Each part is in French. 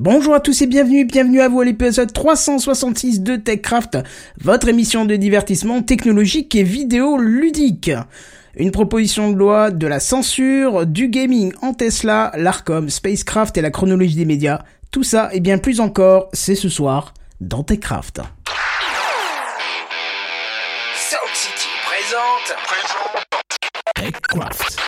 Bonjour à tous et bienvenue, bienvenue à vous à l'épisode 366 de TechCraft, votre émission de divertissement technologique et vidéo ludique. Une proposition de loi de la censure, du gaming en Tesla, l'Arcom, Spacecraft et la chronologie des médias. Tout ça et bien plus encore, c'est ce soir dans TechCraft. City présente. TechCraft.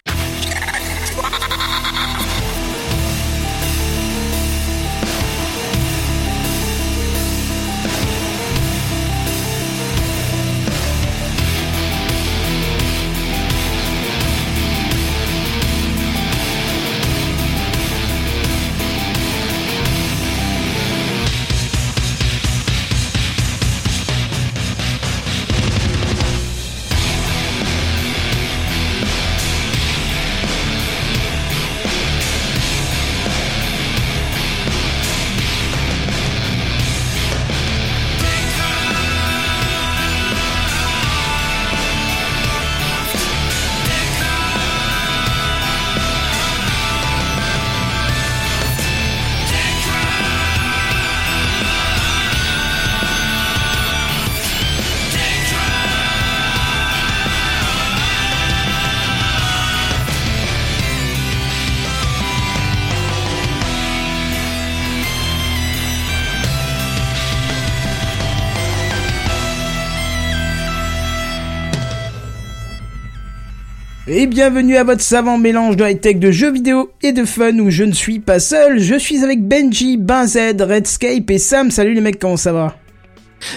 Et bienvenue à votre savant mélange de high-tech de jeux vidéo et de fun où je ne suis pas seul, je suis avec Benji, Benz, Redscape et Sam. Salut les mecs, comment ça va?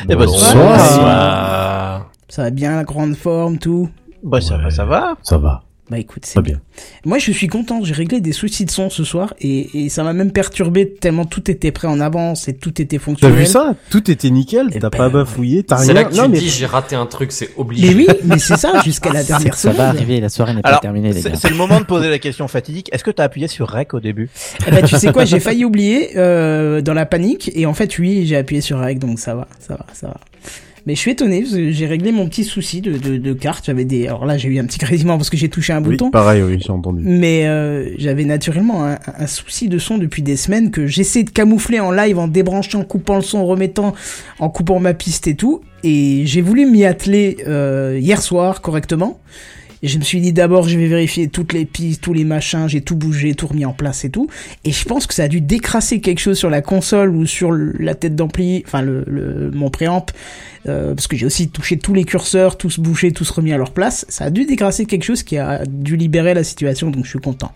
Eh ben, Bonsoir. Ça va bien, la grande forme, tout? Bah, ça va, ça va. Ça va. Bah écoute, c'est bien. Moi je suis content, j'ai réglé des soucis de son ce soir et, et ça m'a même perturbé tellement tout était prêt en avance et tout était T'as fonctionnel. vu ça? Tout était nickel, Eh t'as ben, pas bafouillé, t'as C'est rien. là que tu non, mais dis j'ai raté un truc, c'est obligé. Mais oui, mais c'est ça, jusqu'à la dernière Ça va seconde. arriver, la soirée n'est pas terminée, les gars. c'est c'est le moment de poser la question fatidique. Est-ce que t'as appuyé sur Rec au début? Eh ben, tu sais quoi, j'ai failli oublier euh, dans la panique et en fait oui, j'ai appuyé sur rec donc ça va, ça va, ça va. Mais je suis étonné parce que j'ai réglé mon petit souci de, de, de carte. J'avais des, alors là j'ai eu un petit grésillement parce que j'ai touché un oui, bouton. pareil, oui, j'ai entendu. Mais euh, j'avais naturellement un, un souci de son depuis des semaines que j'essaie de camoufler en live en débranchant, en coupant le son, en remettant, en coupant ma piste et tout. Et j'ai voulu m'y atteler euh, hier soir correctement. Et je me suis dit d'abord je vais vérifier toutes les pistes, tous les machins, j'ai tout bougé, tout remis en place et tout. Et je pense que ça a dû décrasser quelque chose sur la console ou sur la tête d'ampli, enfin le, le, mon préamp, euh, parce que j'ai aussi touché tous les curseurs, tous bougés, tous remis à leur place. Ça a dû décrasser quelque chose qui a dû libérer la situation, donc je suis content.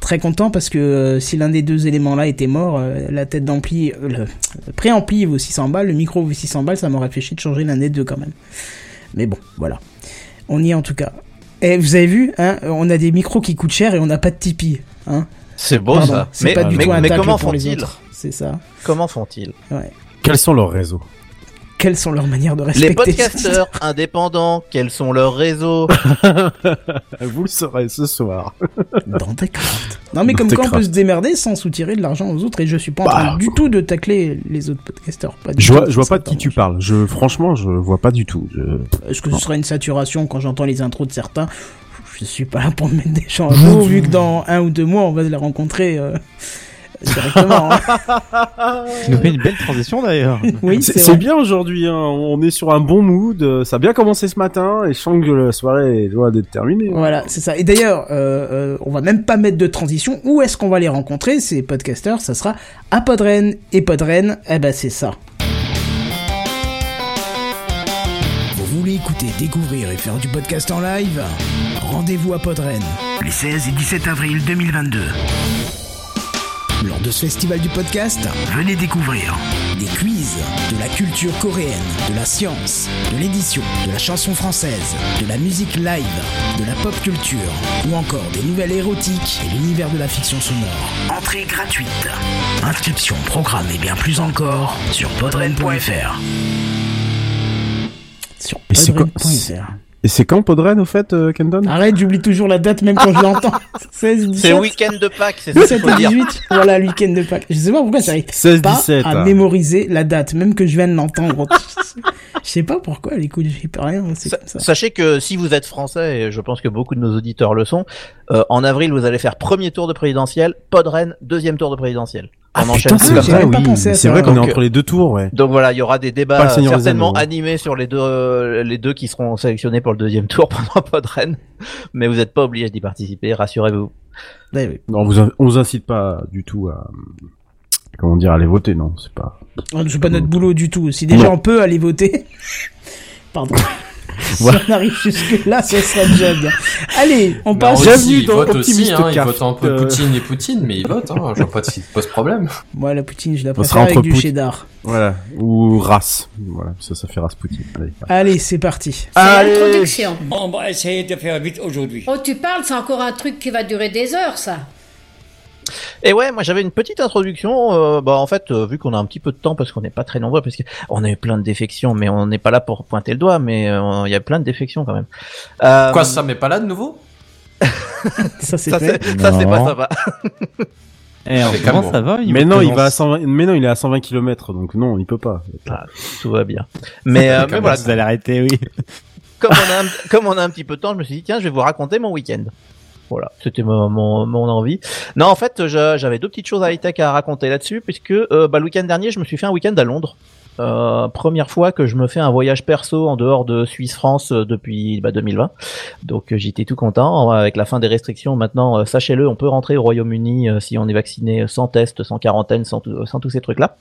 Très content parce que euh, si l'un des deux éléments là était mort, euh, la tête d'ampli, euh, le, le préampli vaut 600 balles, le micro vaut 600 balles, ça m'aurait fait de changer l'un des deux quand même. Mais bon, voilà. On y est en tout cas. Et vous avez vu, hein, on a des micros qui coûtent cher et on n'a pas de Tipeee. Hein C'est beau Pardon, ça. C'est Mais, pas du mais- tout un mais comment pour les font-ils autres. C'est ça. Comment font-ils Ouais. Quels sont leurs réseaux? Quelles sont leurs manières de Les respecter podcasteurs indépendants, quels sont leurs réseaux Vous le saurez ce soir. dans Techcraft. Non mais Dans comme quoi on peut se démerder sans soutirer de l'argent aux autres et je suis pas en Bah, train du tout de tacler les autres podcasteurs. Pas du Je vois, je vois pas de qui tu parles. Je, franchement, je vois pas du tout. Je- Est-ce que ce serait une saturation quand j'entends les intros de certains? Je suis pas là pour me mettre des gens à dos, vu que dans un ou deux mois on va les rencontrer euh, directement. hein. Nous fais une belle transition d'ailleurs. Oui, C'est bien aujourd'hui, hein. on est sur un bon mood, ça a bien commencé ce matin et je sens que la soirée est loin d'être terminée. Voilà, c'est ça. Et d'ailleurs, euh, euh, on va même pas mettre de transition. Où est-ce qu'on va les rencontrer Ces podcasters, ça sera à Podren. Et Podren, eh ben c'est ça. Vous voulez écouter, découvrir et faire du podcast en live? Rendez-vous à Podren, les 16 et 17 avril 2022. Lors de ce festival du podcast, venez découvrir des quiz, de la culture coréenne, de la science, de l'édition, de la chanson française, de la musique live, de la pop culture, ou encore des nouvelles érotiques et l'univers de la fiction sonore. Entrée gratuite. Inscription, programme et bien plus encore sur podren.fr. Sur podren.fr. Et c'est quand Podren au fait, euh, Kendon Arrête, j'oublie toujours la date même quand je l'entends. 16, 17. C'est le week-end de Pâques, c'est ça qu'il 17 faut et dire. 18, voilà le week-end de Pâques. Je sais pas pourquoi j'arrive 16, pas 17. à hein. mémoriser la date, même que je viens de l'entendre. je sais pas pourquoi, les coups, j'y peux rien, c'est Sa- comme ça. Sachez que si vous êtes français, et je pense que beaucoup de nos auditeurs le sont, euh, en avril vous allez faire premier tour de présidentiel, Podren, deuxième tour de présidentiel. On enchaîne putain, comme vrai, ça. à c'est vrai qu'on est entre les deux tours, ouais. Donc voilà, il y aura des débats certainement Anneaux, animés sur les deux, euh, les deux qui seront sélectionnés pour le deuxième tour pendant Podren. Mais vous n'êtes pas obligé d'y participer, rassurez-vous. Ouais, ouais. Non, on vous, on vous incite pas du tout à, comment dire, à aller voter, non, c'est pas. C'est pas notre boulot du tout. Si déjà Non. on peut aller voter. Pardon. si Voilà. on arrive jusque là, ce serait déjà bien. Allez, on Mais passe. en Bienvenue dans votent aussi, Optimiste hein, ils votent un peu Euh. Poutine et Poutine, mais ils votent, hein, je vois pas de pose problème. Moi, la poutine, je la préfère avec du cheddar. Voilà. Ou race. Voilà, ça, ça fait race Poutine. Allez. Allez, c'est parti. Allez. l'introduction. On va essayer de faire vite aujourd'hui. Oh, tu parles, c'est encore un truc qui va durer des heures, ça. Et ouais, moi j'avais une petite introduction. euh, bah en fait, euh, vu qu'on a un petit peu de temps parce qu'on n'est pas très nombreux, parce qu'on a eu plein de défections, mais on n'est pas là pour pointer le doigt, mais euh, il y a plein de défections quand même. Euh, Quoi, ça met pas là de nouveau? Ça, c'est ça pas sympa. Eh, en amour. ça va Mais non, il va à présence. 120, mais non, il est à 120 km, donc non, il peut pas. Tout va bien. Mais, euh, mais Comment voilà, Vous allez arrêter, oui. comme on, a un, comme on a un petit peu de temps, je me suis dit tiens, je vais vous raconter mon week-end. Voilà, c'était mon, envie. Non, en fait, j'avais deux petites choses à high-tech à raconter là-dessus, puisque euh, bah, le week-end dernier, je me suis fait un week-end à Londres. Euh, première fois que je me fais un voyage perso en dehors de Suisse-France euh, depuis bah, 2020. Donc euh, j'étais tout content. Avec la fin des restrictions, maintenant, sachez-le, on peut rentrer au Royaume-Uni si on est vacciné sans test, sans quarantaine, sans, sans tous ces trucs-là.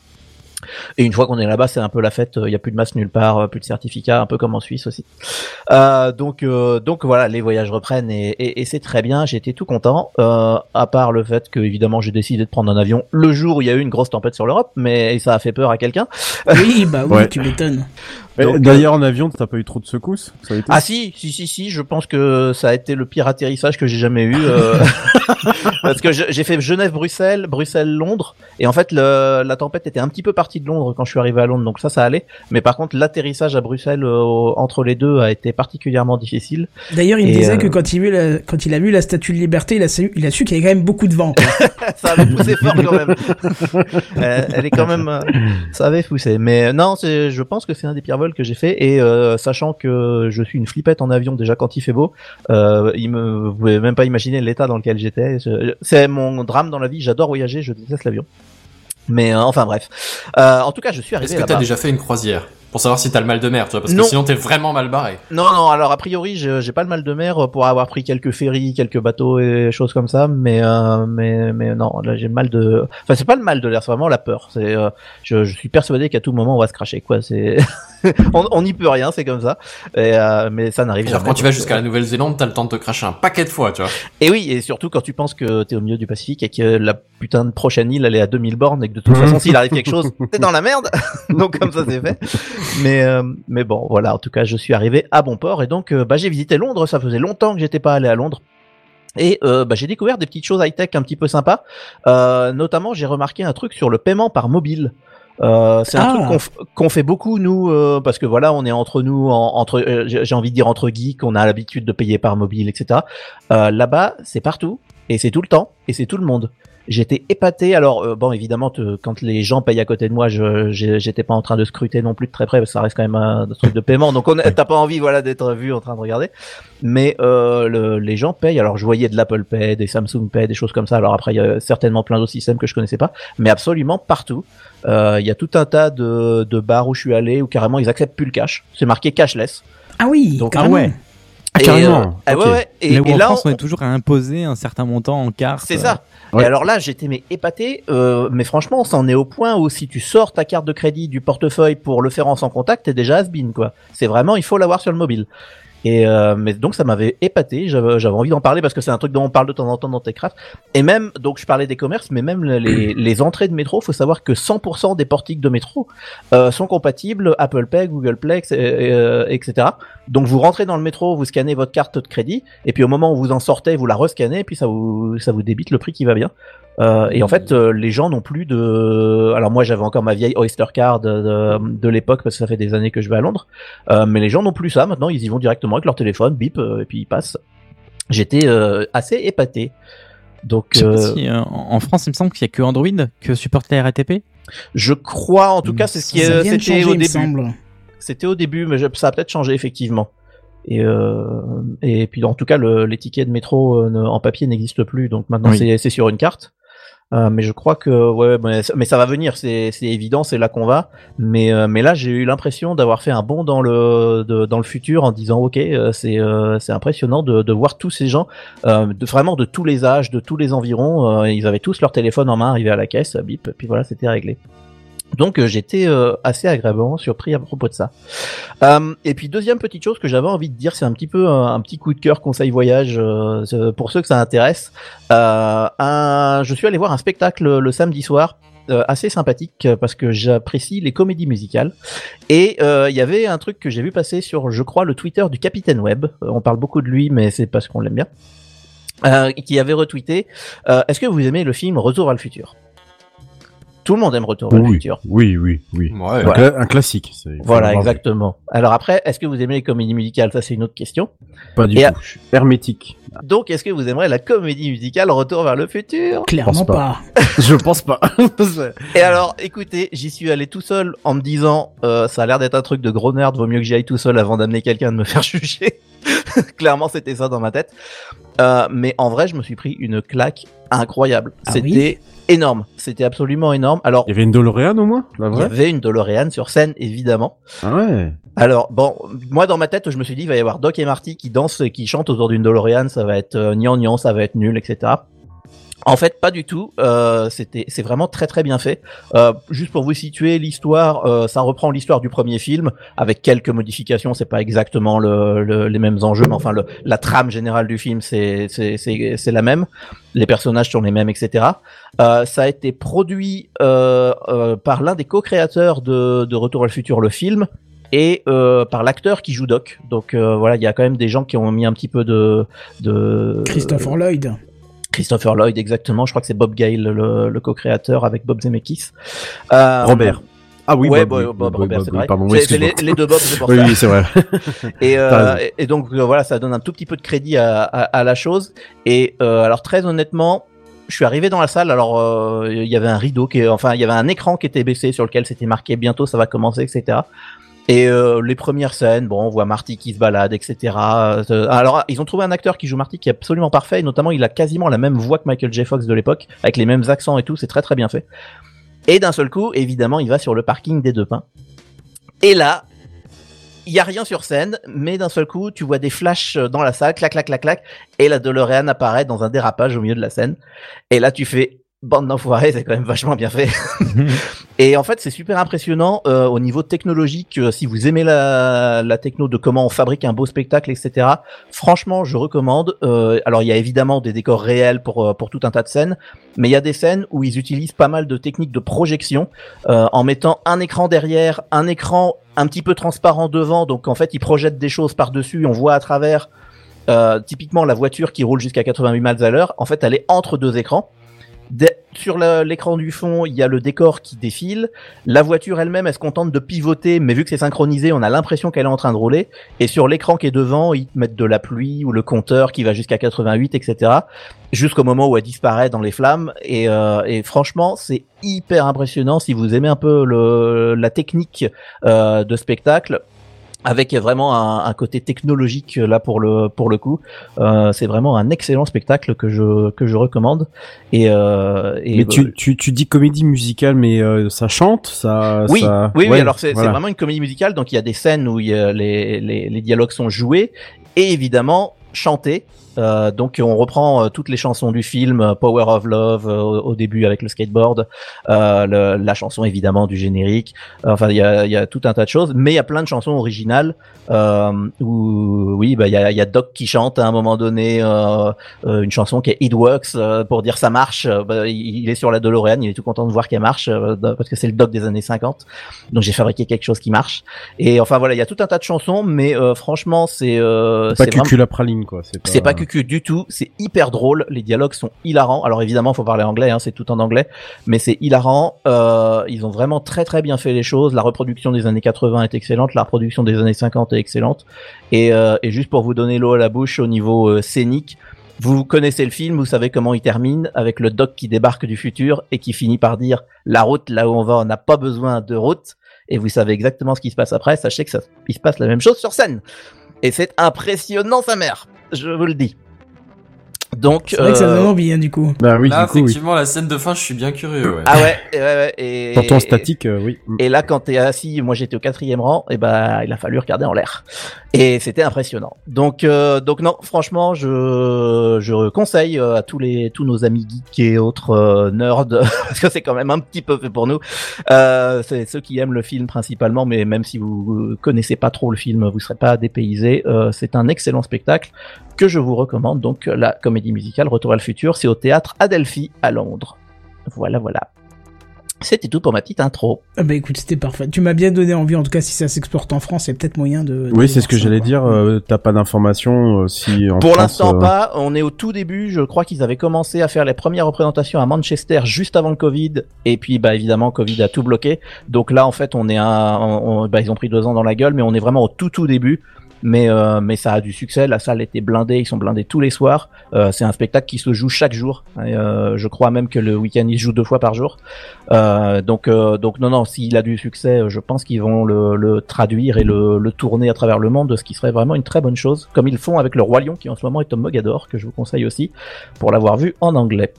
Et une fois qu'on est là-bas, c'est un peu la fête. Il n'y a plus de masque nulle part, euh, plus de certificat, un peu comme en Suisse aussi. Euh, donc, euh, donc voilà, les voyages reprennent et, et, et c'est très bien. J'étais tout content, euh, à part le fait que évidemment j'ai décidé de prendre un avion le jour où il y a eu une grosse tempête sur l'Europe, mais ça a fait peur à quelqu'un. Oui, bah oui, Ouais. tu m'étonnes. D'ailleurs, en avion, t'as pas eu trop de secousses ça a été Ah si, si, si, si, je pense que ça a été le pire atterrissage que j'ai jamais eu. euh, parce que j'ai fait Genève-Bruxelles, Bruxelles-Londres, et en fait le, la tempête était un petit peu partie de Londres quand je suis arrivé à Londres, donc ça, ça allait. Mais par contre, l'atterrissage à Bruxelles euh, entre les deux a été particulièrement difficile. D'ailleurs, il me disait euh, que quand il, vu la- quand il a vu la statue de liberté, il a su, il a su qu'il y avait quand même beaucoup de vent. quoi. ça avait poussé fort quand même. Euh, elle est quand même, euh, ça avait poussé. Mais euh, non, je pense que c'est un des pires vols que j'ai fait. Et euh, sachant que je suis une flippette en avion déjà quand il fait beau, euh, il me, vous pouvez même pas imaginer l'état dans lequel j'étais. C'est mon drame dans la vie. J'adore voyager, je déteste l'avion. Mais euh, enfin bref. En tout cas, je suis arrivé Est-ce que t'as déjà fait une croisière? Pour savoir si t'as le mal de mer, tu vois, parce Non. que sinon t'es vraiment mal barré. Non, non, alors a priori, j'ai pas le mal de mer pour avoir pris quelques ferries, quelques bateaux et choses comme ça, mais euh, mais mais non, là j'ai mal de enfin c'est pas le mal de l'air, c'est vraiment la peur. C'est euh, je, je suis persuadé qu'à tout moment on va se cracher quoi, c'est on n'y peut rien, c'est comme ça. Et euh, mais ça n'arrive Genre jamais. quand tu vas jusqu'à la Nouvelle-Zélande, t'as le temps de te cracher un paquet de fois, tu vois. Et oui, et surtout quand tu penses que t'es au milieu du Pacifique et que la putain de prochaine île elle est à 2000 bornes et que de toute façon s'il arrive quelque chose, t'es dans la merde. donc comme ça c'est fait. Mais euh, mais bon, voilà, en tout cas, je suis arrivé à bon port et donc euh, bah j'ai visité Londres, ça faisait longtemps que j'étais pas allé à Londres. Et euh, bah, j'ai découvert des petites choses high-tech un petit peu sympas. Euh, notamment, j'ai remarqué un truc sur le paiement par mobile. Euh, c'est un Ah. truc qu'on f- qu'on fait beaucoup nous euh, parce que voilà on est entre nous en- entre euh, j'ai envie de dire entre geeks on a l'habitude de payer par mobile etc euh, là-bas c'est partout et c'est tout le temps et c'est tout le monde J'étais épaté. Alors euh, bon, évidemment, te- quand les gens payent à côté de moi, je j'étais pas en train de scruter non plus de très près parce que ça reste quand même un, truc de paiement. Donc on a- t'as pas envie, voilà, d'être vu en train de regarder. Mais euh, le- les gens payent. Alors je voyais de l'Apple Pay, des Samsung Pay, des choses comme ça. Alors après, il y a certainement plein d'autres systèmes que je connaissais pas, mais absolument partout. Euh, Il y a tout un tas de, de bars où je suis allé où carrément ils acceptent plus le cash. C'est marqué cashless. Ah oui, Donc, ah ouais. Ah, Et, carrément. euh, ah ouais. Et, Là où et en là, France, on on- est toujours à imposer un certain montant en carte. C'est ça. Ouais. Et alors là, j'étais mais épaté. euh, mais franchement, ça en est au point où si tu sors ta carte de crédit du portefeuille pour le faire en sans contact, t'es déjà has-been quoi. C'est vraiment, il faut l'avoir sur le mobile. Et euh, mais donc ça m'avait épaté. J'avais envie d'en parler parce que c'est un truc dont on parle de temps en temps dans Techcraft. Et même donc je parlais des commerces, mais même les, les entrées de métro, faut savoir que 100% des portiques de métro euh, sont compatibles Apple Pay, Google Play, etc., euh, etc. Donc vous rentrez dans le métro, vous scannez votre carte de crédit, et puis au moment où vous en sortez, vous la rescannez, et puis ça vous ça vous débite le prix qui va bien. Euh, et en fait, euh, les gens n'ont plus de. Alors moi, j'avais encore ma vieille Oyster Card de, de l'époque parce que ça fait des années que je vais à Londres. Euh, mais les gens n'ont plus ça. Maintenant, ils y vont directement avec leur téléphone, bip, euh, et puis ils passent. J'étais euh, assez épaté. Donc, Je sais pas euh, si, euh, en France, il me semble qu'il y a que Android que supporte la RATP. je crois, en tout cas, c'est ce qui c'était au début. C'était au début, mais je- ça a peut-être changé effectivement. Et, euh, et puis en tout cas, le, les tickets de métro euh, en papier n'existent plus, donc maintenant Oui. c'est c'est sur une carte. Euh, mais je crois que ouais, mais, ça va venir, c'est évident, c'est là qu'on va. Mais euh, mais là, j'ai eu l'impression d'avoir fait un bond dans le dans le futur en disant ok, euh, c'est c'est impressionnant de, voir tous ces gens, de, vraiment de tous les âges, de tous les environs. ils avaient tous leur téléphone en main, arrivé à la caisse, bip, puis voilà, c'était réglé. Donc euh, j'étais euh, assez agréablement surpris à propos de ça. Euh, et puis deuxième petite chose que j'avais envie de dire, c'est un petit peu un, petit coup de cœur conseil voyage pour ceux que ça intéresse. Je suis allé voir un spectacle le samedi soir. assez sympathique parce que j'apprécie les comédies musicales et il y avait un truc que j'ai vu passer sur je crois le Twitter du Capitaine Web on parle beaucoup de lui mais c'est parce qu'on l'aime bien qui avait retweeté est-ce que vous aimez le film Retour vers le futur? Tout le monde aime Retour vers le Oui, futur oui, oui, oui. Ouais, Un, cla- un classique. voilà, exactement. Alors après, est-ce que vous aimez les comédies musicales? Ça, c'est une autre question. Pas du Et tout. Hermétique. Donc, est-ce que vous aimerez la comédie musicale Retour vers le futur? Clairement pas. pas. je pense pas. Et alors, écoutez, j'y suis allé tout seul en me disant, euh, ça a l'air d'être un truc de gros nerd, vaut mieux que j'y aille tout seul avant d'amener quelqu'un de me faire juger. Clairement, c'était ça dans ma tête. Euh, mais en vrai, je me suis pris une claque incroyable. Ah c'était oui? Énorme. C'était absolument énorme. Alors, Il y avait une DeLorean au moins, la il y vraie? avait une DeLorean sur scène, évidemment. Ah ouais. Alors bon, moi dans ma tête, je me suis dit il va y avoir Doc et Marty qui dansent et qui chantent autour d'une DeLorean, ça va être euh, gnangnan, ça va être nul, etc. En fait, pas du tout. Euh, c'était, c'est vraiment très très bien fait. Euh, juste pour vous situer l'histoire, euh, ça reprend l'histoire du premier film avec quelques modifications. C'est pas exactement le, le- les mêmes enjeux, mais enfin la trame générale du film, c'est c'est la même. Les personnages sont les mêmes, etc. Ça a été produit par l'un des co-créateurs de, Retour à le futur, le film, et par l'acteur qui joue Doc. Donc voilà, il y a quand même des gens qui ont mis un petit peu de Christopher Lloyd. Christopher Lloyd exactement. Je crois que c'est Bob Gale le, le co-créateur avec Bob Zemeckis. Euh, Robert. Ah oui, ouais, Bob, Bob, oui, Bob, Bob, Robert, c'est vrai. oui, C'est les, deux Bob, c'est pour Oui, ça. oui, c'est vrai. Et, euh, et, et donc euh, voilà, ça donne un tout petit peu de crédit à, à, à la chose. Et euh, alors très honnêtement, je suis arrivé dans la salle. Alors il y avait un rideau qui, enfin il y avait un écran qui était baissé sur lequel c'était marqué bientôt ça va commencer, etc. Et euh, les premières scènes, bon, on voit Marty qui se balade, etc. Euh, alors, ils ont trouvé un acteur qui joue Marty qui est absolument parfait, et notamment il a quasiment la même voix que Michael J. Fox de l'époque, avec les mêmes accents et tout, c'est très très bien fait. Et d'un seul coup, évidemment, il va sur le parking des Deux Pins. Et là, il y a rien sur scène, mais d'un seul coup, tu vois des flashs dans la salle, clac, clac, clac, clac, et la DeLorean apparaît dans un dérapage au milieu de la scène. Et là, tu fais bande d'enfoirés, c'est quand même vachement bien fait. et en fait, c'est super impressionnant euh, au niveau technologique. euh, si vous aimez la, la techno de comment on fabrique un beau spectacle, etc. Franchement, je recommande. Euh, alors, il y a évidemment des décors réels pour euh, pour tout un tas de scènes, mais il y a des scènes où ils utilisent pas mal de techniques de projection euh, en mettant un écran derrière, un écran un petit peu transparent devant. Donc, en fait, ils projettent des choses par dessus, on voit à travers. Euh, typiquement, la voiture qui roule jusqu'à 88 miles à l'heure, en fait, elle est entre deux écrans. Sur l'écran du fond, il y a le décor qui défile. La voiture elle-même, elle se contente de pivoter, mais vu que c'est synchronisé, on a l'impression qu'elle est en train de rouler. Et sur l'écran qui est devant, ils te mettent de la pluie ou le compteur qui va jusqu'à 88, etc. Jusqu'au moment où elle disparaît dans les flammes. Et, euh, et franchement, c'est hyper impressionnant si vous aimez un peu la technique euh, de spectacle. Avec vraiment un, un côté technologique là pour le pour le coup, Euh, c'est vraiment un excellent spectacle que je que je recommande. Et, euh, et Mais tu, tu, tu dis comédie musicale, mais euh, ça chante, ça. oui, ça... oui, oui. Alors c'est voilà. vraiment une comédie musicale, donc il y a des scènes où il y a les, les, les dialogues sont joués et évidemment chantés. Euh, donc on reprend euh, toutes les chansons du film euh, Power of Love euh, au, début avec le skateboard, euh, le- la chanson évidemment du générique. Enfin il y a, y a tout un tas de choses, mais il y a plein de chansons originales euh, où oui bah il y a, y a Doc qui chante à un moment donné une chanson qui est It Works euh, pour dire ça marche. Bah, il, est sur la DeLorean, il est tout content de voir qu'elle marche euh, parce que c'est le Doc des années 50. Donc j'ai fabriqué quelque chose qui marche. Et enfin voilà, il y a tout un tas de chansons, mais euh, franchement c'est euh, C'est pas vraiment- cucul la praline, quoi. C'est pas, pas du tout, c'est hyper drôle, les dialogues sont hilarants. Alors évidemment, faut parler anglais, hein, c'est tout en anglais, mais c'est hilarant. Euh, ils ont vraiment très très bien fait les choses. La reproduction des années 80 est excellente, la reproduction des années 50 est excellente. Et, euh, et juste pour vous donner l'eau à la bouche au niveau euh, scénique, vous connaissez le film, vous savez comment il termine avec le doc qui débarque du futur et qui finit par dire la route là où on va, on n'a pas besoin de route. Et vous savez exactement ce qui se passe après. Sachez que ça, il se passe la même chose sur scène. Et c'est impressionnant sa mère, je vous le dis. Donc, C'est vrai que ça euh, donne envie, hein, du coup. Bah oui, Là, du coup, oui. effectivement, la scène de fin, je suis bien curieux. Ouais. ah ouais, ouais, ouais, et Pourtant statique, euh, oui. Et là, quand t'es assis, moi j'étais au quatrième rang, et ben il a fallu regarder en l'air. Et c'était impressionnant. Donc, euh, donc non, franchement, je, je conseille euh, à tous les, tous nos amis geeks et autres euh, nerds, parce que c'est quand même un petit peu fait pour nous. Euh, c'est ceux qui aiment le film principalement, mais même si vous connaissez pas trop le film, vous serez pas dépaysés. Euh, c'est un excellent spectacle que je vous recommande. Donc, la comédie musicale Retour à le futur, c'est au théâtre Adelphi à Londres. Voilà, voilà. C'était tout pour ma petite intro. Ah bah écoute, c'était parfait. Tu m'as bien donné envie, en tout cas, si ça s'exporte en France, il y a peut-être moyen de... de Oui, c'est ce que j'allais dire. euh, T'as pas d'informations euh, si en Pour l'instant euh, pas, on est au tout début, je crois qu'ils avaient commencé à faire les premières représentations à Manchester juste avant le Covid, et puis bah évidemment Covid a tout bloqué, donc là en fait on est on- bah, ils ont pris deux ans dans la gueule, mais on est vraiment au tout tout début, mais euh, mais ça a du succès, la salle était blindée, ils sont blindés tous les soirs, Euh, c'est un spectacle qui se joue chaque jour, et, euh, je crois même que le week-end il se joue deux fois par jour, donc donc non non s'il a du succès, je pense qu'ils vont le, le traduire et le, le tourner à travers le monde, ce qui serait vraiment une très bonne chose, comme ils font avec le Roi Lion qui en ce moment est Tom Mogador, que je vous conseille aussi pour l'avoir vu en anglais.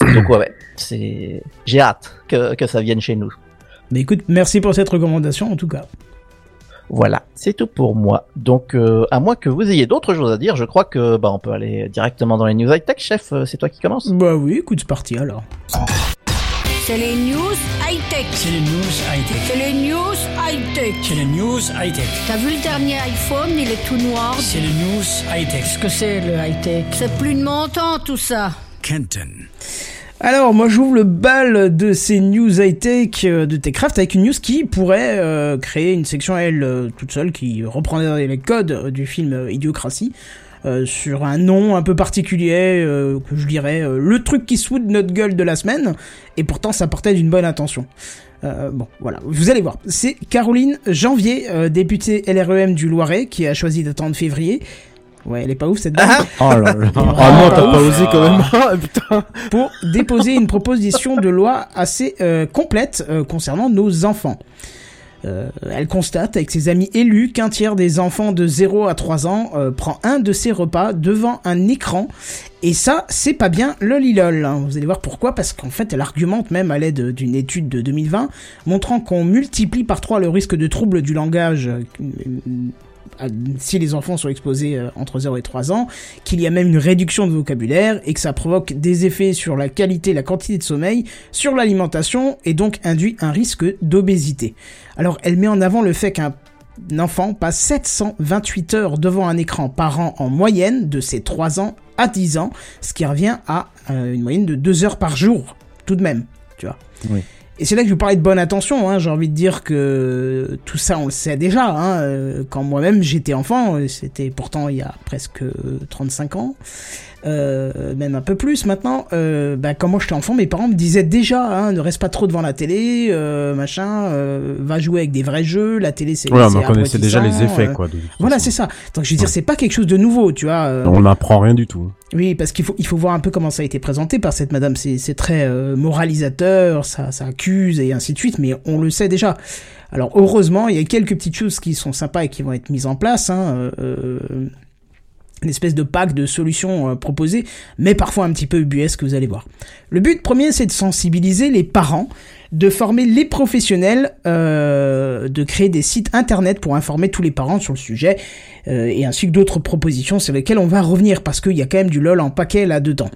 Donc ouais, ouais c'est j'ai hâte que, que ça vienne chez nous. Mais écoute, merci pour cette recommandation, en tout cas. Voilà, c'est tout pour moi. Donc euh, à moins que vous ayez d'autres choses à dire, je crois que bah on peut aller directement dans les news high tech. Chef, euh, c'est toi qui commence? Bah oui, écoute, c'est parti, alors. C'est les news high-tech. C'est les news high-tech. C'est les news high-tech. C'est les news high-tech. T'as vu le dernier iPhone, il est tout noir. C'est les news high-tech. Qu'est-ce que c'est le high-tech? C'est plus de mon temps tout ça. Kenton. Alors, moi, j'ouvre le bal de ces news high-tech euh, de Techcraft avec une news qui pourrait euh, créer une section à elle euh, toute seule qui reprendrait les codes du film Idiocratie sur un nom un peu particulier que je dirais le truc qui se fout de notre gueule de la semaine et pourtant ça partait d'une bonne intention. Bon, voilà, vous allez voir. C'est Caroline Janvier, députée LREM du Loiret, qui a choisi d'attendre février. Ouais, elle est pas ouf cette dame. Oh là là. Ah non, t'as pas osé quand même. Ah, putain. pour déposer une proposition de loi assez euh, complète euh, concernant nos enfants. Euh, elle constate avec ses amis élus qu'un tiers des enfants de 0 à 3 ans euh, prend un de ses repas devant un écran. Et ça, c'est pas bien lolilol. hein. Vous allez voir pourquoi, parce qu'en fait, elle argumente même à l'aide d'une étude de 2020, montrant qu'on multiplie par 3 le risque de troubles du langage euh, si les enfants sont exposés euh, entre 0 et 3 ans, qu'il y a même une réduction de vocabulaire et que ça provoque des effets sur la qualité la quantité de sommeil, sur l'alimentation et donc induit un risque d'obésité. Alors elle met en avant le fait qu'un enfant passe 728 heures devant un écran par an en moyenne de ses 3 ans à 10 ans, ce qui revient à euh, une moyenne de 2 heures par jour, tout de même, tu vois. Oui. Et c'est là que je vous parlais de bonne attention, hein. j'ai envie de dire que tout ça on le sait déjà, hein. euh, quand moi-même j'étais enfant, euh, c'était pourtant il y a presque euh, 35 ans, euh, même un peu plus maintenant, euh, bah, quand moi j'étais enfant, mes parents me disaient déjà, hein, ne reste pas trop devant la télé, euh, machin, euh, va jouer avec des vrais jeux, la télé c'est mais on connaissait déjà les effets, euh, quoi. de Voilà, c'est ça. Donc je veux dire, c'est pas quelque chose de nouveau, tu vois. euh, On n'apprend rien du tout. oui, parce qu'il faut, il faut voir un peu comment ça a été présenté par cette madame. C'est, très euh, moralisateur, ça, ça accuse et ainsi de suite, mais on le sait déjà. Alors heureusement, il y a quelques petites choses qui sont sympas et qui vont être mises en place. Hein, une espèce de pack de solutions euh, proposées, mais parfois un petit peu ubuesque, vous allez voir. Le but premier, c'est de sensibiliser les parents, de former les professionnels, euh, de créer des sites internet pour informer tous les parents sur le sujet, euh, et ainsi que d'autres propositions sur lesquelles on va revenir, parce qu'il y a quand même du lol en paquet là-dedans.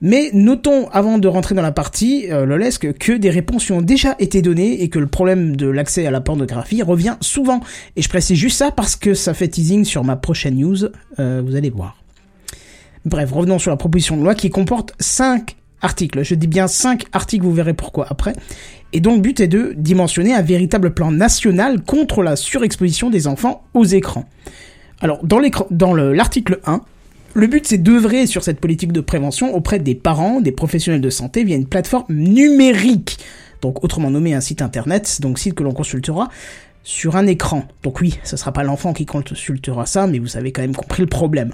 Mais notons, avant de rentrer dans la partie euh, lolesque, que des réponses ont déjà été données et que le problème de l'accès à la pornographie revient souvent. Et je précise juste ça parce que ça fait teasing sur ma prochaine news, euh, vous allez voir. Bref, revenons sur la proposition de loi qui comporte 5 articles. Je dis bien 5 articles, vous verrez pourquoi après. Et dont le but est de dimensionner un véritable plan national contre la surexposition des enfants aux écrans. Alors, dans l'article 1, le but, c'est d'œuvrer sur cette politique de prévention auprès des parents, des professionnels de santé via une plateforme numérique. Donc, autrement nommé un site internet, donc site que l'on consultera sur un écran. Donc oui, ce sera pas l'enfant qui consultera ça, mais vous avez quand même compris le problème.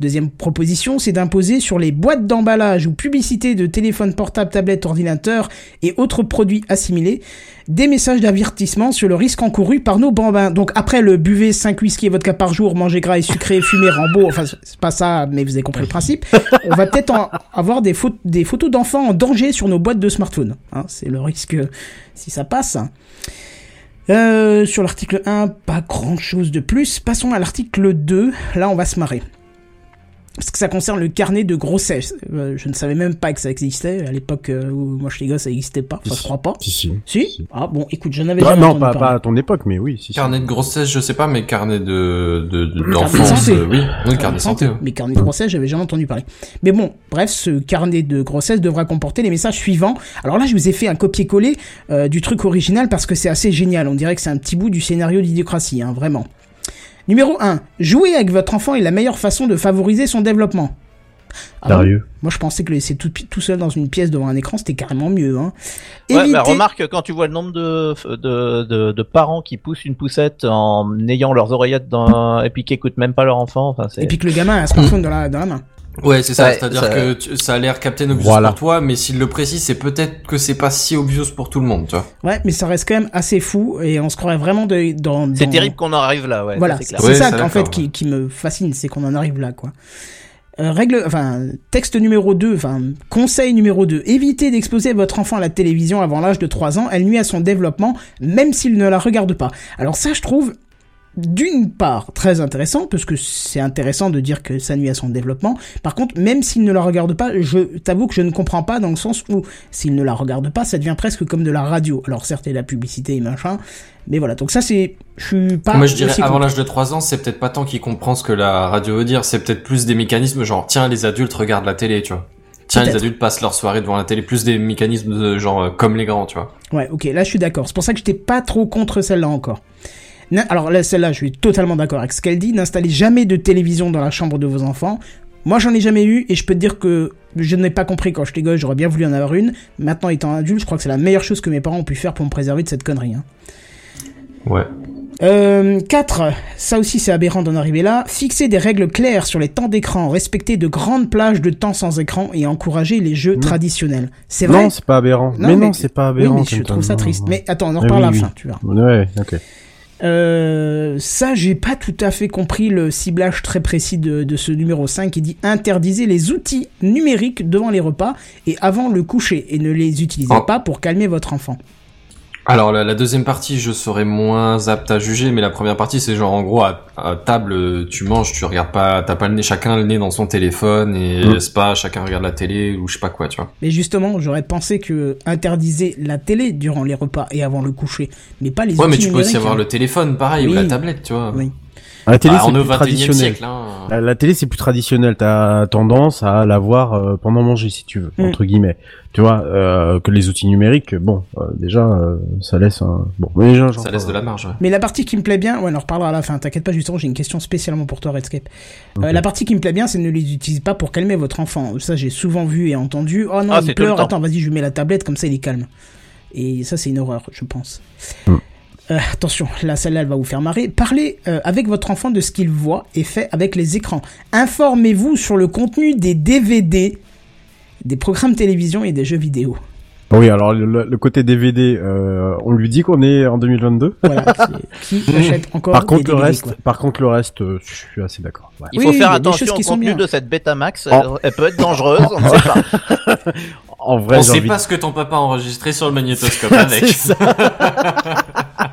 Deuxième proposition, c'est d'imposer sur les boîtes d'emballage ou publicités de téléphones portables, tablettes, ordinateurs et autres produits assimilés des messages d'avertissement sur le risque encouru par nos bambins. Donc après le buvez 5 whisky et vodka par jour, manger gras et sucré, fumer Rambo, enfin c'est pas ça, mais vous avez compris le principe. On va peut-être avoir des, pho- des photos d'enfants en danger sur nos boîtes de smartphone. Hein, c'est le risque si ça passe. Euh, sur l'article 1, pas grand chose de plus. Passons à l'article 2. Là, on va se marrer. Parce que ça concerne le carnet de grossesse. Euh, je ne savais même pas que ça existait. À l'époque euh, où moi j'étais gosse, ça n'existait pas. Enfin, je crois pas. Si, si. Si Ah bon, écoute, j'en avais Ah, jamais non, entendu pas, pas à ton époque, mais oui, si, si. Carnet de grossesse, je sais pas, mais carnet de, de, de- Carnet de d'enfance, santé. euh, oui. Oui, carnet de santé. ouais. Mais carnet de grossesse, j'avais jamais entendu parler. Mais bon, bref, ce carnet de grossesse devra comporter les messages suivants. Alors là, je vous ai fait un copier-coller euh, du truc original parce que c'est assez génial. On dirait que c'est un petit bout du scénario d'idiocratie, hein, vraiment. Numéro 1. Jouer avec votre enfant est la meilleure façon de favoriser son développement. Ah Sérieux. Moi, je pensais que le laisser tout, tout seul dans une pièce devant un écran, c'était carrément mieux. Hein. Ouais, bah, remarque quand tu vois le nombre de, de, de, de parents qui poussent une poussette en ayant leurs oreillettes dans, et puis qui écoutent même pas leur enfant. Enfin. Et puis que le gamin a un smartphone dans la, dans la main. Ouais, c'est ça. Ouais, C'est-à-dire ça- que tu- ça a l'air Captain Obvious Voilà. pour toi, mais s'il le précise, c'est peut-être que c'est pas si obvious pour tout le monde, tu vois. Ouais, mais ça reste quand même assez fou et on se croirait vraiment de, dans. C'est dans- terrible qu'on en arrive là, ouais. Voilà, c'est. Ouais, ça ça, qu'en fait qui me fascine, c'est qu'on en arrive là, quoi. Euh, règle, enfin, texte numéro 2, enfin, conseil numéro 2. Évitez d'exposer votre enfant à la télévision avant l'âge de 3 ans, elle nuit à son développement, même s'il ne la regarde pas. Alors ça, je trouve, d'une part, très intéressant, parce que c'est intéressant de dire que ça nuit à son développement. Par contre, même s'il ne la regarde pas, je t'avoue que je ne comprends pas dans le sens où, s'il ne la regarde pas, ça devient presque comme de la radio. Alors certes, il y a la publicité et machin, mais voilà. Donc ça, c'est, je suis pas Moi, je dirais, avant l'âge de 3 ans, c'est peut-être pas tant qu'il comprend ce que la radio veut dire, c'est peut-être plus des mécanismes genre, tiens, les adultes regardent la télé, tu vois. Tiens, les adultes passent leur soirée devant la télé, plus des mécanismes de genre, euh, comme les grands, tu vois. Ouais, ok, là je suis d'accord. C'est pour ça que j'étais pas trop contre celle-là encore. Alors là, celle-là, je suis totalement d'accord avec ce qu'elle dit. N'installez jamais de télévision dans la chambre de vos enfants. Moi, j'en ai jamais eu et je peux te dire que je n'ai pas compris quand j'étais gosse. J'aurais bien voulu en avoir une. Maintenant, étant adulte, je crois que c'est la meilleure chose que mes parents ont pu faire pour me préserver de cette connerie. Hein. Ouais. Euh, 4. Ça aussi, c'est aberrant d'en arriver là. Fixer des règles claires sur les temps d'écran. Respecter de grandes plages de temps sans écran et encourager les jeux traditionnels. C'est vrai? Non, c'est pas aberrant. Non, mais, mais- non, c'est pas oui, aberrant. mais je trouve ça triste. non. Mais attends, on en Ah reparle à la fin, tu vois. Ouais, ok. Euh, ça, j'ai pas tout à fait compris le ciblage très précis de, de ce numéro 5 qui dit interdisez les outils numériques devant les repas et avant le coucher et ne les utilisez Oh. pas pour calmer votre enfant. Alors la, la deuxième partie, je serais moins apte à juger, mais la première partie, c'est genre en gros à, à table, tu manges, tu regardes pas, t'as pas le nez, chacun le nez dans son téléphone et Mm. c'est pas chacun regarde la télé ou je sais pas quoi, tu vois. Mais justement, j'aurais pensé que interdisez la télé durant les repas et avant le coucher, mais pas les Ouais, mais tu peux aussi avoir hein. le téléphone, pareil, ou la tablette, tu vois. Oui. La télé, Bah, c'est plus 21 traditionnel. siècle, hein. La, la télé, c'est plus traditionnel. T'as tendance à la voir euh, pendant manger, si tu veux, Mm. entre guillemets. Tu vois, euh, que les outils numériques, bon, euh, déjà, euh, ça laisse un... Bon, déjà, j'en Ça laisse de la marge, ouais. Mais la partie qui me plaît bien, ouais, on en reparlera à la fin. T'inquiète pas, justement, j'ai une question spécialement pour toi, Redscape. Euh, la partie qui me plaît bien, c'est ne les utilisez pas pour calmer votre enfant. Ça, j'ai souvent vu et entendu. Oh non, Ah, il pleure. Attends, vas-y, je lui mets la tablette, comme ça, il est calme. Et ça, c'est une horreur, je pense. Hmm. Euh, attention, là, celle-là, elle va vous faire marrer. Parlez euh, avec votre enfant de ce qu'il voit et fait avec les écrans. Informez-vous sur le contenu des DVD, des programmes télévision et des jeux vidéo. Oui, alors le, le côté DVD, euh, on lui dit qu'on est en 2022. Voilà, c'est- qui achète encore Par des contre, le DVD, reste, quoi. par contre, le reste, euh, je suis assez d'accord. Ouais. Il Oui, faut il y faire a des attention choses qui au sont contenu de cette Betamax. Oh. Elle, peut être dangereuse, on ne sait pas. En vrai, On j'ai sait envie pas ce que ton papa a enregistré sur le magnétoscope avec.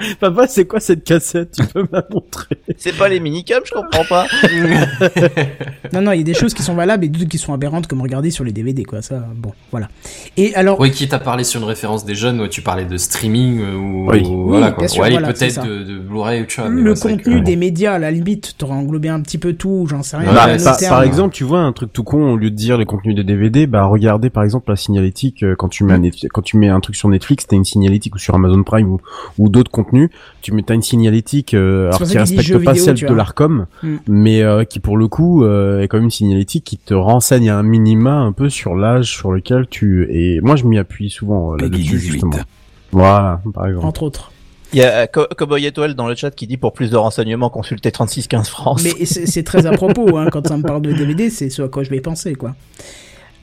Papa, c'est quoi cette cassette? Tu peux me la montrer? C'est pas les minicums, je comprends pas. Non, non, il y a des choses qui sont valables et d'autres qui sont aberrantes, comme regarder sur les DVD, quoi. Ça, bon, voilà. Et alors, Oui, qui t'a parlé sur une référence des jeunes, tu parlais de streaming euh, ou, Oui. ou voilà Oui, quoi. bien sûr, Ou aller voilà, c'est ça. peut-être de, de Blu-ray ou tu vois. le contenu que- des médias, à la limite, t'auras englobé un petit peu tout, j'en sais rien. Par, terme. exemple, tu vois un truc tout con, au lieu de dire les contenus des DVD, bah regardez par exemple la signalétique euh, quand tu mets un, quand tu mets un truc sur Netflix, t'as une signalétique ou sur Amazon Prime ou, ou d'autres contenus, tu mets t'as une signalétique euh, alors qui respecte pas vidéo, celle de l'Arcom, Mm. mais euh, qui pour le coup euh, est comme une signalétique qui te renseigne à un minima un peu sur l'âge sur lequel tu et moi je m'y appuie souvent euh, là-dessus 18. justement. Voilà, par exemple. Entre autres. Il y a Co- Cowboy Étoile dans le chat qui dit pour plus de renseignements, consultez 3615 France. Mais c'est c'est très à propos, hein, quand ça me parle de DVD, c'est ce à quoi je vais penser, quoi.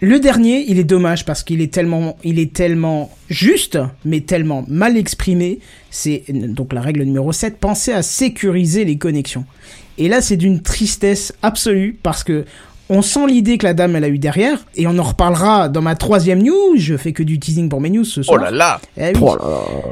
Le dernier, il est dommage parce qu'il est tellement, il est tellement juste, mais tellement mal exprimé. C'est donc la règle numéro 7, pensez à sécuriser les connexions. Et là, c'est d'une tristesse absolue parce que on sent l'idée que la dame elle a eu derrière, et on en reparlera dans ma troisième news. Je fais que du teasing pour mes news ce Oh soir. là là Eh oui Oh là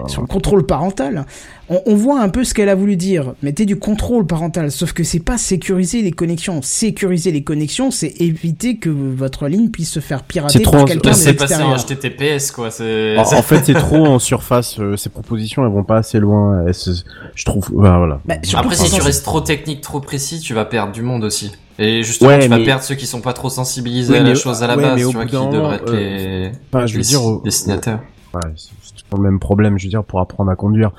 là. sur le contrôle parental. On, on voit un peu ce qu'elle a voulu dire. Mettez du contrôle parental, sauf que c'est pas sécuriser les connexions. Sécuriser les connexions, c'est éviter que votre ligne puisse se faire pirater C'est trop par en- quelqu'un de C'est passé en. HTTPS, quoi. C'est. En, fait, c'est trop en surface. euh, ces propositions, elles vont pas assez loin. Elles se- je trouve. Voilà. voilà. Bah, Après, si tu restes trop technique, trop précis, tu vas perdre du monde aussi. Et justement, Ouais, tu vas mais- perdre ceux qui sont pas trop sensibilisés Oui, à la chose à la ouais, base, tu vois, qui devraient être les, Enfin, je veux les dire, au- destinataires. Ouais, c'est c'est toujours le même problème, je veux dire, pour apprendre à conduire.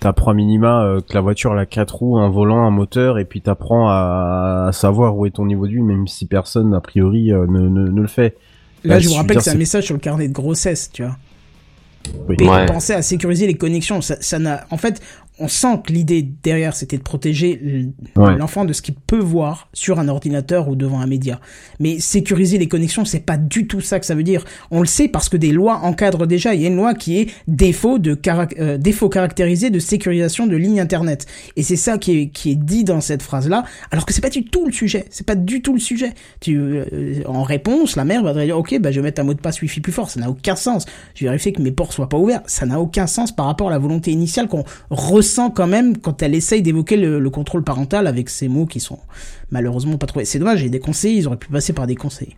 T'apprends à minima euh, que la voiture elle a quatre roues, un volant, un moteur, et puis t'apprends à, à savoir où est ton niveau de vie, même si personne a priori euh, ne, ne, ne le fait. Là, Bah, je vous rappelle que c'est un message sur le carnet de grossesse, tu vois. Oui. Et Ouais. pensez à sécuriser les connexions. Ça, ça n'a, en fait, on sent que l'idée derrière, c'était de protéger Ouais. l'enfant de ce qu'il peut voir sur un ordinateur ou devant un média. Mais sécuriser les connexions, c'est pas du tout ça que ça veut dire. On le sait parce que des lois encadrent déjà. Il y a une loi qui est défaut de euh, défaut caractérisé de sécurisation de lignes internet. Et c'est ça qui est, qui est dit dans cette phrase-là. Alors que c'est pas du tout le sujet. C'est pas du tout le sujet. Tu, euh, en réponse, la mère va dire, ok, bah, je vais mettre un mot de passe wifi plus fort. Ça n'a aucun sens. Je vais vérifier que mes ports soient pas ouverts. Ça n'a aucun sens par rapport à la volonté initiale qu'on ressent quand même quand elle essaye d'évoquer le, le contrôle parental avec ces mots qui sont malheureusement pas trouvés. C'est dommage, j'ai des conseillers, ils auraient pu passer par des conseillers.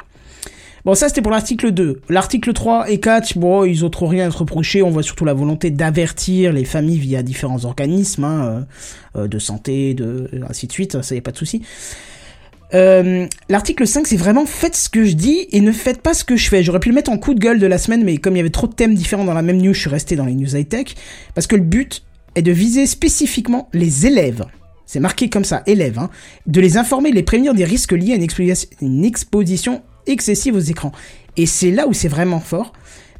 Bon, ça c'était pour l'article 2. L'article 3 et 4, bon, ils ont trop rien à se reprocher. On voit surtout la volonté d'avertir les familles via différents organismes hein, euh, euh, de santé, de ainsi de suite. Ça y a pas de souci. Euh, L'article 5, c'est vraiment faites ce que je dis et ne faites pas ce que je fais. J'aurais pu le mettre en coup de gueule de la semaine, mais comme il y avait trop de thèmes différents dans la même news, je suis resté dans les news high-tech. Parce que le but est de viser spécifiquement les élèves. C'est marqué comme ça, élèves, hein, de les informer, les prévenir des risques liés à une, une exposition excessive aux écrans. Et c'est là où c'est vraiment fort,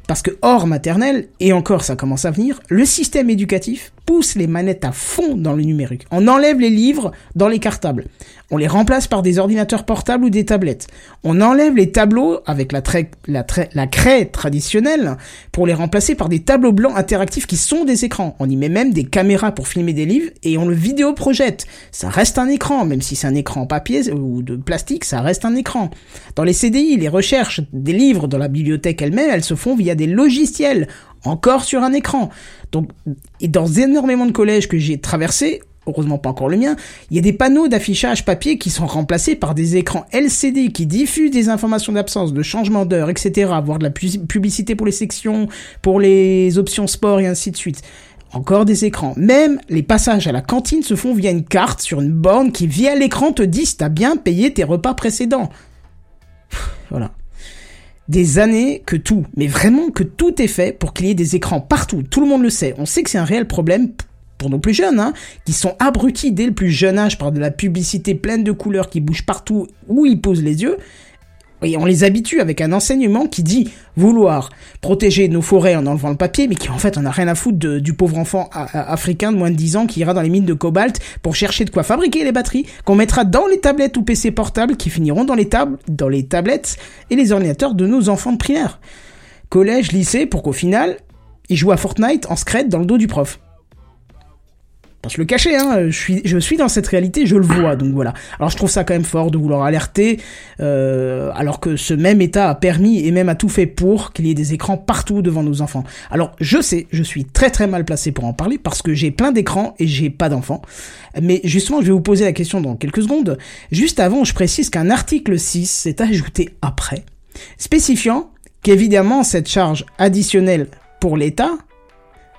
parce que hors maternelle, et encore ça commence à venir, le système éducatif pousse les manettes à fond dans le numérique. On enlève les livres dans les cartables. On les remplace par des ordinateurs portables ou des tablettes. On enlève les tableaux avec la, craie traditionnelle pour les remplacer par des tableaux blancs interactifs qui sont des écrans. On y met même des caméras pour filmer des livres et on le vidéo projette. Ça reste un écran, même si c'est un écran en papier ou de plastique, ça reste un écran. Dans les CDI, les recherches des livres dans la bibliothèque elle-même, elles se font via des logiciels, encore sur un écran. Donc, et dans énormément de collèges que j'ai traversés, heureusement pas encore le mien, il y a des panneaux d'affichage papier qui sont remplacés par des écrans LCD qui diffusent des informations d'absence, de changement d'heure, etc., voire de la pu- publicité pour les sections, pour les options sport et ainsi de suite. Encore des écrans. Même les passages à la cantine se font via une carte sur une borne qui, via l'écran, te dit si t'as bien payé tes repas précédents. Voilà des années que tout, mais vraiment que tout est fait pour qu'il y ait des écrans partout. Tout le monde le sait. On sait que c'est un réel problème pour nos plus jeunes, hein, qui sont abrutis dès le plus jeune âge par de la publicité pleine de couleurs qui bouge partout où ils posent les yeux. On les habitue avec un enseignement qui dit vouloir protéger nos forêts en enlevant le papier, mais qui en fait on a rien à foutre du pauvre enfant africain de moins de 10 ans qui ira dans les mines de cobalt pour chercher de quoi fabriquer les batteries, qu'on mettra dans les tablettes ou PC portables qui finiront dans les tables, dans les tablettes et les ordinateurs de nos enfants de primaire. Collège, lycée, pour qu'au final, ils jouent à Fortnite en secret dans le dos du prof. Pas se le cacher, hein, je suis, je suis dans cette réalité, je le vois, donc voilà. Alors je trouve ça quand même fort de vouloir alerter, euh, alors que ce même État a permis et même a tout fait pour qu'il y ait des écrans partout devant nos enfants. Alors je sais, je suis très très mal placé pour en parler parce que j'ai plein d'écrans et j'ai pas d'enfants. Mais justement, je vais vous poser la question dans quelques secondes. Juste avant, je précise qu'un article 6 s'est ajouté après, spécifiant qu'évidemment cette charge additionnelle pour l'État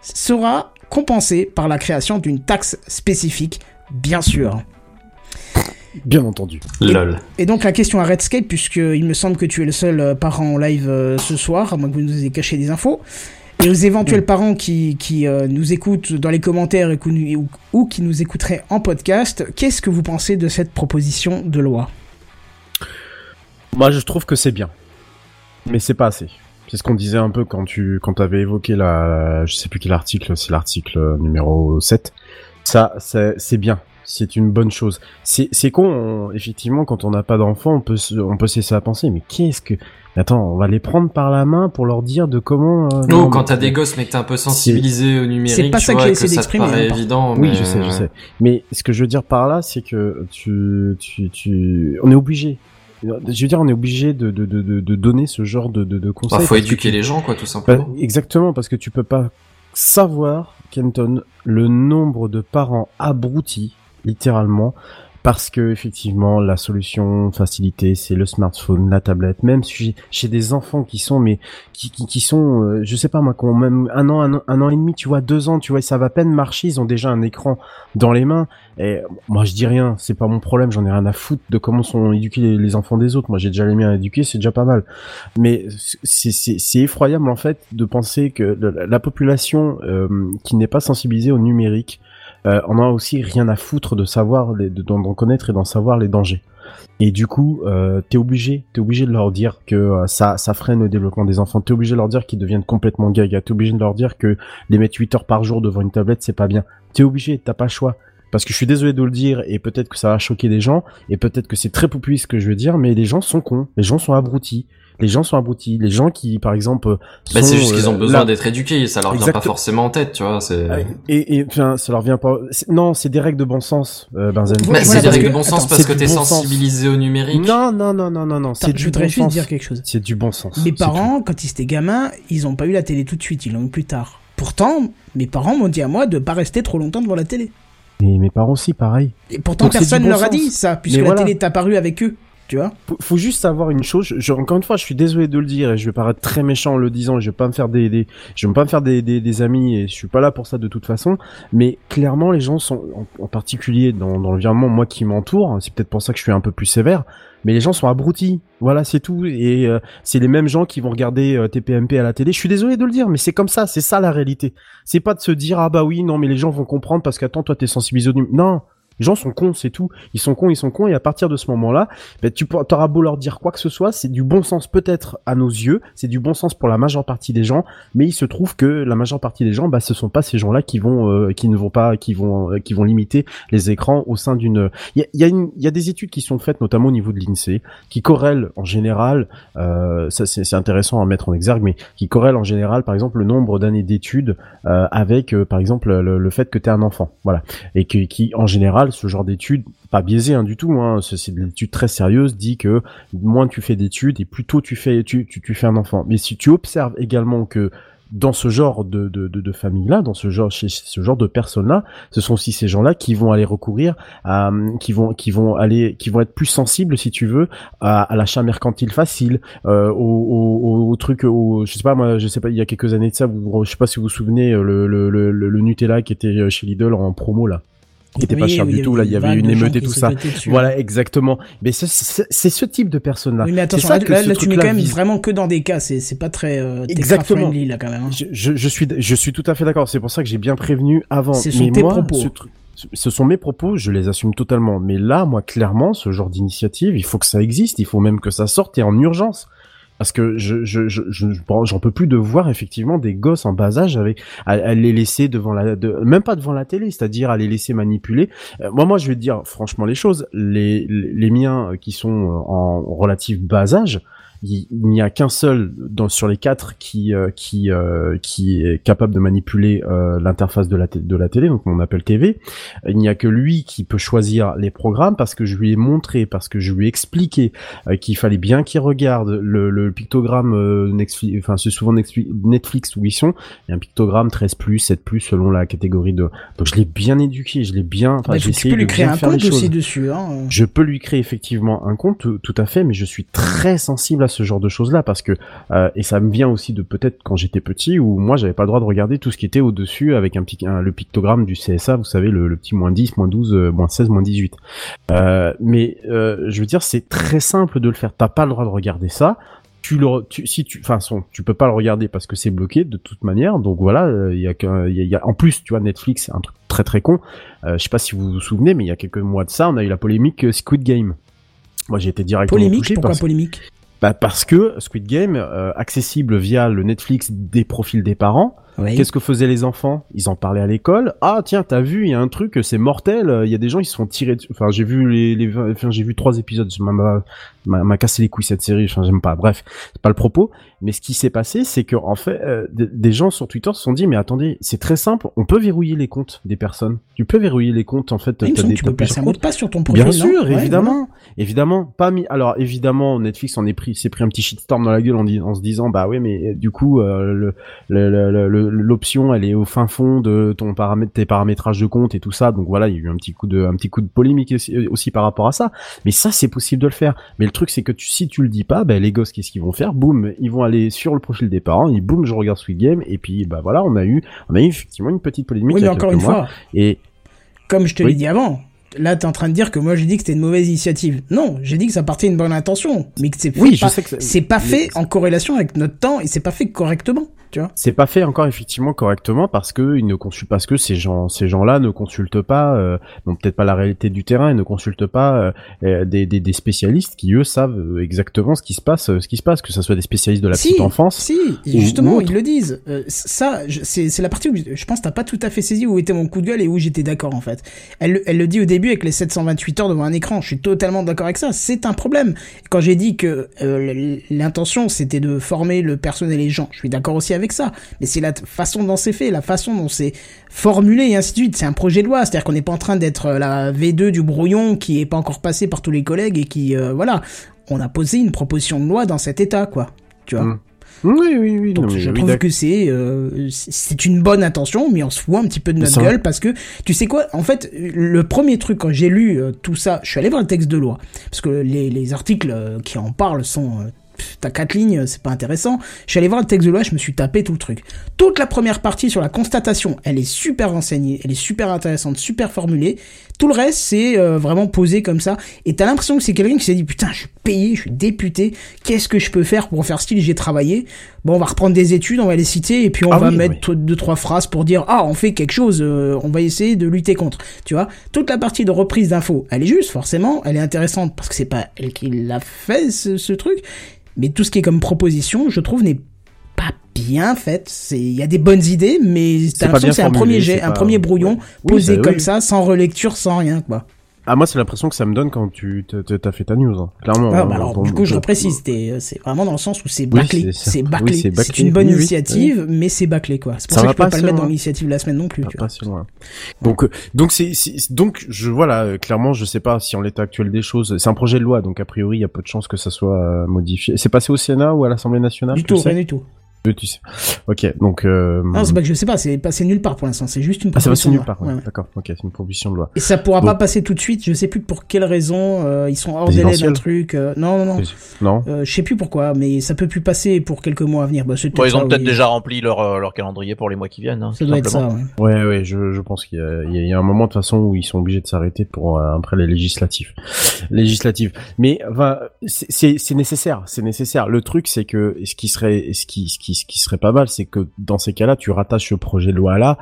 sera compensée par la création d'une taxe spécifique, bien sûr. Bien entendu. Lol. Et donc la question à Redscape, puisqu'il me semble que tu es le seul euh, parent en live euh, ce soir, à moins que vous nous ayez caché des infos, et aux éventuels parents qui, qui euh, nous écoutent dans les commentaires et qui nous- ou, ou qui nous écouteraient en podcast, qu'est-ce que vous pensez de cette proposition de loi? Moi, je trouve que c'est bien. Mais c'est pas assez. C'est ce qu'on disait un peu quand tu quand avais évoqué la, je sais plus quel article, c'est l'article numéro 7. Ça, c'est c'est bien. C'est une bonne chose. C'est c'est con, on- effectivement, quand on n'a pas d'enfant, on peut se- on peut cesser à penser, mais qu'est-ce que Attends, on va les prendre par la main pour leur dire de comment. euh, Oh, non, quand t'as des gosses mais que t'es un peu sensibilisé au numérique, C'est pas tu ça vois, essaie que ça te paraît hein, évident. Oui, mais- je sais, je sais. Mais ce que je veux dire par là, c'est que tu, tu, tu, on est obligé. Je veux dire, on est obligé de, de, de, de, donner ce genre de, de, de conseils. Bah, faut éduquer tu- les gens, quoi, tout Bah, simplement. exactement, parce que tu peux pas savoir, Kenton, le nombre de parents abrutis, littéralement, parce que effectivement la solution facilité c'est le smartphone, la tablette. Même j'ai- j'ai des enfants qui sont mais qui qui, qui sont, euh, je sais pas moi, qui même un an, un, an- un an et demi, tu vois, deux ans, tu vois, ça va à peine marcher, ils ont déjà un écran dans les mains. Et moi je dis rien, c'est pas mon problème, j'en ai rien à foutre de comment sont éduqués les, enfants des autres. Moi j'ai déjà les miens éduqués, c'est déjà pas mal. Mais c'est effroyable en fait de penser que le- la population euh, qui n'est pas sensibilisée au numérique euh, on a aussi rien à foutre de savoir, d'en connaître et d'en savoir les dangers. Et du coup, euh, t'es obligé, t'es obligé de leur dire que euh, ça, ça freine le développement des enfants. T'es obligé de leur dire qu'ils deviennent complètement gaga. T'es obligé de leur dire que les mettre 8 heures par jour devant une tablette, c'est pas bien. T'es obligé, t'as pas le choix. Parce que je suis désolé de le dire, et peut-être que ça va choquer des gens, et peut-être que c'est très populiste ce que je veux dire, mais les gens sont cons, les gens sont abrutis, les gens sont abrutis, les gens qui, par exemple, Bah, sont, c'est juste qu'ils ont euh, besoin là- d'être éduqués, ça leur vient Exact- pas forcément en tête, tu vois, c'est... euh, Et, et enfin, ça leur vient pas. c'est- Non, c'est des règles de bon sens, euh, Benzen. Bah, Voilà, c'est des règles de bon sens attends, parce que t'es bon sens. sensibilisé au numérique. Non, non, non, non, non, non. C'est je du bon juste sens. dire quelque chose. C'est du bon sens. Mes parents, quand ils étaient gamins, ils ont pas eu la télé tout de suite, ils l'ont eu plus tard. Pourtant, mes parents m'ont dit à moi de pas rester trop longtemps devant la télé. Et mes parents aussi, pareil. Et pourtant, Donc, personne ne bon leur a dit ça, puisque Mais la voilà. télé est apparue avec eux. Tu vois Faut, juste savoir une chose. Je, encore une fois, je suis désolé de le dire et je vais paraître très méchant en le disant. Je vais pas me faire des, des je vais pas me faire des, des, des amis et je suis pas là pour ça de toute façon. Mais clairement, les gens sont, en, particulier dans, dans l'environnement moi qui m'entoure. C'est peut-être pour ça que je suis un peu plus sévère. Mais les gens sont abrutis. Voilà, c'est tout. Et euh, c'est les mêmes gens qui vont regarder euh, TPMP à la télé. Je suis désolé de le dire, mais c'est comme ça. C'est ça la réalité. C'est pas de se dire ah bah oui non mais les gens vont comprendre parce qu'attends toi t'es sensibilisé au. Non. Les gens sont cons, c'est tout. Ils sont cons, ils sont cons, et à partir de ce moment-là, ben, tu t'auras beau leur dire quoi que ce soit, c'est du bon sens peut-être à nos yeux, c'est du bon sens pour la majeure partie des gens, mais il se trouve que la majeure partie des gens, bah, ce sont pas ces gens-là qui vont, euh, qui ne vont pas, qui vont, euh, qui vont limiter les écrans au sein d'une. Il y a, des études qui sont faites, notamment au niveau de l'Insee, qui corrèlent en général, euh, ça c'est intéressant à mettre en exergue, mais qui corrèlent en général, par exemple, le nombre d'années d'études avec, par exemple, le, fait que tu es un enfant, voilà, et qui, en général, ce genre d'études, pas biaisé hein, du tout, hein, c'est de l'étude très sérieuse, dit que moins tu fais d'études et plus tôt tu fais, tu, tu, tu fais un enfant. Mais si tu observes également que dans ce genre de, de, de, famille-là, dans ce genre, chez ce genre de personnes-là, ce sont aussi ces gens-là qui vont aller recourir à, qui vont, qui vont aller, qui vont être plus sensibles, si tu veux, à, à l'achat mercantile facile, euh, au, au, au truc, au, je sais pas moi, je sais pas, il y a quelques années de ça, vous, je sais pas si vous vous souvenez, euh, le, le, le, le Nutella qui était chez Lidl en promo là qui était pas cher du tout là il y avait une émeute et tout ça dessus. voilà exactement mais c'est- c'est c'est ce type de personnes là Oui, mais attention, ça là, que là, là, tu mets quand même vise. vraiment que dans des cas, c'est c'est pas très euh, Exactement. friendly là quand même. hein. je, je, je suis je suis tout à fait d'accord c'est pour ça que j'ai bien prévenu avant Ce sont mais tes moi, propos. ce truc- ce sont mes propos, je les assume totalement. Mais là, moi, clairement, ce genre d'initiative, il faut que ça existe, il faut même que ça sorte et en urgence. Parce que je, je, je, je- j'en peux plus de voir effectivement des gosses en bas âge avec à, les laisser devant la, de, même pas devant la télé, c'est-à-dire à les laisser manipuler. Euh, moi, moi, je vais te dire franchement les choses. Les, les, miens qui sont euh, en relatif bas âge, il il n'y a qu'un seul dans, sur les quatre qui euh, qui euh, qui est capable de manipuler euh, l'interface de la té- de la télé, donc mon Apple TV. Il n'y a que lui qui peut choisir les programmes parce que je lui ai montré, parce que je lui ai expliqué qu'il fallait bien qu'il regarde le, le pictogramme Netflix, enfin c'est souvent Netflix, où ils sont. Il y a un pictogramme 13 7 selon la catégorie de. Donc je l'ai bien éduqué, je l'ai bien. Bah, tu peux lui créer un compte aussi dessus. Hein. Je peux lui créer effectivement un compte, tout, tout à fait, mais je suis très sensible à ce genre de choses-là parce que euh, et ça me vient aussi de peut-être quand j'étais petit où moi j'avais pas le droit de regarder tout ce qui était au dessus avec un, un- le pictogramme du CSA, vous savez le, le petit moins 10, moins 12, euh, moins 16, moins 18. Euh, mais euh, je veux dire c'est très simple de le faire. T'as pas le droit de regarder ça. Tu le, tu, si tu, enfin, tu peux pas le regarder parce que c'est bloqué de toute manière. Donc voilà, il y a qu'un, il y y a, en plus, tu vois, Netflix, un truc très très con. Euh, je sais pas si vous vous souvenez, mais il y a quelques mois de ça, on a eu la polémique Squid Game. Moi, j'ai été directement Polémique, touché pourquoi parce- polémique? Bah parce que Squid Game, euh, accessible via le Netflix des profils des parents, Oui. Qu'est-ce que faisaient les enfants? Ils en parlaient à l'école. Ah tiens, t'as vu, il y a un truc, c'est mortel. Il y a des gens, ils se font tirer. dessus. Enfin, j'ai vu les, les, enfin, j'ai vu trois épisodes. Ça m'a, m'a, m'a cassé les couilles cette série. Enfin, j'aime pas. Bref, c'est pas le propos. Mais ce qui s'est passé, c'est que en fait, euh, des- gens sur Twitter se sont dit, mais attendez, c'est très simple. On peut verrouiller les comptes des personnes. Tu peux verrouiller les comptes. En fait, t'as semble des- tu peux plusieurs un mot de passe sur ton profil. Bien sûr, Ouais, évidemment, évidemment, pas mis. Alors évidemment, Netflix en est pris, s'est pris un petit shitstorm dans la gueule en, en se disant, bah oui, mais du coup, euh, le- le- le- le- l'option, elle est au fin fond de ton paramètre, tes paramétrages de compte et tout ça. Donc voilà, il y a eu un petit coup de, un petit coup de polémique aussi, aussi par rapport à ça. Mais ça, c'est possible de le faire. Mais le truc, c'est que tu, si tu le dis pas, ben les gosses, qu'est-ce qu'ils vont faire? Boum, ils vont aller sur le profil des parents, et boum, je regarde Sweet Game, et puis bah voilà, on a eu, on a eu effectivement une petite polémique. Oui, mais encore une mois. fois, Et comme je te Oui. l'ai dit avant, là, t'es en train de dire que moi, j'ai dit que c'était une mauvaise initiative. Non, j'ai dit que ça partait d'une bonne intention, mais que c'est oui, pas- que ça- pas mais- fait en corrélation avec notre temps et c'est pas fait correctement, tu vois. C'est pas fait encore effectivement correctement parce que ils ne consultent parce que ces gens ces gens-là ne consultent pas euh, non peut-être pas la réalité du terrain et ne consultent pas euh, euh, des, des, des spécialistes qui eux savent euh, exactement ce qui se passe ce qui se passe que ce soit des spécialistes de la Si, petite enfance Si, ou- justement, ou ils le disent. Euh, ça, c'est la partie où je pense que t'as pas tout à fait saisi où était mon coup de gueule et où j'étais d'accord en fait. Elle, le- elle le dit au début avec les 728 heures devant un écran. Je suis totalement d'accord avec ça. C'est un problème. Quand j'ai dit que l'intention c'était de former le personnel et les gens, je suis d'accord aussi avec ça. Mais c'est la façon dont c'est fait, la façon dont c'est formulé et ainsi de suite. C'est un projet de loi. C'est-à-dire qu'on n'est pas en train d'être euh, la V2 du brouillon qui est pas encore passé par tous les collègues et qui, euh, voilà. On a posé une proposition de loi dans cet état, quoi. Tu vois. Mm. oui oui oui Donc non, je oui, trouve que c'est euh, c'est c'est une bonne intention, mais on se fout un petit peu de notre gueule parce que tu sais quoi En fait, le premier truc quand j'ai lu euh, tout ça, je suis allé voir le texte de loi parce que les, les articles euh, qui en parlent sont T'as quatre lignes, c'est pas intéressant. Je suis allé voir le texte de loi, je me suis tapé tout le truc. Toute la première partie sur la constatation, elle est super renseignée, elle est super intéressante, super formulée. Tout le reste, c'est euh, vraiment posé comme ça. Et t'as l'impression que c'est quelqu'un qui s'est dit, putain, je suis payé, je suis député, qu'est-ce que je peux faire pour faire style j'ai travaillé Bon, on va reprendre des études, on va les citer, et puis on Ah va oui, mettre oui. deux, deux, trois phrases pour dire, ah, on fait quelque chose, euh, on va essayer de lutter contre. Tu vois? Toute la partie de reprise d'infos, elle est juste, forcément, elle est intéressante, parce que c'est pas elle qui l'a fait, ce, ce truc. Mais tout ce qui est comme proposition, je trouve, n'est pas bien faite. C'est, il y a des bonnes idées, mais C'est t'as l'impression que c'est un premier jet, un pas- premier brouillon Oui, posé ça, comme oui. ça, sans relecture, sans rien, quoi. ah moi c'est l'impression que ça me donne quand tu t'as- fait ta news hein. clairement Ah, hein, bah alors, du coup, je reprécise, euh, c'est vraiment dans le sens où c'est bâclé. c'est ça. bâclé. c'est une bonne Oui, initiative, mais c'est bâclé, quoi. C'est pour Ça ça, que je peux pas pas le mettre dans l'initiative de la semaine non plus, tu pas si loin. Donc, euh, donc c'est, donc je voilà, euh, clairement, je sais pas si en l'état actuel des choses, c'est un projet de loi, donc a priori, il y a peu de chances que ça soit euh, modifié. C'est passé au Sénat ou à l'Assemblée nationale Du tout, rien du tout. Tu sais. Ok, donc. Euh... Non, c'est pas que je sais pas, c'est passé nulle part pour l'instant, c'est juste une ah, ça va c'est proposition de nulle loi. part. ouais. Ouais, ouais. D'accord. Ok, c'est une proposition de loi. Et ça pourra Donc- pas passer tout de suite, je sais plus pour quelle raison, euh, ils sont hors délai d'un truc. euh, non, non, non. Non. Euh, je sais plus pourquoi, mais ça peut plus passer pour quelques mois à venir. Bah, Bon, ils ont peut-être oui. déjà rempli leur, euh, leur calendrier pour les mois qui viennent. hein, Ça doit être ça, ouais. Ouais, ouais, je, je pense qu'il y a, y un moment de toute façon où ils sont obligés de s'arrêter pour euh, après les législatives. Législatives. Mais enfin, c'est nécessaire, c'est nécessaire. Le truc, c'est que ce qui serait, ce qui, ce qui, ce qui serait pas mal, c'est que dans ces cas-là, tu rattaches ce projet de loi là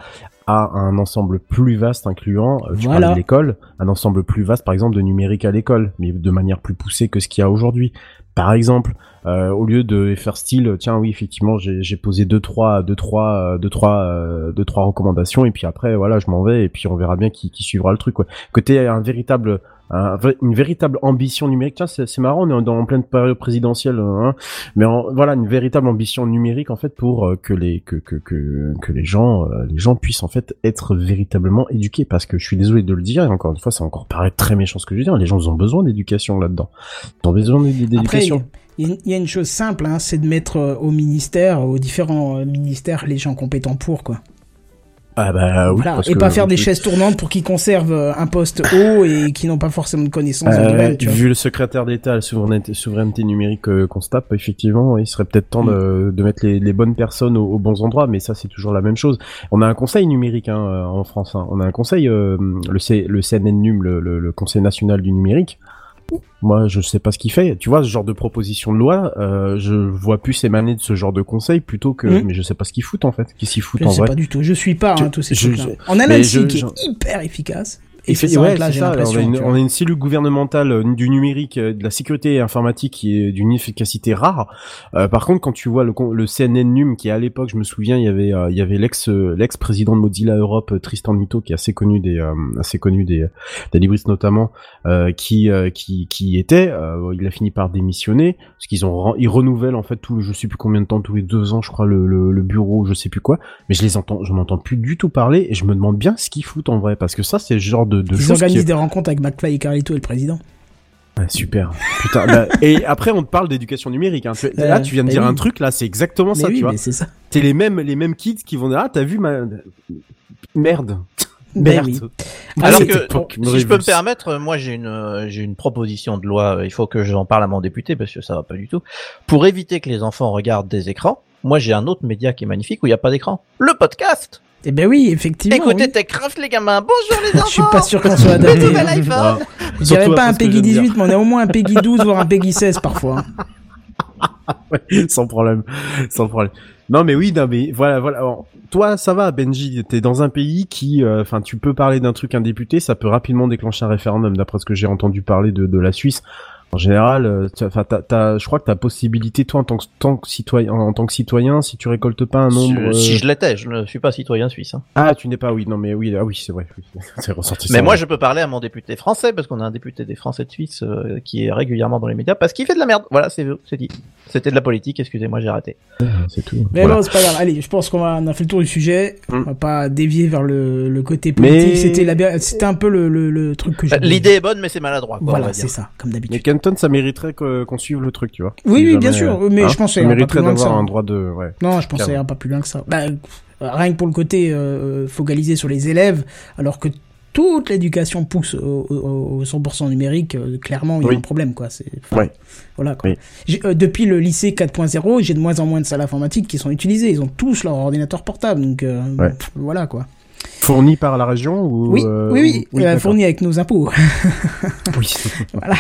à un ensemble plus vaste incluant, euh, tu Voilà. parlais de l'école, un ensemble plus vaste, par exemple, de numérique à l'école, mais de manière plus poussée que ce qu'il y a aujourd'hui. Par exemple, euh, au lieu de faire style, tiens, oui, effectivement, j'ai posé deux trois, deux trois, euh, deux trois, euh, deux trois recommandations, et puis après, voilà, je m'en vais, et puis on verra bien qui, qui suivra le truc. Quoi. Que t'aies un véritable, une véritable ambition numérique. Tiens, c'est marrant, on est dans en pleine période présidentielle, hein, mais voilà, une véritable ambition numérique en fait pour euh, que les que que que, que les gens, euh, les gens puissent en fait être véritablement éduqués. Parce que je suis désolé de le dire, et encore une fois, ça encore paraît très méchant ce que je veux dire. Les gens ont besoin d'éducation là-dedans. Ils ont besoin d'éducation. il y, a- une chose simple, hein, c'est de mettre euh, au ministère, aux différents ministères, les gens compétents pour, quoi. Ah bah oui, Voilà. parce Et que- pas faire des chaises tournantes pour qu'ils conservent euh, un poste haut et qui n'ont pas forcément de connaissances Euh, domaine, tu vois. vu le secrétaire d'État à la souveraineté, souveraineté numérique euh, qu'on se tape, effectivement, il serait peut-être temps de, Mm. de mettre les, les bonnes personnes aux, aux bons endroits, mais ça c'est toujours la même chose. On a un conseil numérique hein, euh, en France, hein. on a un conseil, euh, le, C, le CNNUM, le, le, le Conseil national du numérique. Moi, je sais pas ce qu'il fait. Tu vois, ce genre de proposition de loi, euh, je vois plus émaner de ce genre de conseil plutôt que, Mm. mais je sais pas ce qu'ils foutent en fait. Qu'est-ce qu'ils foutent Je en sais vrai? pas du tout, je suis pas Je- hein, tous ces je- trucs-là. je- En analytique, je- est hyper efficace. Et ouais, c'est j'ai ça. On a, une, on a une cellule gouvernementale euh, du numérique, euh, de la sécurité informatique qui est d'une efficacité rare. Euh, par contre, quand tu vois le, le CNN Num, qui à l'époque, je me souviens, il y avait, euh, il y avait l'ex, euh, l'ex-président de Mozilla Europe, Tristan Nito, qui est assez connu des, euh, assez connu des, des libristes notamment, euh, qui, euh, qui, qui était, euh, il a fini par démissionner parce qu'ils ont, ils renouvellent en fait tout, le- je sais plus combien de temps, tous les deux ans, je crois, le, le, le bureau, je sais plus quoi. Mais je les entends, je n'entends plus du tout parler et je me demande bien ce qu'ils foutent en vrai, parce que ça, c'est le genre de, de Ils choses qui- organisent des rencontres avec McFly et Carlito et le président. Ouais, super. Putain. bah, et après, on te parle d'éducation numérique. Hein. Tu- Euh, là, tu viens de bah dire oui. un truc. Là, c'est exactement Mais ça. oui, tu vois. mais c'est ça. T'es les mêmes, les mêmes kids qui vont dire ah t'as vu ma merde. Ben Merde. oui. Ah, Alors que, si je peux me permettre, euh, moi j'ai une euh, j'ai une proposition de loi. Il faut que j'en parle à mon député parce que ça va pas du tout. Pour éviter que les enfants regardent des écrans, moi j'ai un autre média qui est magnifique où il y a pas d'écran. Le podcast. Eh ben oui, effectivement. Écoutez oui. TechCraft les gamins. Bonjour les enfants. Je suis pas sûr qu'on soit Le adapté. nouvel iPhone. Dirais Surtout pas un Peggy je viens de 18, mais on est au moins un Peggy 12, voire un Peggy 16 parfois. ouais, sans problème, sans problème. Non mais oui, non mais voilà, voilà. Alors, toi, ça va, Benji. T'es dans un pays qui, euh, enfin, tu peux parler d'un truc un député, ça peut rapidement déclencher un référendum. D'après ce que j'ai entendu parler de, de la Suisse. En général, euh, enfin, je crois que ta possibilité, toi, en tant que, tant que citoyen, en tant que citoyen, si tu récoltes pas un nombre, Si euh, je l'étais, je ne suis pas citoyen suisse. hein. ah, tu n'es pas, oui, non mais oui, ah oui, c'est vrai, oui. c'est ressorti. Mais moi, je peux parler à mon député français parce qu'on a un député des Français de Suisse euh, qui est régulièrement dans les médias parce qu'il fait de la merde. Voilà, c'est c'est dit. C'était de la politique. Excusez-moi, j'ai raté. c'est tout. Mais Voilà. bon, c'est pas grave. Allez, je pense qu'on a fait le tour du sujet. Mm. On va pas dévier vers le, le côté politique. Mais- C'était la, c'était un peu le, le, le truc que j'ai. L'idée est bonne, mais c'est maladroit. Quoi, Voilà, c'est ça, comme d'habitude. Ça mériterait qu'on suive le truc, tu vois. Oui, oui, bien sûr. euh, Mais hein, je pense ça mériterait d'avoir un droit de, ouais. Non, je Clairement. ira pas plus loin que ça. Bah, euh, rien que pour le côté euh, focalisé sur les élèves, alors que toute l'éducation pousse au, au- au 100% numérique, euh, clairement, il y a Oui. un problème, quoi. C'est, enfin, Ouais. Voilà, quoi. Oui. Euh, depuis le lycée 4.0, j'ai de moins en moins de salles informatiques qui sont utilisées. Ils ont tous leur ordinateur portable, donc euh, Ouais. pff, voilà, quoi. Fourni par la région ou Oui, euh, oui, oui, ou- euh, d'accord. fourni avec nos impôts. Oui, voilà,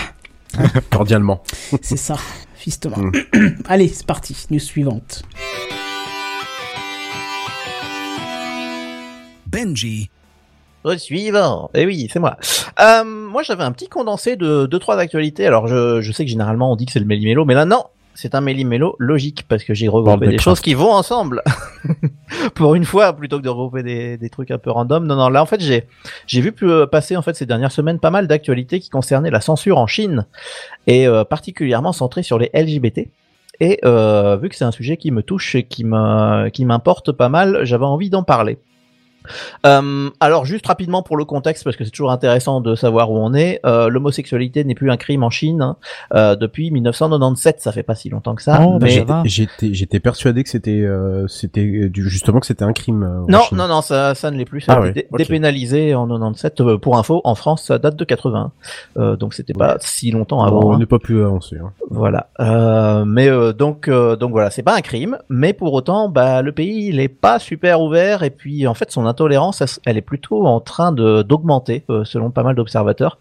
cordialement. c'est ça, fistement. Mm. Allez, c'est parti. News suivante. Benji, Au suivant. Eh oui, c'est moi. Euh, moi, j'avais un petit condensé de deux trois actualités. Alors, je, je sais que généralement on dit que c'est le méli-mélo, mais là non, c'est un méli-mélo logique parce que j'ai regroupé des choses qui vont ensemble. Pour une fois, plutôt que de regrouper des, des trucs un peu random. Non, non. Là, en fait, j'ai j'ai vu euh, passer en fait ces dernières semaines pas mal d'actualités qui concernaient la censure en Chine et euh, particulièrement centrées sur les LGBT. Et euh, vu que c'est un sujet qui me touche et qui m'importe pas mal, j'avais envie d'en parler. Euh, alors juste rapidement pour le contexte parce que c'est toujours intéressant de savoir où on est. Euh, L'homosexualité n'est plus un crime en Chine hein, euh, depuis 1997. Ça fait pas si longtemps que ça. Oh, bah, mais. J'étais, j'étais persuadé que c'était, justement que c'était un crime. non, non, non, ça, ça ne l'est plus. Ça Ah a ouais, été dépénalisé en 97. Euh, pour info, en France, ça date de 80. Euh, donc c'était pas si longtemps avant. on hein. n'est pas plus avancé. Hein. Voilà. Mais donc donc voilà, c'est pas un crime, mais pour autant, bah le pays il est pas super ouvert et puis en fait son intolérance, elle, est plutôt en train d'augmenter euh, selon pas mal d'observateurs.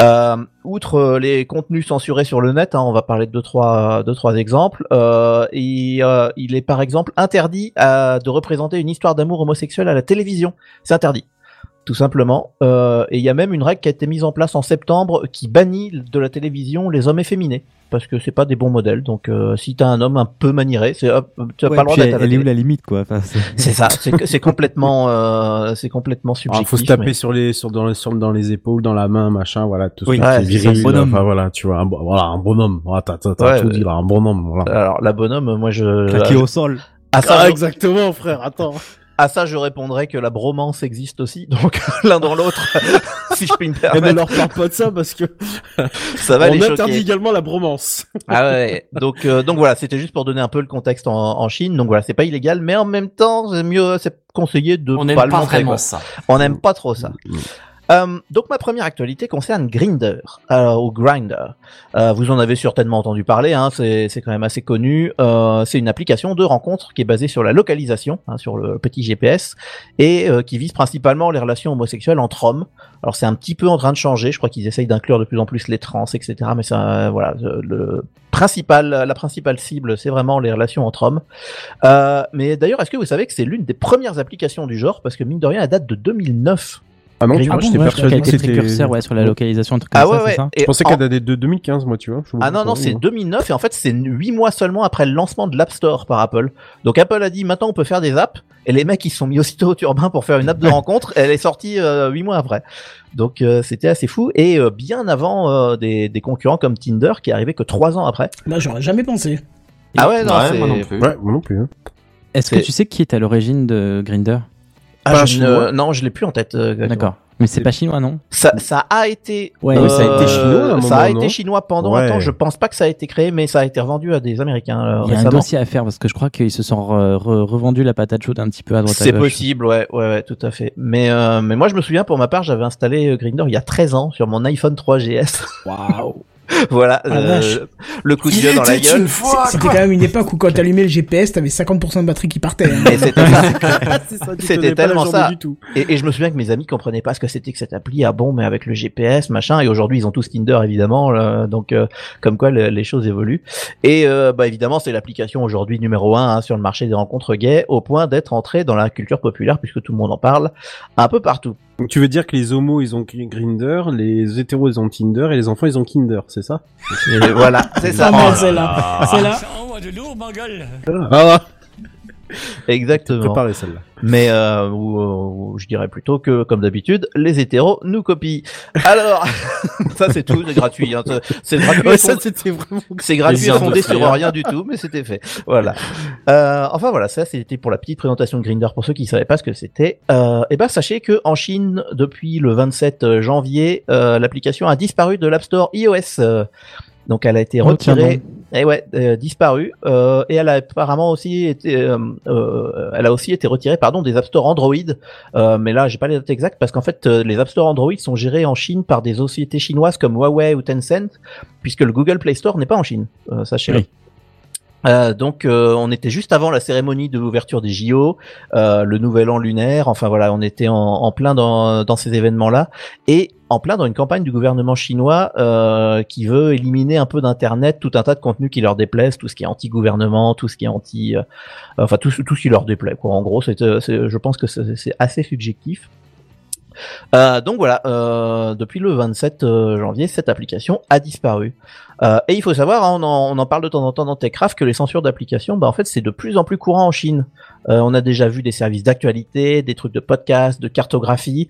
Euh, outre euh, les contenus censurés sur le net, hein, on va parler de deux trois deux trois exemples. Il est par exemple interdit de représenter une histoire d'amour homosexuel à la télévision. C'est interdit tout simplement. Euh, et il y a même une règle qui a été mise en place en septembre qui bannit de la télévision les hommes efféminés parce que c'est pas des bons modèles. Donc euh, si t'as un homme un peu manieré, c'est hop, tu as Ouais, pas le droit d'être elle, est où la limite, quoi? Enfin, c'est- ça, c'est c'est complètement, euh, c'est complètement Il subjectif. faut se taper mais- sur les, sur dans les, sur dans les épaules, dans la main, machin, voilà, tout Oui. ce qui Ouais, est viril. bonhomme. Enfin voilà, tu vois, un, voilà, un bonhomme. Voilà, t'as, t'as, t'as Ouais, tout dit là, un bonhomme. Voilà. Alors la bonhomme, moi je. Claqué au sol. Ah, je- exactement, frère. Attends. à ça, je répondrais que la bromance existe aussi. Donc l'un dans l'autre, si je puis me Et ne permettre, leur parle pas de ça parce que ça va on les interdit choquer. également la bromance. Ah ouais. Donc euh, donc voilà, c'était juste pour donner un peu le contexte en, en Chine. Donc voilà, c'est pas illégal, mais en même temps, c'est mieux, c'est conseillé de On n'aime pas pas, le montrer. vraiment quoi. ça. On n'aime pas trop ça. Euh, donc ma première actualité concerne Grinder euh, ou Grinder. Euh, vous en avez certainement entendu parler, hein, c'est quand même assez connu. Euh, c'est une application de rencontre qui est basée sur la localisation, hein, sur le petit GPS, et qui vise principalement les relations homosexuelles entre hommes. Alors c'est un petit peu en train de changer. Je crois qu'ils essayent d'inclure de plus en plus les trans, etc. Mais ça, voilà, le- principal, la principale cible, c'est vraiment les relations entre hommes. Mais d'ailleurs, est-ce que vous savez que c'est l'une des premières applications du genre? Parce que mine de rien, elle date de 2009. Ah non, vois, Ah bon, j'étais ouais, persuadé que c'était... précurseur ouais, sur la localisation, un truc comme Ah ça, ouais, c'est ouais. ça Et Je pensais en- qu'elle datait de 2015, moi, tu vois. je- Ah non, non, c'est moi. 2009 et en fait c'est 8 mois seulement après le lancement de l'App Store par Apple. Donc Apple a dit maintenant on peut faire des apps et les mecs ils se sont mis aussitôt au turbin pour faire une app de rencontre. Elle est sortie euh, 8 mois après. Donc euh, c'était assez fou et euh, bien avant euh, des, des concurrents comme Tinder qui est arrivé que 3 ans après. Bah, j'aurais jamais pensé. Ah ouais, non, Ouais, c'est- moi non plus. Ouais, moi non plus. hein. Est-ce que tu sais qui est à l'origine de Grinder Ah, Pas je chinois non, je l'ai plus en tête. euh. D'accord. Mais c'est pas chinois, non? Ça, ça a été. Ouais, ça a été chinois à un Ça a moment, été non? chinois pendant Ouais. un temps. Je pense pas que ça a été créé, mais ça a été revendu à des Américains euh, Il y a un dossier à faire parce que je crois qu'ils se sont re- re- revendus la patate chaude un petit peu à droite à C'est possible, ouais, ouais, ouais, tout à fait. Mais, euh, mais moi, je me souviens, pour ma part, j'avais installé euh, Grindr il y a 13 ans sur mon iPhone 3GS. Waouh. voilà, Ah, euh, le coup de gueule dans la gueule. C'était quand même une époque où quand t'allumais le GPS, t'avais 50% de batterie qui partait. hein. C'était tellement ça. Du tout. Et, et je me souviens que mes amis comprenaient pas ce que c'était que cette appli. Ah bon, mais avec le GPS, machin. Et aujourd'hui, ils ont tous Tinder, évidemment. là. donc, euh, comme quoi, le- les choses évoluent. Et euh, bah évidemment, c'est l'application aujourd'hui numéro un hein, sur le marché des rencontres gays, au point d'être entrée dans la culture populaire, puisque tout le monde en parle un peu partout. Donc tu veux dire que les homos ils ont Gr- Grinder, les hétéros ils ont Tinder et les enfants ils ont Kinder, c'est ça? Et voilà, c'est ça. Ah, envoie de lourd, ma gueule. Ah, Exactement. préparé celle-là. Mais euh, ou, ou je dirais plutôt que, comme d'habitude, les hétéros nous copient. Alors, ça c'est tout, c'est gratuit. Hein. C'est gratuit. Ouais, fond- c'était vraiment. C'est gratuit fondé sur rien du tout, mais c'était fait. Voilà. Euh, enfin voilà, ça c'était pour la petite présentation de Grinder pour ceux qui savaient pas ce que c'était. Euh, et ben sachez que en Chine, depuis le 27 janvier, euh, l'application a disparu de l'App Store iOS. Euh, donc elle a été Oh, retirée. Et ouais, euh, disparue. Euh, et elle a apparemment aussi été, euh, elle a aussi été retirée, pardon, des App Store Android. Mais là, j'ai pas les dates exactes parce qu'en fait, les App Store Android sont gérés en Chine par des sociétés chinoises comme Huawei ou Tencent, puisque le Google Play Store n'est pas en Chine. Sachez-le. Euh, donc euh, on était juste avant la cérémonie de l'ouverture des JO, euh, le nouvel an lunaire, enfin voilà, on était en, en plein dans, dans ces événements-là, et en plein dans une campagne du gouvernement chinois euh, qui veut éliminer un peu d'Internet, tout un tas de contenus qui leur déplaisent, tout ce qui est anti-gouvernement, tout ce qui est anti... euh, enfin tout, tout ce qui leur déplaît, quoi. En gros, c'est, je pense que c'est assez subjectif. Euh, donc voilà, euh, depuis le 27 euh, janvier, cette application a disparu. Euh, et il faut savoir, hein, on, en, on en parle de temps en temps dans Techcraft, que les censures d'applications, bah, en fait, c'est de plus en plus courant en Chine. On a déjà vu des services d'actualité, des trucs de podcast, de cartographie,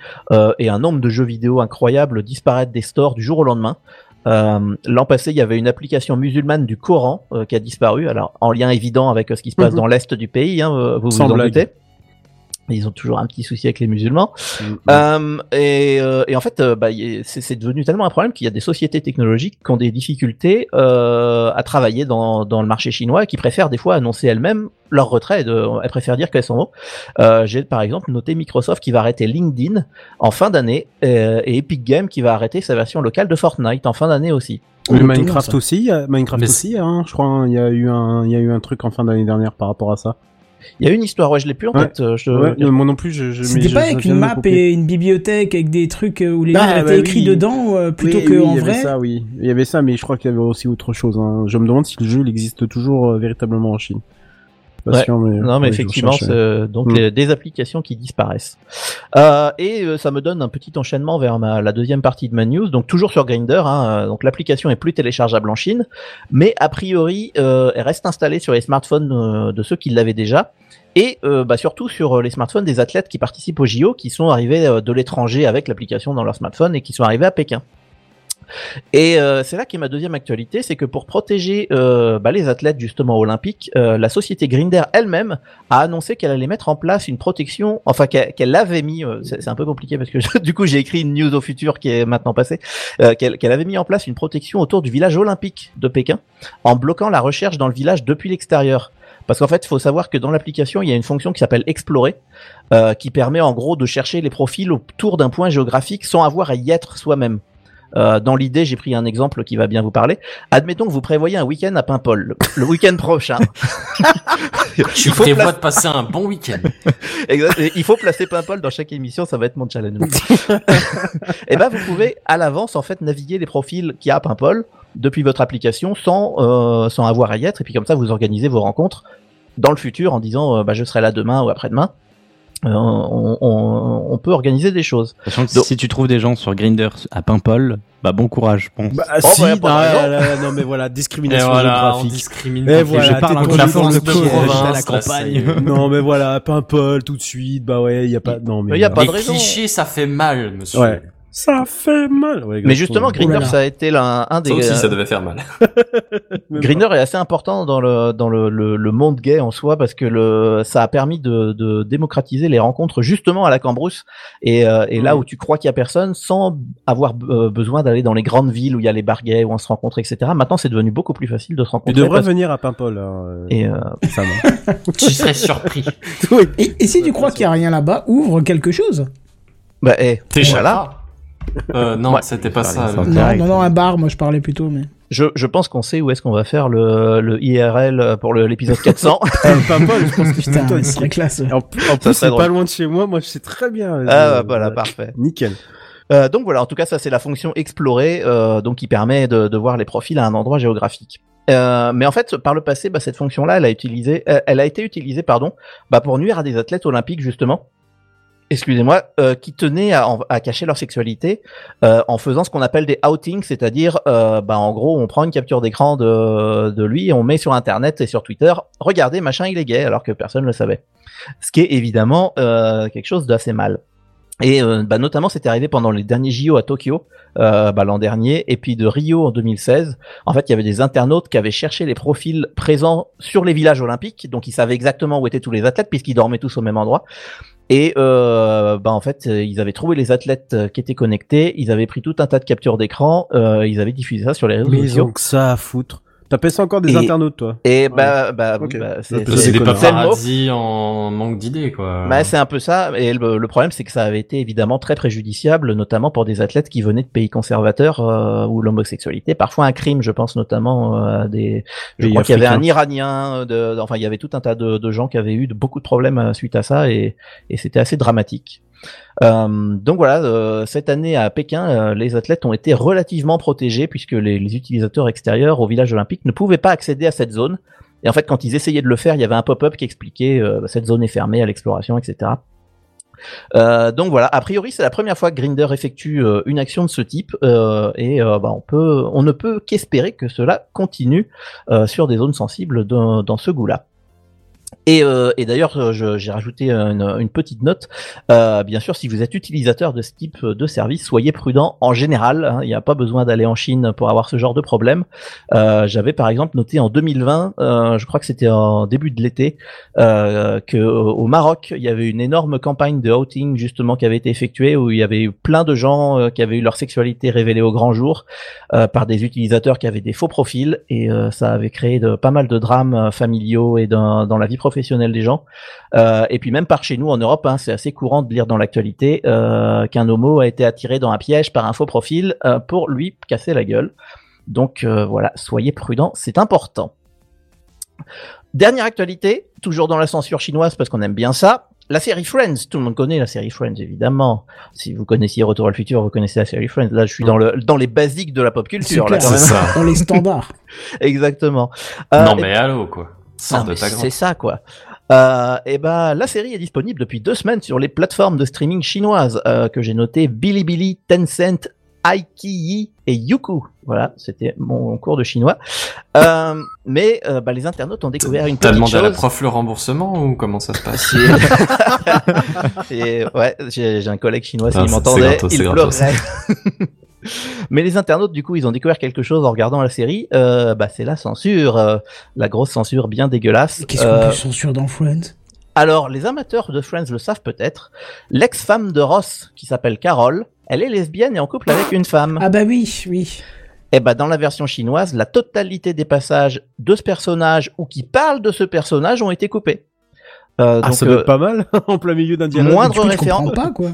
et un nombre de jeux vidéo incroyables disparaître des stores du jour au lendemain. Euh, L'an passé, il y avait une application musulmane du Coran euh, qui a disparu, alors en lien évident avec euh, ce qui se passe Mhm. dans l'est du pays, hein, vous vous, en doutez. Ils ont toujours un petit souci avec les musulmans. Mm. Euh, et, euh, et en fait, euh, bah, c'est devenu tellement un problème qu'il y a des sociétés technologiques qui ont des difficultés euh, à travailler dans, dans le marché chinois et qui préfèrent des fois annoncer elles-mêmes leur retrait. De, elles préfèrent dire qu'elles sont haut. Euh, J'ai par exemple noté Microsoft qui va arrêter LinkedIn en fin d'année euh, et Epic Games qui va arrêter sa version locale de Fortnite en fin d'année aussi. Minecraft aussi, Minecraft Mais aussi, hein, je crois, hein, il y a eu un, il y a eu un truc en fin d'année dernière par rapport à ça. Il y a une histoire, ouais, je l'ai plus en Ouais. tête. euh, Je, Ouais, moi non plus, je. je C'était pas je avec une map et une bibliothèque avec des trucs euh, où les Ah, lignes bah étaient écrits oui. dedans euh, plutôt Oui, que oui, en il y avait ça, oui. Il y avait ça, mais je crois qu'il y avait aussi autre chose. Hein. Je me demande si le jeu il existe toujours euh, véritablement en Chine. Ouais. mais, Non, mais effectivement, donc Mm. les- des applications qui disparaissent. Euh, et euh, ça me donne un petit enchaînement vers ma, la deuxième partie de ma news. Donc toujours sur Grinder. Hein, euh, donc l'application est plus téléchargeable en Chine, mais a priori, euh, elle reste installée sur les smartphones euh, de ceux qui l'avaient déjà. Et euh, bah, surtout sur euh, les smartphones des athlètes qui participent au JO, qui sont arrivés de l'étranger avec l'application dans leur smartphone et qui sont arrivés à Pékin. Et euh, c'est là qu'est ma deuxième actualité, c'est que pour protéger euh, bah, les athlètes justement olympiques, euh, la société Grinder elle-même a annoncé qu'elle allait mettre en place une protection, enfin qu'elle qu'elle avait mis, euh, c'est un peu compliqué parce que du coup j'ai écrit une news au futur qui est maintenant passée, euh, qu'elle qu'elle avait mis en place une protection autour du village olympique de Pékin en bloquant la recherche dans le village depuis l'extérieur. Parce qu'en fait, il faut savoir que dans l'application, il y a une fonction qui s'appelle Explorer, euh, qui permet en gros de chercher les profils autour d'un point géographique sans avoir à y être soi-même. Euh, dans l'idée, j'ai pris un exemple qui va bien vous parler. Admettons que vous prévoyez un week-end à Paimpol, le, le week-end prochain. Tu prévois placer- de passer un bon week-end. Il faut placer Paimpol dans chaque émission, ça va être mon challenge. et ben vous pouvez à l'avance en fait naviguer les profils qu'il y a à Paimpol depuis votre application sans euh, sans avoir à y être et puis comme ça vous organisez vos rencontres dans le futur en disant euh, bah je serai là demain ou après-demain. Euh, on, on- on peut organiser des choses. Sachant que Donc- si tu trouves des gens sur Grindr à Paimpol, bah bon courage, je pense. Bah, Oh, si, bah, non, là, là, non, mais voilà, discrimination voilà, discrimine. Et voilà, je parle France force de de province, à la campagne. non, mais voilà, Paimpol tout de suite, bah ouais, y a pas, non, mais. Mais y a pas Les de raison. clichés, ça fait mal, monsieur. Ouais. Ça fait mal. Ouais, Mais justement, là là. ça a été l'un- un des. Ça aussi, euh, ça devait faire mal. Grindr est assez important dans le dans le, le, le monde gay en soi parce que le ça a permis de, de démocratiser les rencontres justement à la Cambrousse et, euh, et là où tu crois qu'il y a personne sans avoir euh, besoin d'aller dans les grandes villes où il y a les bars gays où on se rencontre etc. Maintenant c'est devenu beaucoup plus facile de se Tu rencontrer. devrais parce- venir à Paimpol, hein, euh, Et euh, ça va. tu serais surpris. Oui. Et, et si tu crois qu'il y a rien là-bas, ouvre quelque chose. bah eh, T'es voilà. Euh, non, Ouais. c'était pas ça. Non, non, non, un bar, moi je parlais plutôt, mais. Je, je pense qu'on sait où est-ce qu'on va faire le, le IRL pour l'épisode 400. Paimpol, je pense que c'est Putain, toi ici. serait classe. En, en plus, c'est pas loin de chez moi. Moi, je sais très bien. ah Euh, bah, voilà parfait. Nickel. Euh, donc voilà, en tout cas, ça c'est la fonction explorer, euh, donc qui permet de, de voir les profils à un endroit géographique. Euh, mais en fait, par le passé, bah, cette fonction-là, elle a utilisé, elle a été utilisée, pardon, bah, pour nuire à des athlètes olympiques justement. Excusez-moi, euh, qui tenaient à, cacher leur sexualité euh, en faisant ce qu'on appelle des outings, c'est-à-dire, euh, bah, en gros, on prend une capture d'écran de, de lui et on met sur Internet et sur Twitter, regardez, machin, il est gay, alors que personne ne le savait. Ce qui est évidemment euh, quelque chose d'assez mal. Et euh, bah, notamment, c'était arrivé pendant les derniers JO à Tokyo euh, bah, l'an dernier, et puis de Rio en 2016. En fait, il y avait des internautes qui avaient cherché les profils présents sur les villages olympiques, donc ils savaient exactement où étaient tous les athlètes puisqu'ils dormaient tous au même endroit. Et euh, bah en fait, euh, ils avaient trouvé les athlètes euh, qui étaient connectés, ils avaient pris tout un tas de captures d'écran, euh, ils avaient diffusé ça sur les réseaux Mais ils sociaux. ont que ça à foutre. T'appelles ça encore des Et- internautes, toi? Et bah, bah, oui, Ok. bah, c'est des paparazzis en manque d'idées, quoi. Bah, c'est un peu ça. Et le, le problème, c'est que ça avait été évidemment très préjudiciable, notamment pour des athlètes qui venaient de pays conservateurs euh, où l'homosexualité, parfois un crime, je pense notamment euh, à des. Je crois qu'il y avait un. Iranien, de, enfin il y avait tout un tas de, de gens qui avaient eu de, beaucoup de problèmes euh, suite à ça et, et c'était assez dramatique. Euh, donc voilà, euh, cette année à Pékin, euh, les athlètes ont été relativement protégés puisque les, utilisateurs extérieurs au village olympique ne pouvaient pas accéder à cette zone. Et en fait, quand ils essayaient de le faire, il y avait un pop-up qui expliquait euh, cette zone est fermée à l'exploration, etc. Donc voilà, a priori c'est la première fois que Grinder effectue une action de ce type et bah, on ne peut qu'espérer que cela continue sur des zones sensibles dans ce goût-là. Et, euh, et d'ailleurs, euh, j'ai rajouté une, une petite note. Euh, bien sûr, si vous êtes utilisateur de ce type de service, soyez prudent en général. hein, Il n'y a pas besoin d'aller en Chine pour avoir ce genre de problème. Euh, J'avais par exemple noté en 2020, euh, je crois que c'était en début de l'été, euh, que au au Maroc, il y avait une énorme campagne de outing justement qui avait été effectuée où il y avait eu plein de gens euh, qui avaient eu leur sexualité révélée au grand jour euh, par des utilisateurs qui avaient des faux profils et euh, ça avait créé de, pas mal de drames euh, familiaux et dans, dans la vie professionnelle des gens. Euh, et puis même par chez nous en Europe, hein, c'est assez courant de lire dans l'actualité euh, qu'un homo a été attiré dans un piège par un faux profil euh, pour lui casser la gueule. Donc euh, voilà, soyez prudents, c'est important. Dernière actualité, toujours dans la censure chinoise parce qu'on aime bien ça. La série Friends, tout le monde connaît la série Friends évidemment. Si vous connaissiez Retour à le futur, vous connaissez la série Friends. Là, je suis dans le dans les basiques de la pop culture là clair, quand même. Ça. Dans les standards. Exactement. Euh, non, et- mais allô, quoi. C'est ça quoi. Euh, et ben la série est disponible depuis deux semaines sur les plateformes de streaming chinoises euh, que j'ai noté Bilibili, Tencent, Iqiyi et Youku. Voilà, c'était mon cours de chinois. Euh, mais euh, bah, les internautes ont découvert une T'as petite demandé à la chose. prof le remboursement ou comment ça se passe Et ouais, j'ai un collègue chinois, s'il Ah, c'est- c'est m'entendait, il pleurait. Mais les internautes, du coup, ils ont découvert quelque chose en regardant la série. Euh, bah, c'est la censure, euh, la grosse censure bien dégueulasse. Qu'est-ce qu'on Euh, peut censurer dans Friends? Alors, les amateurs de Friends le savent peut-être. L'ex-femme de Ross, qui s'appelle Carol, elle est lesbienne et en couple avec une femme. Ah bah oui, oui. Et bah, dans la version chinoise, la totalité des passages de ce personnage ou qui parlent de ce personnage ont été coupés. Euh, Ah, donc, ça doit euh, être pas mal en plein milieu d'un dialogue. moindre comprends pas, quoi.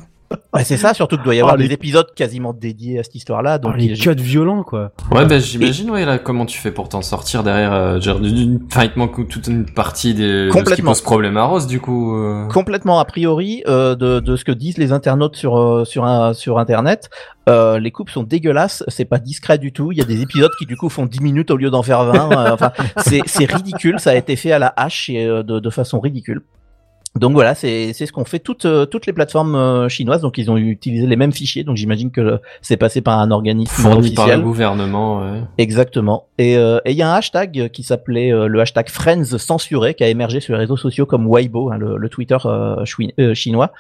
Ouais, c'est ça, surtout qu'il doit y avoir Oh, les- des épisodes quasiment dédiés à cette histoire-là. Donc, Oh, les cuts violents, quoi. Ouais, bah j'imagine, ouais, là, comment tu fais pour t'en sortir derrière, euh, genre, d'une- enfin, il te manque toute une partie des, de ce qui Complètement. pose problème à Rose, du coup. euh. complètement a priori euh, de, de ce que disent les internautes sur euh, sur un, sur internet. Euh, les coupes sont dégueulasses, c'est pas discret du tout. Il y a des épisodes qui du coup font 10 minutes au lieu d'en faire 20. euh, enfin, c'est c'est ridicule. Ça a été fait à la hache et euh, de, de façon ridicule. Donc voilà, c'est c'est ce qu'ont fait toutes euh, toutes les plateformes euh, chinoises. Donc ils ont utilisé les mêmes fichiers. Donc j'imagine que c'est passé par un organisme Fourni par le officiel. gouvernement. ouais. Exactement. Et euh, et il y a un hashtag qui s'appelait euh, le hashtag Friends censuré qui a émergé sur les réseaux sociaux comme Weibo, hein, le, le Twitter euh, euh, chinois.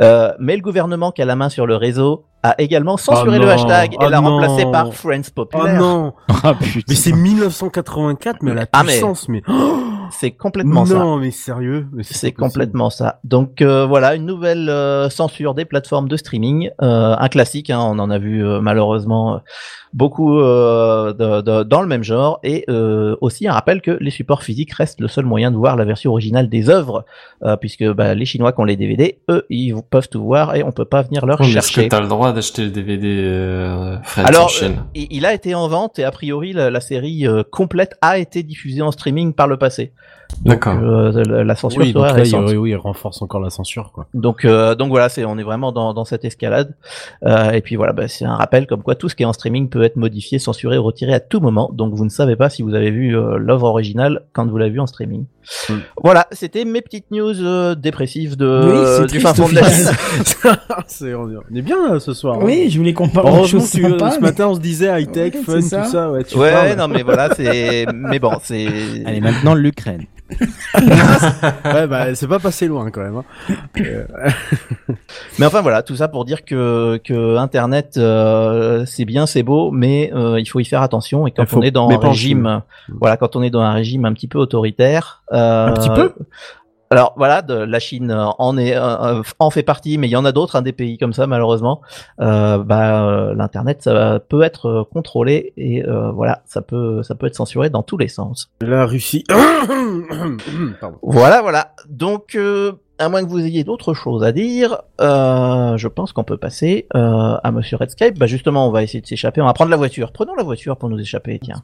Euh, mais le gouvernement qui a la main sur le réseau a également censuré Oh le hashtag et oh l'a remplacé non. par Friends Oh populaire. non Ah putain. Mais c'est 1984, mais la Ah, mais- puissance, mais... c'est complètement ça. non, mais sérieux C'est complètement ça. Donc euh, voilà, une nouvelle euh, censure des plateformes de streaming, euh, un classique, hein, on en a vu euh, malheureusement beaucoup euh, de- de- dans le même genre, et euh, aussi un rappel que les supports physiques restent le seul moyen de voir la version originale des œuvres, euh, puisque bah, les Chinois qui ont les DVD, eux, ils peuvent tout voir et on peut pas venir leur mais Est-ce que chercher. t'as le droit d'acheter le DVD euh, Friends Alors, euh, il a été en vente et a priori la, la série euh, complète a été diffusée en streaming par le passé. D'accord. euh, la, censure Oui, donc là, il, récente. oui, oui, il renforce encore la censure, quoi. Donc, euh, donc voilà, c'est on est vraiment dans, dans cette escalade. Euh, et puis voilà, bah, c'est un rappel comme quoi tout ce qui est en streaming peut être modifié, censuré ou retiré à tout moment. Donc vous ne savez pas si vous avez vu euh, l'œuvre originale quand vous l'avez vu en streaming. Mm. Voilà, c'était mes petites news euh, dépressives de Oui, c'est du fin fond de. C'est- on est bien là, ce soir. hein. Oui, je voulais qu'on parle de choses que sympas. ce mais- matin on se disait high tech, Ouais, fun, tout ça. ça. Ouais, tu Ouais, parles. non mais voilà, c'est mais bon, c'est Allez, maintenant l'Ukraine. ouais, bah c'est pas passé loin quand même. hein. Euh, Mais enfin voilà, tout ça pour dire que que Internet euh, c'est bien, c'est beau, mais euh, il faut y faire attention. Et quand Il on est dans un régime, voilà, quand on est dans un régime un petit peu autoritaire, euh, Un petit peu Alors voilà, de, la Chine euh, en est euh, en fait partie, mais il y en a d'autres, hein, des pays comme ça malheureusement. Euh, bah euh, l'internet ça peut être euh, contrôlé et euh, voilà, ça peut ça peut être censuré dans tous les sens. La Russie. Voilà, voilà. Donc, euh, à moins que vous ayez d'autres choses à dire, euh, je pense qu'on peut passer euh, à Monsieur Redscape. Bah justement, on va essayer de s'échapper. On va prendre la voiture. Prenons la voiture pour nous échapper. Tiens.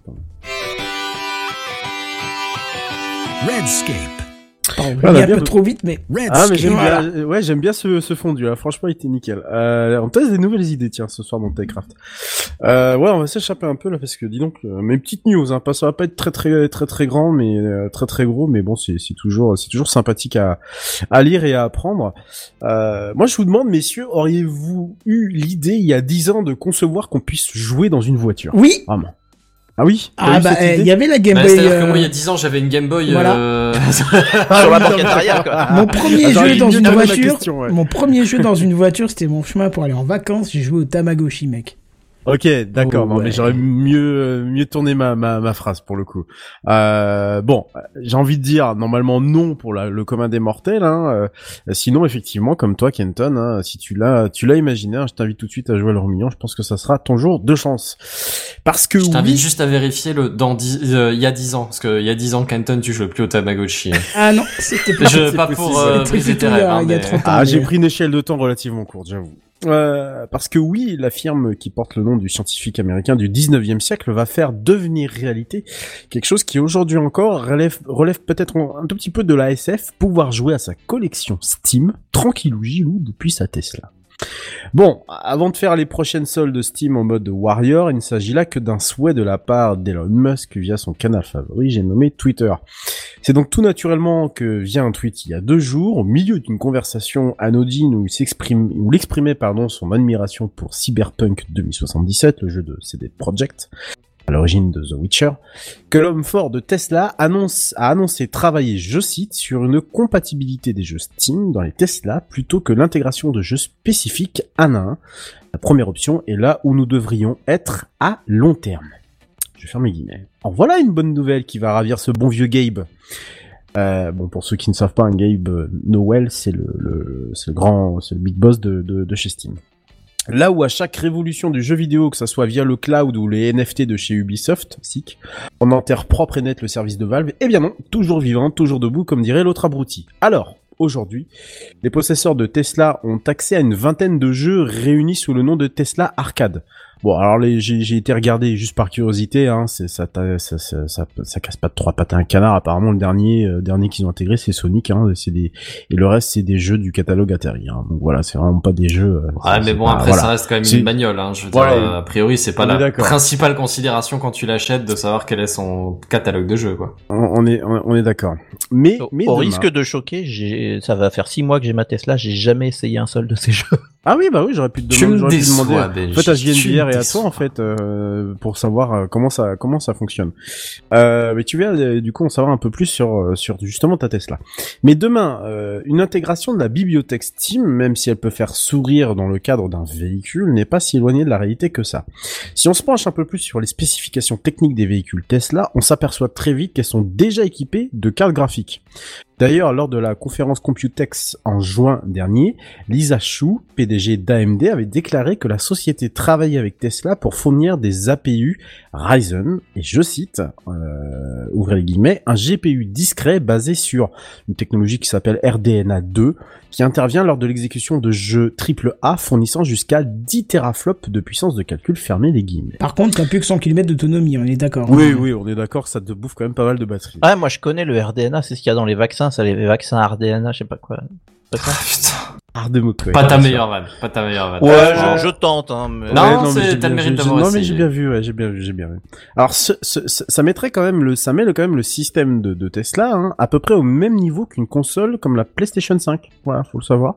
Redscape. Pardon, Ah, on bah, est un bien, peu trop vite, mais Ah mais j'aime Voilà. bien, ouais j'aime bien ce, ce fondu là. Franchement il était nickel. Euh, on teste des nouvelles idées tiens ce soir dans Techcraft. Euh, ouais on va s'échapper un peu là parce que dis donc euh, mes petites news hein, pas ça va pas être très très très très grand mais euh, très très gros mais bon c'est c'est toujours c'est toujours sympathique à à lire et à apprendre. Euh, moi je vous demande messieurs auriez-vous eu l'idée il y a 10 ans de concevoir qu'on puisse jouer dans une voiture? Oui. Vraiment. Ah oui Ah bah euh, idée il y avait la Game Bah, Boy. C'est-à-dire que euh, moi, il y a 10 ans, j'avais une Game Boy. voilà. euh, Sur la banquette arrière. Quoi. Mon premier jeu dans une voiture, question, ouais. mon premier jeu dans une voiture, c'était mon chemin pour aller en vacances. J'ai joué au Tamagotchi, mec. Ok, d'accord. Oh, non, mais j'aurais mieux euh, mieux tourné ma, ma ma phrase pour le coup. Euh, bon, euh, j'ai envie de dire normalement non pour la- le commun des mortels. Hein, euh, sinon, effectivement, comme toi, Kenton, hein, si tu l'as tu l'as imaginé, hein, je t'invite tout de suite à jouer à l'euro million. Je pense que ça sera ton jour de chance. Parce que Je t'invite oui, juste à vérifier le dans dix- euh, il y a 10 ans parce que il y a 10 ans Canton tu joues plus au Tamagotchi. hein. Ah non, c'était pas. Je pas pour euh, briser tes il y rêves. a- hein, il y a mais- 30 ans. Ah, j'ai pris une échelle de temps relativement courte, j'avoue. Euh, parce que oui, la firme qui porte le nom du scientifique américain du 19e siècle va faire devenir réalité quelque chose qui aujourd'hui encore relève, relève peut-être un, tout petit peu de la SF, pouvoir jouer à sa collection Steam, tranquillou gilou depuis sa Tesla. Bon, avant de faire les prochaines soldes Steam en mode Warrior, il ne s'agit là que d'un souhait de la part d'Elon Musk via son canal favori, j'ai nommé Twitter. C'est donc tout naturellement que via un tweet il y a deux jours, au milieu d'une conversation anodine où il s'exprime, où il exprimait pardon son admiration pour Cyberpunk 2077, le jeu de CD Projekt, à l'origine de The Witcher, que l'homme fort de Tesla annonce, a annoncé travailler, je cite, sur une compatibilité des jeux Steam dans les Tesla plutôt que l'intégration de jeux spécifiques un à un. La première option est là où nous devrions être à long terme. Je ferme mes guillemets. En voilà une bonne nouvelle qui va ravir ce bon vieux Gabe. Euh, bon, pour ceux qui ne savent pas, un Gabe euh, Noel, c'est le, le, le grand, c'est le big boss de, de, de chez Steam. Là où à chaque révolution du jeu vidéo, que ça soit via le cloud ou les NFT de chez Ubisoft, SICK, on enterre propre et net le service de Valve, eh bien non, toujours vivant, toujours debout, comme dirait l'autre abruti. Alors, aujourd'hui, les possesseurs de Tesla ont accès à une vingtaine de jeux réunis sous le nom de Tesla Arcade. Bon, alors les, j'ai, j'ai été regardé juste par curiosité, hein, c'est ça, ça, ça, ça, ça casse pas de trois pattes à un canard. Apparemment, le dernier, euh, dernier qu'ils ont intégré, c'est Sonic, hein, c'est des, et le reste, c'est des jeux du catalogue Atari. Hein. Donc voilà, c'est vraiment pas des jeux. euh, Ouais, c'est- mais bon, pas- après, voilà. ça reste quand même C'est- une bagnole, hein. Je veux Voilà. dire, euh, a priori, c'est pas la d'accord. principale considération quand tu l'achètes de savoir quel est son catalogue de jeux, quoi. On, on est, on, on est d'accord. Mais, Au, mais au demain- risque de choquer, j'ai, ça va faire six mois que j'ai ma Tesla, j'ai jamais essayé un seul de ces jeux. Ah oui, bah oui, j'aurais pu te Tu demander, me j'aurais pu demander. En fait, à JNBR et à toi, en fait, euh, pour savoir euh, comment ça, comment ça fonctionne. Euh, mais tu viens, euh, du coup, en savoir un peu plus sur, euh, sur justement ta Tesla. Mais demain, euh, une intégration de la bibliothèque Steam, même si elle peut faire sourire dans le cadre d'un véhicule, n'est pas si éloignée de la réalité que ça. Si on se penche un peu plus sur les spécifications techniques des véhicules Tesla, on s'aperçoit très vite qu'elles sont déjà équipées de cartes graphiques. D'ailleurs, lors de la conférence Computex en juin dernier, Lisa Chu, PDG d'AMD, avait déclaré que la société travaillait avec Tesla pour fournir des APU Ryzen, et je cite, euh, ouvrez les guillemets, un GPU discret basé sur une technologie qui s'appelle RDNA 2, qui intervient lors de l'exécution de jeux AAA fournissant jusqu'à 10 teraflops de puissance de calcul, fermez les guillemets. Par contre, t'as plus que 100 km d'autonomie, on est d'accord. Oui, oui, on est d'accord, ça te bouffe quand même pas mal de batterie. Ah, moi je connais le RDNA, c'est ce qu'il y a dans les vaccins, ça les vaccins RDNA, je sais pas quoi. Ah, putain. Pas ta meilleure vanne. Pas ta meilleure vanne. Ouais, je, je tente, hein. mais- Non, Ouais, c'est- mais j'ai t'as le bien- mérite d'avoir Non, mais j'ai bien vu, ouais, j'ai bien vu, j'ai bien vu. Alors, ce, ce- ce- ça mettrait quand même le, ça met le, quand même le système de, de Tesla, hein, à peu près au même niveau qu'une console comme la PlayStation 5. Voilà, faut le savoir.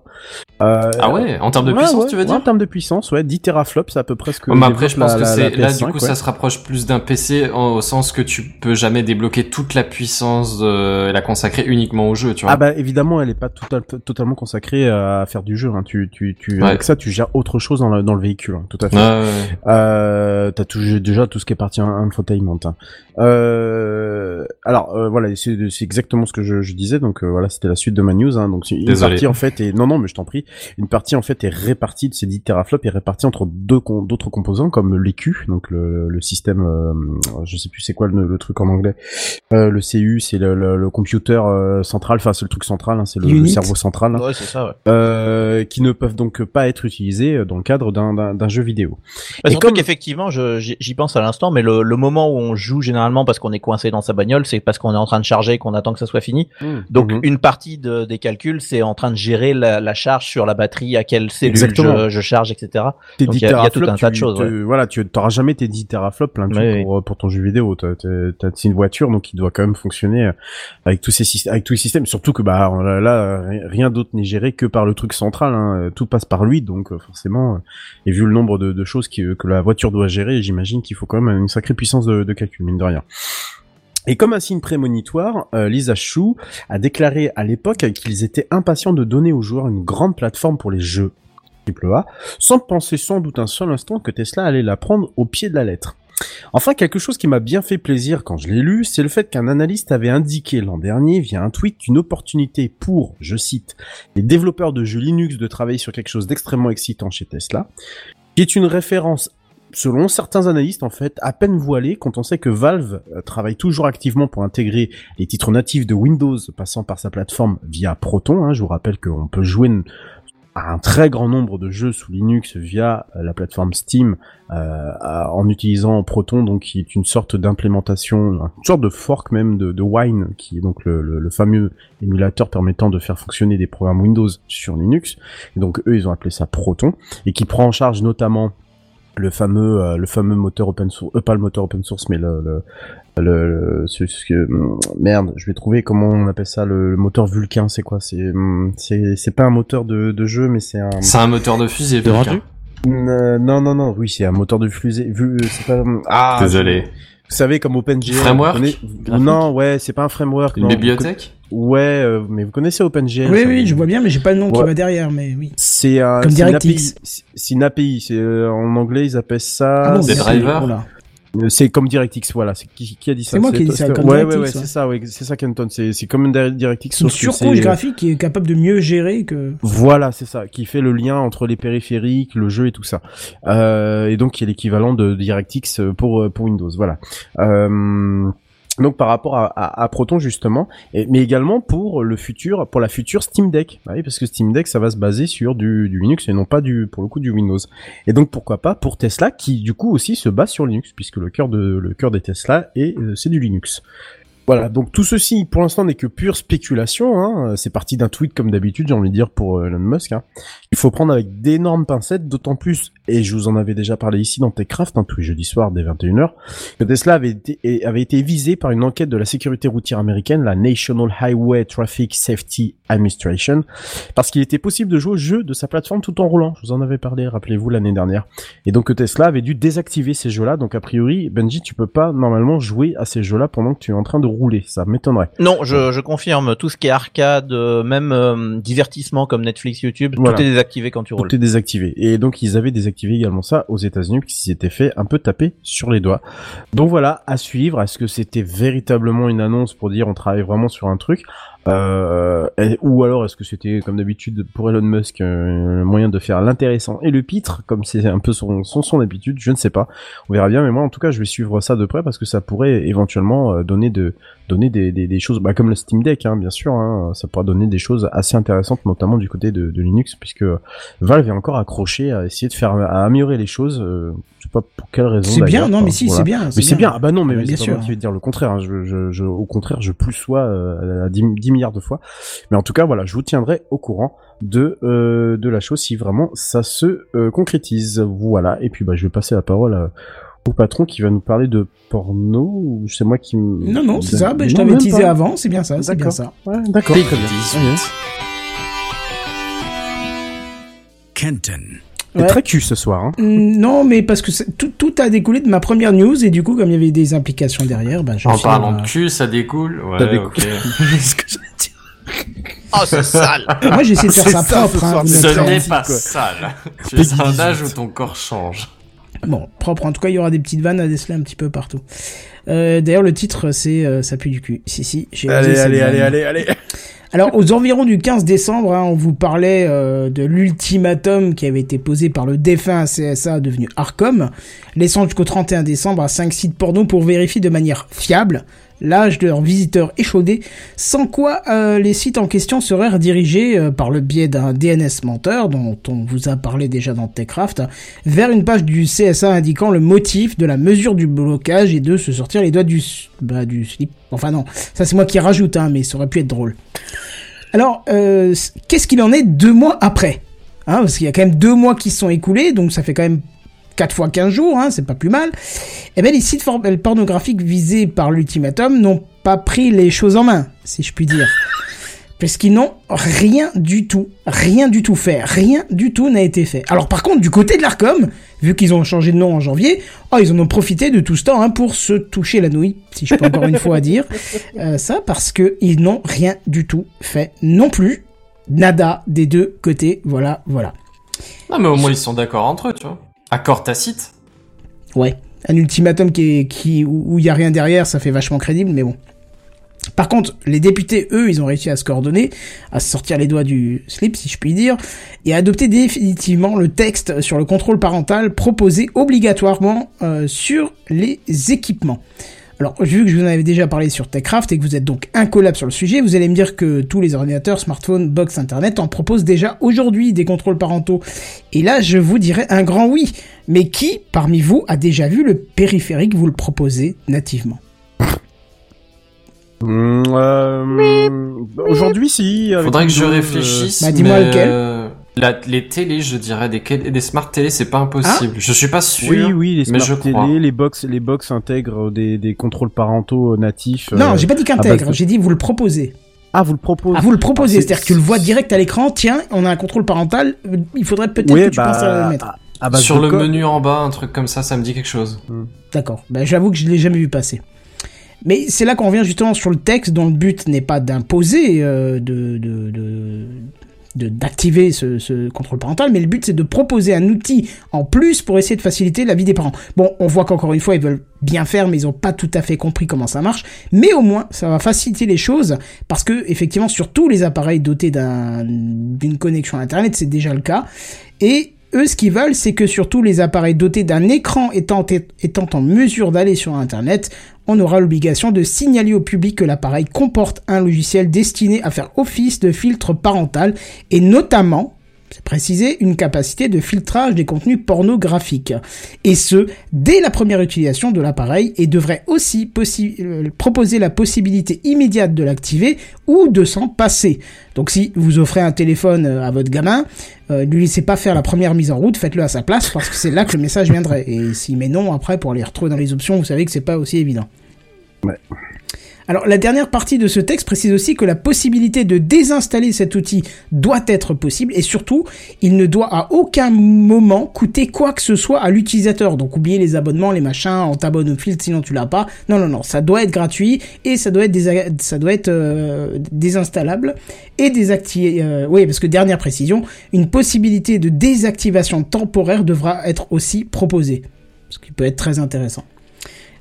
Euh, Ah ouais, en termes de ouais, puissance, ouais, tu veux ouais, dire En termes de puissance, ouais, 10 teraflops, c'est à peu près ce que. Ouais, mais après, je pense la- que c'est là du PS5, coup ouais. ça se rapproche plus d'un PC en- au sens que tu peux jamais débloquer toute la puissance euh, et la consacrer uniquement au jeu, tu vois. Ah bah évidemment, elle est pas total- totalement consacrée à faire du jeu. Hein. Tu, tu, tu, Ouais. avec ça, tu gères autre chose dans, le- dans le véhicule. hein, tout à fait. Ouais, ouais, ouais. Euh, t'as tout, déjà tout ce qui est partie in- infotainment. hein. Euh, alors euh, voilà, c'est exactement ce que je, je disais. Donc euh, voilà, c'était la suite de ma news. Hein. Donc une Désolé. partie en fait est non non mais je t'en prie, une partie en fait est répartie de ces 10 teraflops est répartie entre deux d'autres composants comme l'EQ, donc le, le système, euh, je sais plus c'est quoi le, le truc en anglais. Euh, le CU, c'est le, le, le computer euh, central, enfin c'est le truc central, hein, c'est le, cerveau central. hein Ouais, c'est ça, ouais. Euh, qui ne peuvent donc pas être utilisés dans le cadre d'un- d'un d'un jeu vidéo. Bah, Et surtout comme- qu'effectivement, je- j'y pense à l'instant, mais le, le moment où on joue généralement parce qu'on est coincé dans sa bagnole, c'est parce qu'on est en train de charger et qu'on attend que ça soit fini. Donc Mhm. une partie de, des calculs, c'est en train de gérer la, la charge sur la batterie, à quelle cellule je, je charge, etc. Tes Donc, 10 il y a tout un tas de tu- choses, te- ouais. Voilà, tu n'auras jamais tes 10 teraflops là, Ouais, pour, pour ton jeu vidéo. T'as- t'as- t'as- C'est une voiture, donc il doit quand même fonctionner euh, avec tous ces systèmes, avec tous les systèmes. Surtout que bah là, là, ri- rien d'autre n'est géré que par le truc central. Hein. Tout passe par lui, donc euh, forcément. euh, Et vu le nombre de, choses euh, que la voiture doit gérer, j'imagine qu'il faut quand même une sacrée puissance de, de calcul, mine de rien. Et comme un signe prémonitoire, euh, Lisa Chu a déclaré à l'époque qu'ils étaient impatients de donner aux joueurs une grande plateforme pour les jeux AAA, sans penser sans doute un seul instant que Tesla allait la prendre au pied de la lettre. Enfin, quelque chose qui m'a bien fait plaisir quand je l'ai lu, c'est le fait qu'un analyste avait indiqué l'an dernier via un tweet une opportunité pour, je cite, les développeurs de jeux Linux de travailler sur quelque chose d'extrêmement excitant chez Tesla, qui est une référence selon certains analystes, en fait, à peine voilée quand on sait que Valve euh, travaille toujours activement pour intégrer les titres natifs de Windows passant par sa plateforme via Proton. hein. Je vous rappelle qu'on peut jouer un très grand nombre de jeux sous Linux via euh, la plateforme Steam euh, en utilisant Proton, donc qui est une sorte d'implémentation, une sorte de fork même de, de Wine, qui est donc le, le- le fameux émulateur permettant de faire fonctionner des programmes Windows sur Linux. Et donc eux, ils ont appelé ça Proton, et qui prend en charge notamment le fameux euh, le fameux moteur open source euh, pas le moteur open source mais le le, le, le- ce, que hum, merde je vais trouver comment on appelle ça le, le moteur Vulcain c'est quoi? C'est hum, c'est c'est pas un moteur de, de jeu mais c'est un C'est un moteur de fusée, De rendu Euh, non non non oui c'est un moteur de fusée vu c'est pas ah Désolé. vous savez comme OpenGL Framework? non ouais c'est pas un framework Une non. bibliothèque? Ouais euh, mais vous connaissez OpenGL Oui, oui, je vois bien, mais j'ai pas le nom qui va derrière, mais oui. c'est un Comme c'est une DirectX. API c'est- une API c'est euh, en anglais ils appellent ça Ah bon, des c'est- drivers voilà. Euh, C'est comme DirectX, voilà. C'est qui, qui a dit ça? C'est moi qui ai dit ça, c'est- comme ouais, DirectX, ouais, ouais, ouais. c'est ça, ouais, c'est ça, Kenton. C'est, c'est comme une Di- DirectX, C'est une surcouche c'est- graphique qui est capable de mieux gérer que. Voilà, c'est ça, qui fait le lien entre les périphériques, le jeu et tout ça. Euh, et donc, qui est l'équivalent de DirectX pour euh, pour Windows, voilà. Euh, Donc par rapport à, Proton justement, mais également pour le futur, pour la future Steam Deck, Bah oui, parce que Steam Deck ça va se baser sur du, du Linux et non pas du, pour le coup du Windows. Et donc pourquoi pas pour Tesla qui du coup aussi se base sur Linux puisque le cœur de le cœur des Tesla et euh, c'est du Linux. Voilà, donc tout ceci pour l'instant n'est que pure spéculation. Hein. C'est parti d'un tweet comme d'habitude, j'ai envie de dire pour euh, Elon Musk. Hein. Il faut prendre avec d'énormes pincettes, d'autant plus, et je vous en avais déjà parlé ici dans TechCraft, hein, tous les jeudis soirs dès 21h, que Tesla avait été, avait été visé par une enquête de la sécurité routière américaine, la National Highway Traffic Safety Administration, parce qu'il était possible de jouer au jeu de sa plateforme tout en roulant. Je vous en avais parlé, rappelez-vous, l'année dernière. Et donc que Tesla avait dû désactiver ces jeux-là. Donc a priori, Benji, tu peux pas normalement jouer à ces jeux-là pendant que tu es en train de rouler. Ça m'étonnerait. Non, je, je confirme, tout ce qui est arcade, euh, même euh, divertissement comme Netflix, YouTube, Voilà. tout est désactivé quand tu roules. Tout est désactivé. Et donc ils avaient désactivé également ça aux États-Unis puisqu'ils s'étaient fait un peu taper sur les doigts. Donc voilà, à suivre. Est-ce que c'était véritablement une annonce pour dire on travaille vraiment sur un truc? Euh, ou alors est-ce que c'était comme d'habitude pour Elon Musk euh, un moyen de faire l'intéressant et le pitre comme c'est un peu son, son son d'habitude je ne sais pas on verra bien mais moi en tout cas je vais suivre ça de près parce que ça pourrait éventuellement euh, donner de donner des, des, des choses bah, comme le Steam Deck hein, bien sûr hein, ça pourra donner des choses assez intéressantes notamment du côté de, de Linux puisque Valve est encore accroché à essayer de faire à améliorer les choses euh, je sais pas pour quelle raison C'est bien, non, mais si, voilà. c'est bien. Mais c'est bien. Ah bah non, mais bien pas sûr. moi qui vais te dire le contraire. hein. Je, je, je- au contraire, je plus sois euh, à 10, 10 milliards de fois. Mais en tout cas, voilà, je vous tiendrai au courant de euh, de la chose si vraiment ça se euh, concrétise. Voilà. Et puis bah, je vais passer la parole à- au patron qui va nous parler de porno. Ou c'est moi qui. me- Non, non, c'est ça. Ben, je t'avais teasé pas. avant, c'est bien ça, c'est bien ça. Ouais, d'accord. Très bien. 18. Ouais. Kenton. C'est Ouais. très cul ce soir. Hein. Mm, Non, mais parce que tout, tout a découlé de ma première news et du coup, comme il y avait des implications derrière, ben, je En parlant bah, de cul, ça découle? Ouais, Ça découle. ok. ce que j'allais dire? Oh, c'est sale Moi, j'ai essayé de faire C'est ça ça, propre. ce hein, Ce n'est pas quoi. sale. Tu es un 18. âge où ton corps change? Bon, propre. En tout cas, il y aura des petites vannes à déceler un petit peu partout. Euh, D'ailleurs, le titre, c'est euh, Ça pue du cul. Si, si, j'ai Allez, allez, allez, allez, allez. Alors, aux environs du 15 décembre, hein, on vous parlait euh, de l'ultimatum qui avait été posé par le défunt CSA devenu Arcom, laissant jusqu'au 31 décembre à 5 sites porno pour vérifier de manière fiable l'âge de leurs visiteurs échaudés, sans quoi euh, les sites en question seraient redirigés euh, par le biais d'un DNS menteur, dont on vous a parlé déjà dans Techcraft, vers une page du CSA indiquant le motif de la mesure du blocage et de se sortir les doigts du, bah, du slip. Enfin non, ça c'est moi qui rajoute, hein, mais ça aurait pu être drôle. Alors, euh, qu'est-ce qu'il en est deux mois après? Hein, Parce qu'il y a quand même deux mois qui sont écoulés, donc ça fait quand même 4 fois 15 jours, hein, c'est pas plus mal. Eh bien, les sites for- pornographiques visés par l'ultimatum n'ont pas pris les choses en main, si je puis dire. Parce qu'ils n'ont rien du tout, rien du tout fait, rien du tout n'a été fait. Alors par contre, du côté de l'ARCOM, vu qu'ils ont changé de nom en janvier, oh, ils en ont profité de tout ce temps hein, pour se toucher la nouille, si je peux encore une fois dire euh, ça, parce que ils n'ont rien du tout fait non plus. Nada des deux côtés, voilà, voilà. Non, mais au moins ils sont d'accord entre eux, tu vois. Accord tacite. Ouais. Un ultimatum qui où il y a rien derrière, ça fait vachement crédible, mais bon. Par contre, les députés, eux, ils ont réussi à se coordonner, à se sortir les doigts du slip, si je puis dire, et à adopter définitivement le texte sur le contrôle parental proposé obligatoirement euh, sur les équipements. Alors, vu que je vous en avais déjà parlé sur TechCraft et que vous êtes donc incollable sur le sujet, vous allez me dire que tous les ordinateurs, smartphones, box internet en proposent déjà aujourd'hui des contrôles parentaux. Et là, je vous dirais un grand oui. Mais qui, parmi vous, a déjà vu le périphérique vous le proposer nativement? Hum, euh, Aujourd'hui, si. Faudrait que je euh, réfléchisse. Bah, dis-moi lequel. euh, la- les télés, je dirais, des, des smart télé, c'est pas impossible. je suis pas sûr. Oui, oui, les mais smart crois. télé, les box, les box intègrent des, des contrôles parentaux natifs. Non, euh, j'ai pas dit à qu'intègre, base de- j'ai dit vous le proposez. Ah, vous le proposez. Ah, vous le proposez, Ah, c'est-à-dire que tu le vois direct à l'écran, tiens, on a un contrôle parental, euh, il faudrait peut-être que tu bah, penses à le mettre. à- à base Sur le code. menu en bas, un truc comme ça, ça me dit quelque chose. D'accord. Ben, j'avoue que je l'ai jamais vu passer. Mais c'est là qu'on revient justement sur le texte dont le but n'est pas d'imposer, euh, de, de- d'activer ce, contrôle parental, mais le but c'est de proposer un outil en plus pour essayer de faciliter la vie des parents. Bon, on voit qu'encore une fois ils veulent bien faire, mais ils ont pas tout à fait compris comment ça marche. Mais au moins, ça va faciliter les choses parce que effectivement, sur tous les appareils dotés d'un, d'une connexion à Internet, c'est déjà le cas. Et eux, ce qu'ils veulent, c'est que sur tous les appareils dotés d'un écran étant, étant en mesure d'aller sur Internet, on aura l'obligation de signaler au public que l'appareil comporte un logiciel destiné à faire office de filtre parental et notamment c'est précisé, une capacité de filtrage des contenus pornographiques. Et ce, dès la première utilisation de l'appareil et devrait aussi euh, proposer la possibilité immédiate de l'activer ou de s'en passer. Donc si vous offrez un téléphone euh, à votre gamin, euh, ne lui laissez pas faire la première mise en route, faites-le à sa place parce que c'est là que le message viendrait. Et s'il met non, après pour les retrouver dans les options, vous savez que c'est pas aussi évident. Ouais. Alors la dernière partie de ce texte précise aussi que la possibilité de désinstaller cet outil doit être possible et surtout il ne doit à aucun moment coûter quoi que ce soit à l'utilisateur. Donc oubliez les abonnements, les machins, on t'abonne au filtre sinon tu l'as pas. Non non non, ça doit être gratuit et ça doit être ça doit être euh, désinstallable et désactivé. Euh, oui parce que dernière précision, une possibilité de désactivation temporaire devra être aussi proposée, ce qui peut être très intéressant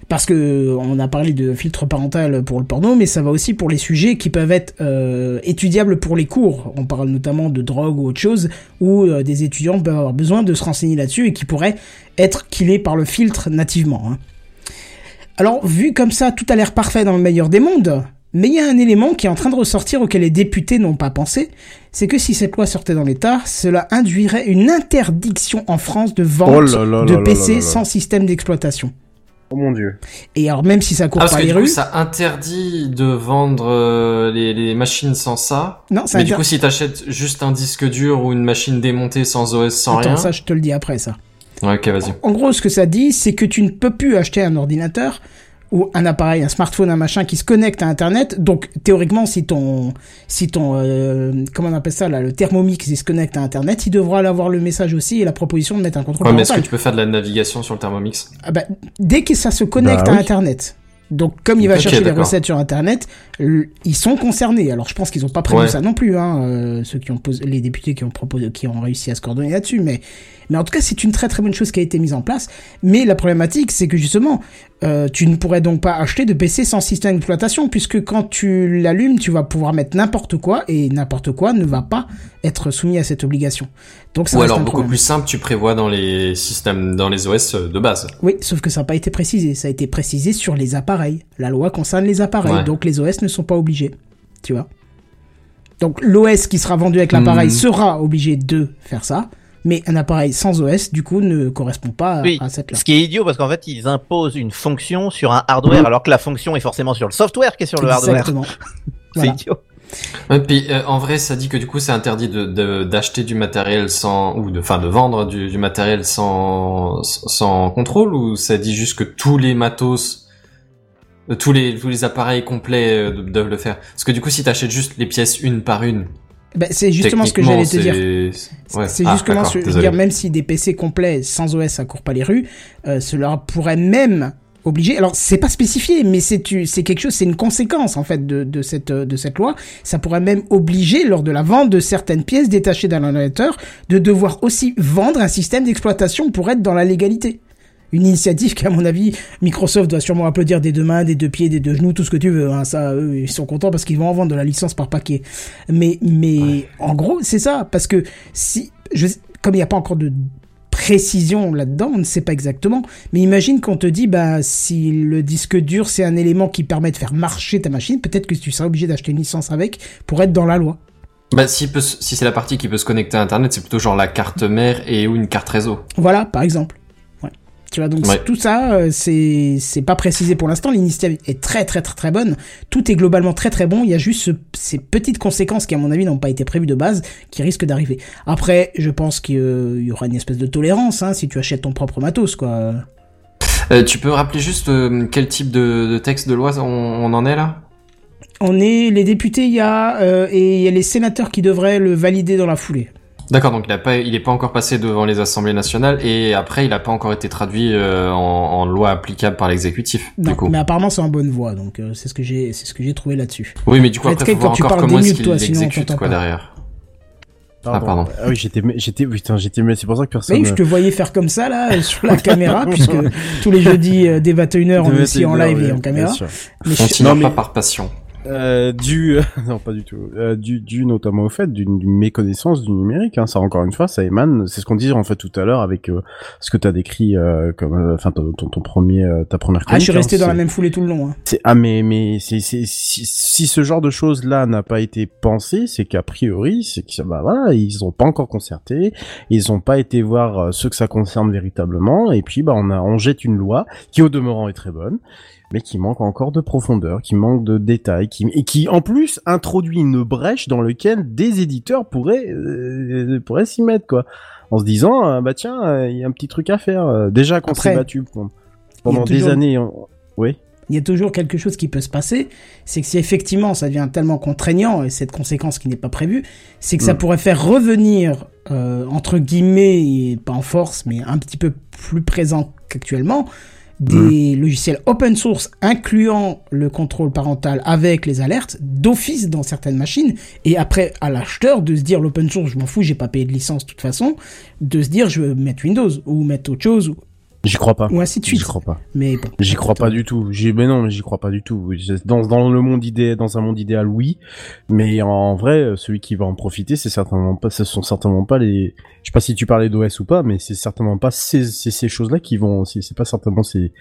parce que on a parlé de filtre parental pour le porno, mais ça va aussi pour les sujets qui peuvent être euh, étudiables pour les cours. On parle notamment de drogue ou autre chose, où euh, des étudiants peuvent avoir besoin de se renseigner là-dessus et qui pourraient être killés par le filtre nativement. Hein. Alors, vu comme ça, tout a l'air parfait dans le meilleur des mondes, mais il y a un élément qui est en train de ressortir auquel les députés n'ont pas pensé, c'est que si cette loi sortait dans l'État, cela induirait une interdiction en France de vente Oh là là de là PC sans système d'exploitation. Oh mon dieu. Et alors même si ça court Ah, parce par que les du coup, rues, ça interdit de vendre euh, les, les machines sans ça. non, ça Mais du coup, si t'achètes juste un disque dur ou une machine démontée sans OS, sans Attends, rien. ça je te le dis après ça. Ouais, ok, vas-y. En gros, ce que ça dit, c'est que tu ne peux plus acheter un ordinateur ou un appareil, un smartphone, un machin qui se connecte à Internet. Donc théoriquement, si ton, si ton, euh, comment on appelle ça là, le Thermomix, il se connecte à Internet, il devra avoir le message aussi et la proposition de mettre un contrôle Ouais, mais est-ce que tu peux faire de la navigation sur le Thermomix? Ah bah, dès que ça se connecte Bah à oui. Internet. Donc, comme il va chercher les recettes sur Internet, ils sont concernés. Alors, je pense qu'ils ont pas prévu Ouais. ça non plus, hein, euh, ceux qui ont posé, les députés qui ont proposé, qui ont réussi à se coordonner là-dessus. Mais, mais en tout cas, c'est une très très bonne chose qui a été mise en place. Mais la problématique, c'est que justement, euh, tu ne pourrais donc pas acheter de PC sans système d'exploitation, puisque quand tu l'allumes, tu vas pouvoir mettre n'importe quoi et n'importe quoi ne va pas être soumis à cette obligation. Donc, ça Ou alors beaucoup plus simple, tu prévois dans les systèmes, dans les OS de base. Oui, sauf que ça n'a pas été précisé. Ça a été précisé sur les appareils. La loi concerne les appareils, Ouais. donc les OS ne sont pas obligés. Tu vois Donc l'OS qui sera vendu avec l'appareil Hmm. sera obligé de faire ça, mais un appareil sans OS, du coup, ne correspond pas à, Oui, à cette loi. Ce qui est idiot parce qu'en fait ils imposent une fonction sur un hardware alors que la fonction est forcément sur le software qui est sur le hardware. Exactement. C'est Voilà. idiot. Ouais, puis euh, en vrai, ça dit que du coup, c'est interdit de de- d'acheter du matériel sans ou de enfin de vendre du, du matériel sans sans contrôle ou ça dit juste que tous les matos euh, tous les tous les appareils complets euh, doivent le faire? Parce que du coup, si t'achètes juste les pièces une par une, Ben, c'est justement ce que j'allais te dire. Ouais. C'est Ah, justement ce que je veux dire, même si des PC complets sans OS ça court pas les rues, euh, cela pourrait même obliger. Alors c'est pas spécifié, mais c'est quelque chose, c'est une conséquence en fait de, de cette euh, de cette loi. Ça pourrait même obliger lors de la vente de certaines pièces détachées d'un ordinateur de devoir aussi vendre un système d'exploitation pour être dans la légalité. Une initiative qui, à mon avis, Microsoft doit sûrement applaudir des deux mains, des deux pieds, des deux genoux, tout ce que tu veux. Hein. Ça, eux, ils sont contents parce qu'ils vont en vendre de la licence par paquet. Mais, mais en gros, c'est ça. Parce que si, je, comme il n'y a pas encore de précision là-dedans, on ne sait pas exactement. Mais imagine qu'on te dit, bah, si le disque dur, c'est un élément qui permet de faire marcher ta machine, peut-être que tu seras obligé d'acheter une licence avec pour être dans la loi. Bah, si, si c'est la partie qui peut se connecter à Internet, c'est plutôt genre la carte mère et ou une carte réseau. Voilà, par exemple. Ouais. Tu vois, donc Ouais. tout ça, euh, c'est c'est pas précisé pour l'instant. L'initiative est très très très très bonne. Tout est globalement très très bon. Il y a juste ce- ces petites conséquences qui, à mon avis, n'ont pas été prévues de base, qui risquent d'arriver. Après, je pense qu'il euh, y aura une espèce de tolérance, hein, si tu achètes ton propre matos, quoi. Euh, tu peux rappeler juste euh, quel type de, de texte de loi on, on en est là? On est les députés, il y a euh, et il y a les sénateurs qui devraient le valider dans la foulée. D'accord, donc il a pas, il est pas encore passé devant les assemblées nationales et après il a pas encore été traduit euh, en, en loi applicable par l'exécutif. Non, Du coup. mais apparemment c'est en bonne voie, donc euh, c'est ce que j'ai, c'est ce que j'ai trouvé là-dessus. Oui, mais du coup Faites après faut quand voir tu encore parles comment est-ce qu'il l'exécute quoi pas. derrière. Ah, pardon. Ah oui, j'étais, j'étais, putain, j'étais, mais c'est pour ça que personne. Oui, je te voyais faire comme ça là euh, sur la caméra, puisque tous les jeudis euh, dès 21h on est aussi en live et en caméra. Mais je- Non, mais- pas par passion. Euh, dû, non pas du tout, euh, dû notamment au fait d'une méconnaissance du numérique. Hein. Ça encore une fois, ça émane. C'est ce qu'on disait en fait tout à l'heure avec euh, ce que t'as décrit euh, comme, euh, enfin ton, ton, ton premier, euh, ta première. Ah, je suis chronique, resté hein. dans la même foulée tout le long. Hein. C'est ah mais mais c'est si, si ce genre de choses là n'a pas été pensé, c'est qu'a priori c'est que bah voilà ils ont pas encore concerté, ils ont pas été voir euh, ceux que ça concerne véritablement et puis bah on a on jette une loi qui au demeurant est très bonne mais qui manque encore de profondeur, qui manque de détails, qui et qui en plus introduit une brèche dans laquelle des éditeurs pourraient euh, pourraient s'y mettre quoi, en se disant euh, bah tiens euh, il y a un petit truc à faire déjà qu'on s'est battu pendant- pendant des toujours- années, on- oui. Il y a toujours quelque chose qui peut se passer, c'est que si effectivement ça devient tellement contraignant, et cette conséquence qui n'est pas prévue, c'est que ça Mm. pourrait faire revenir, euh, entre guillemets, et pas en force, mais un petit peu plus présent qu'actuellement, des logiciels open source incluant le contrôle parental avec les alertes d'office dans certaines machines, et après à l'acheteur de se dire l'open source, je m'en fous, j'ai pas payé de licence de toute façon, de se dire je veux mettre Windows, ou mettre autre chose, J'y crois pas. ou ainsi de suite. J'y crois pas. Mais bon. J'y crois pas du tout. J'y, mais non, mais j'y crois pas du tout. Dans, dans le monde idéal, dans un monde idéal, oui. Mais en vrai, celui qui va en profiter, c'est certainement pas, ce sont certainement pas les, je sais pas si tu parlais d'OS ou pas, mais c'est certainement pas ces, ces, ces choses-là qui vont, c'est, c'est pas certainement ces,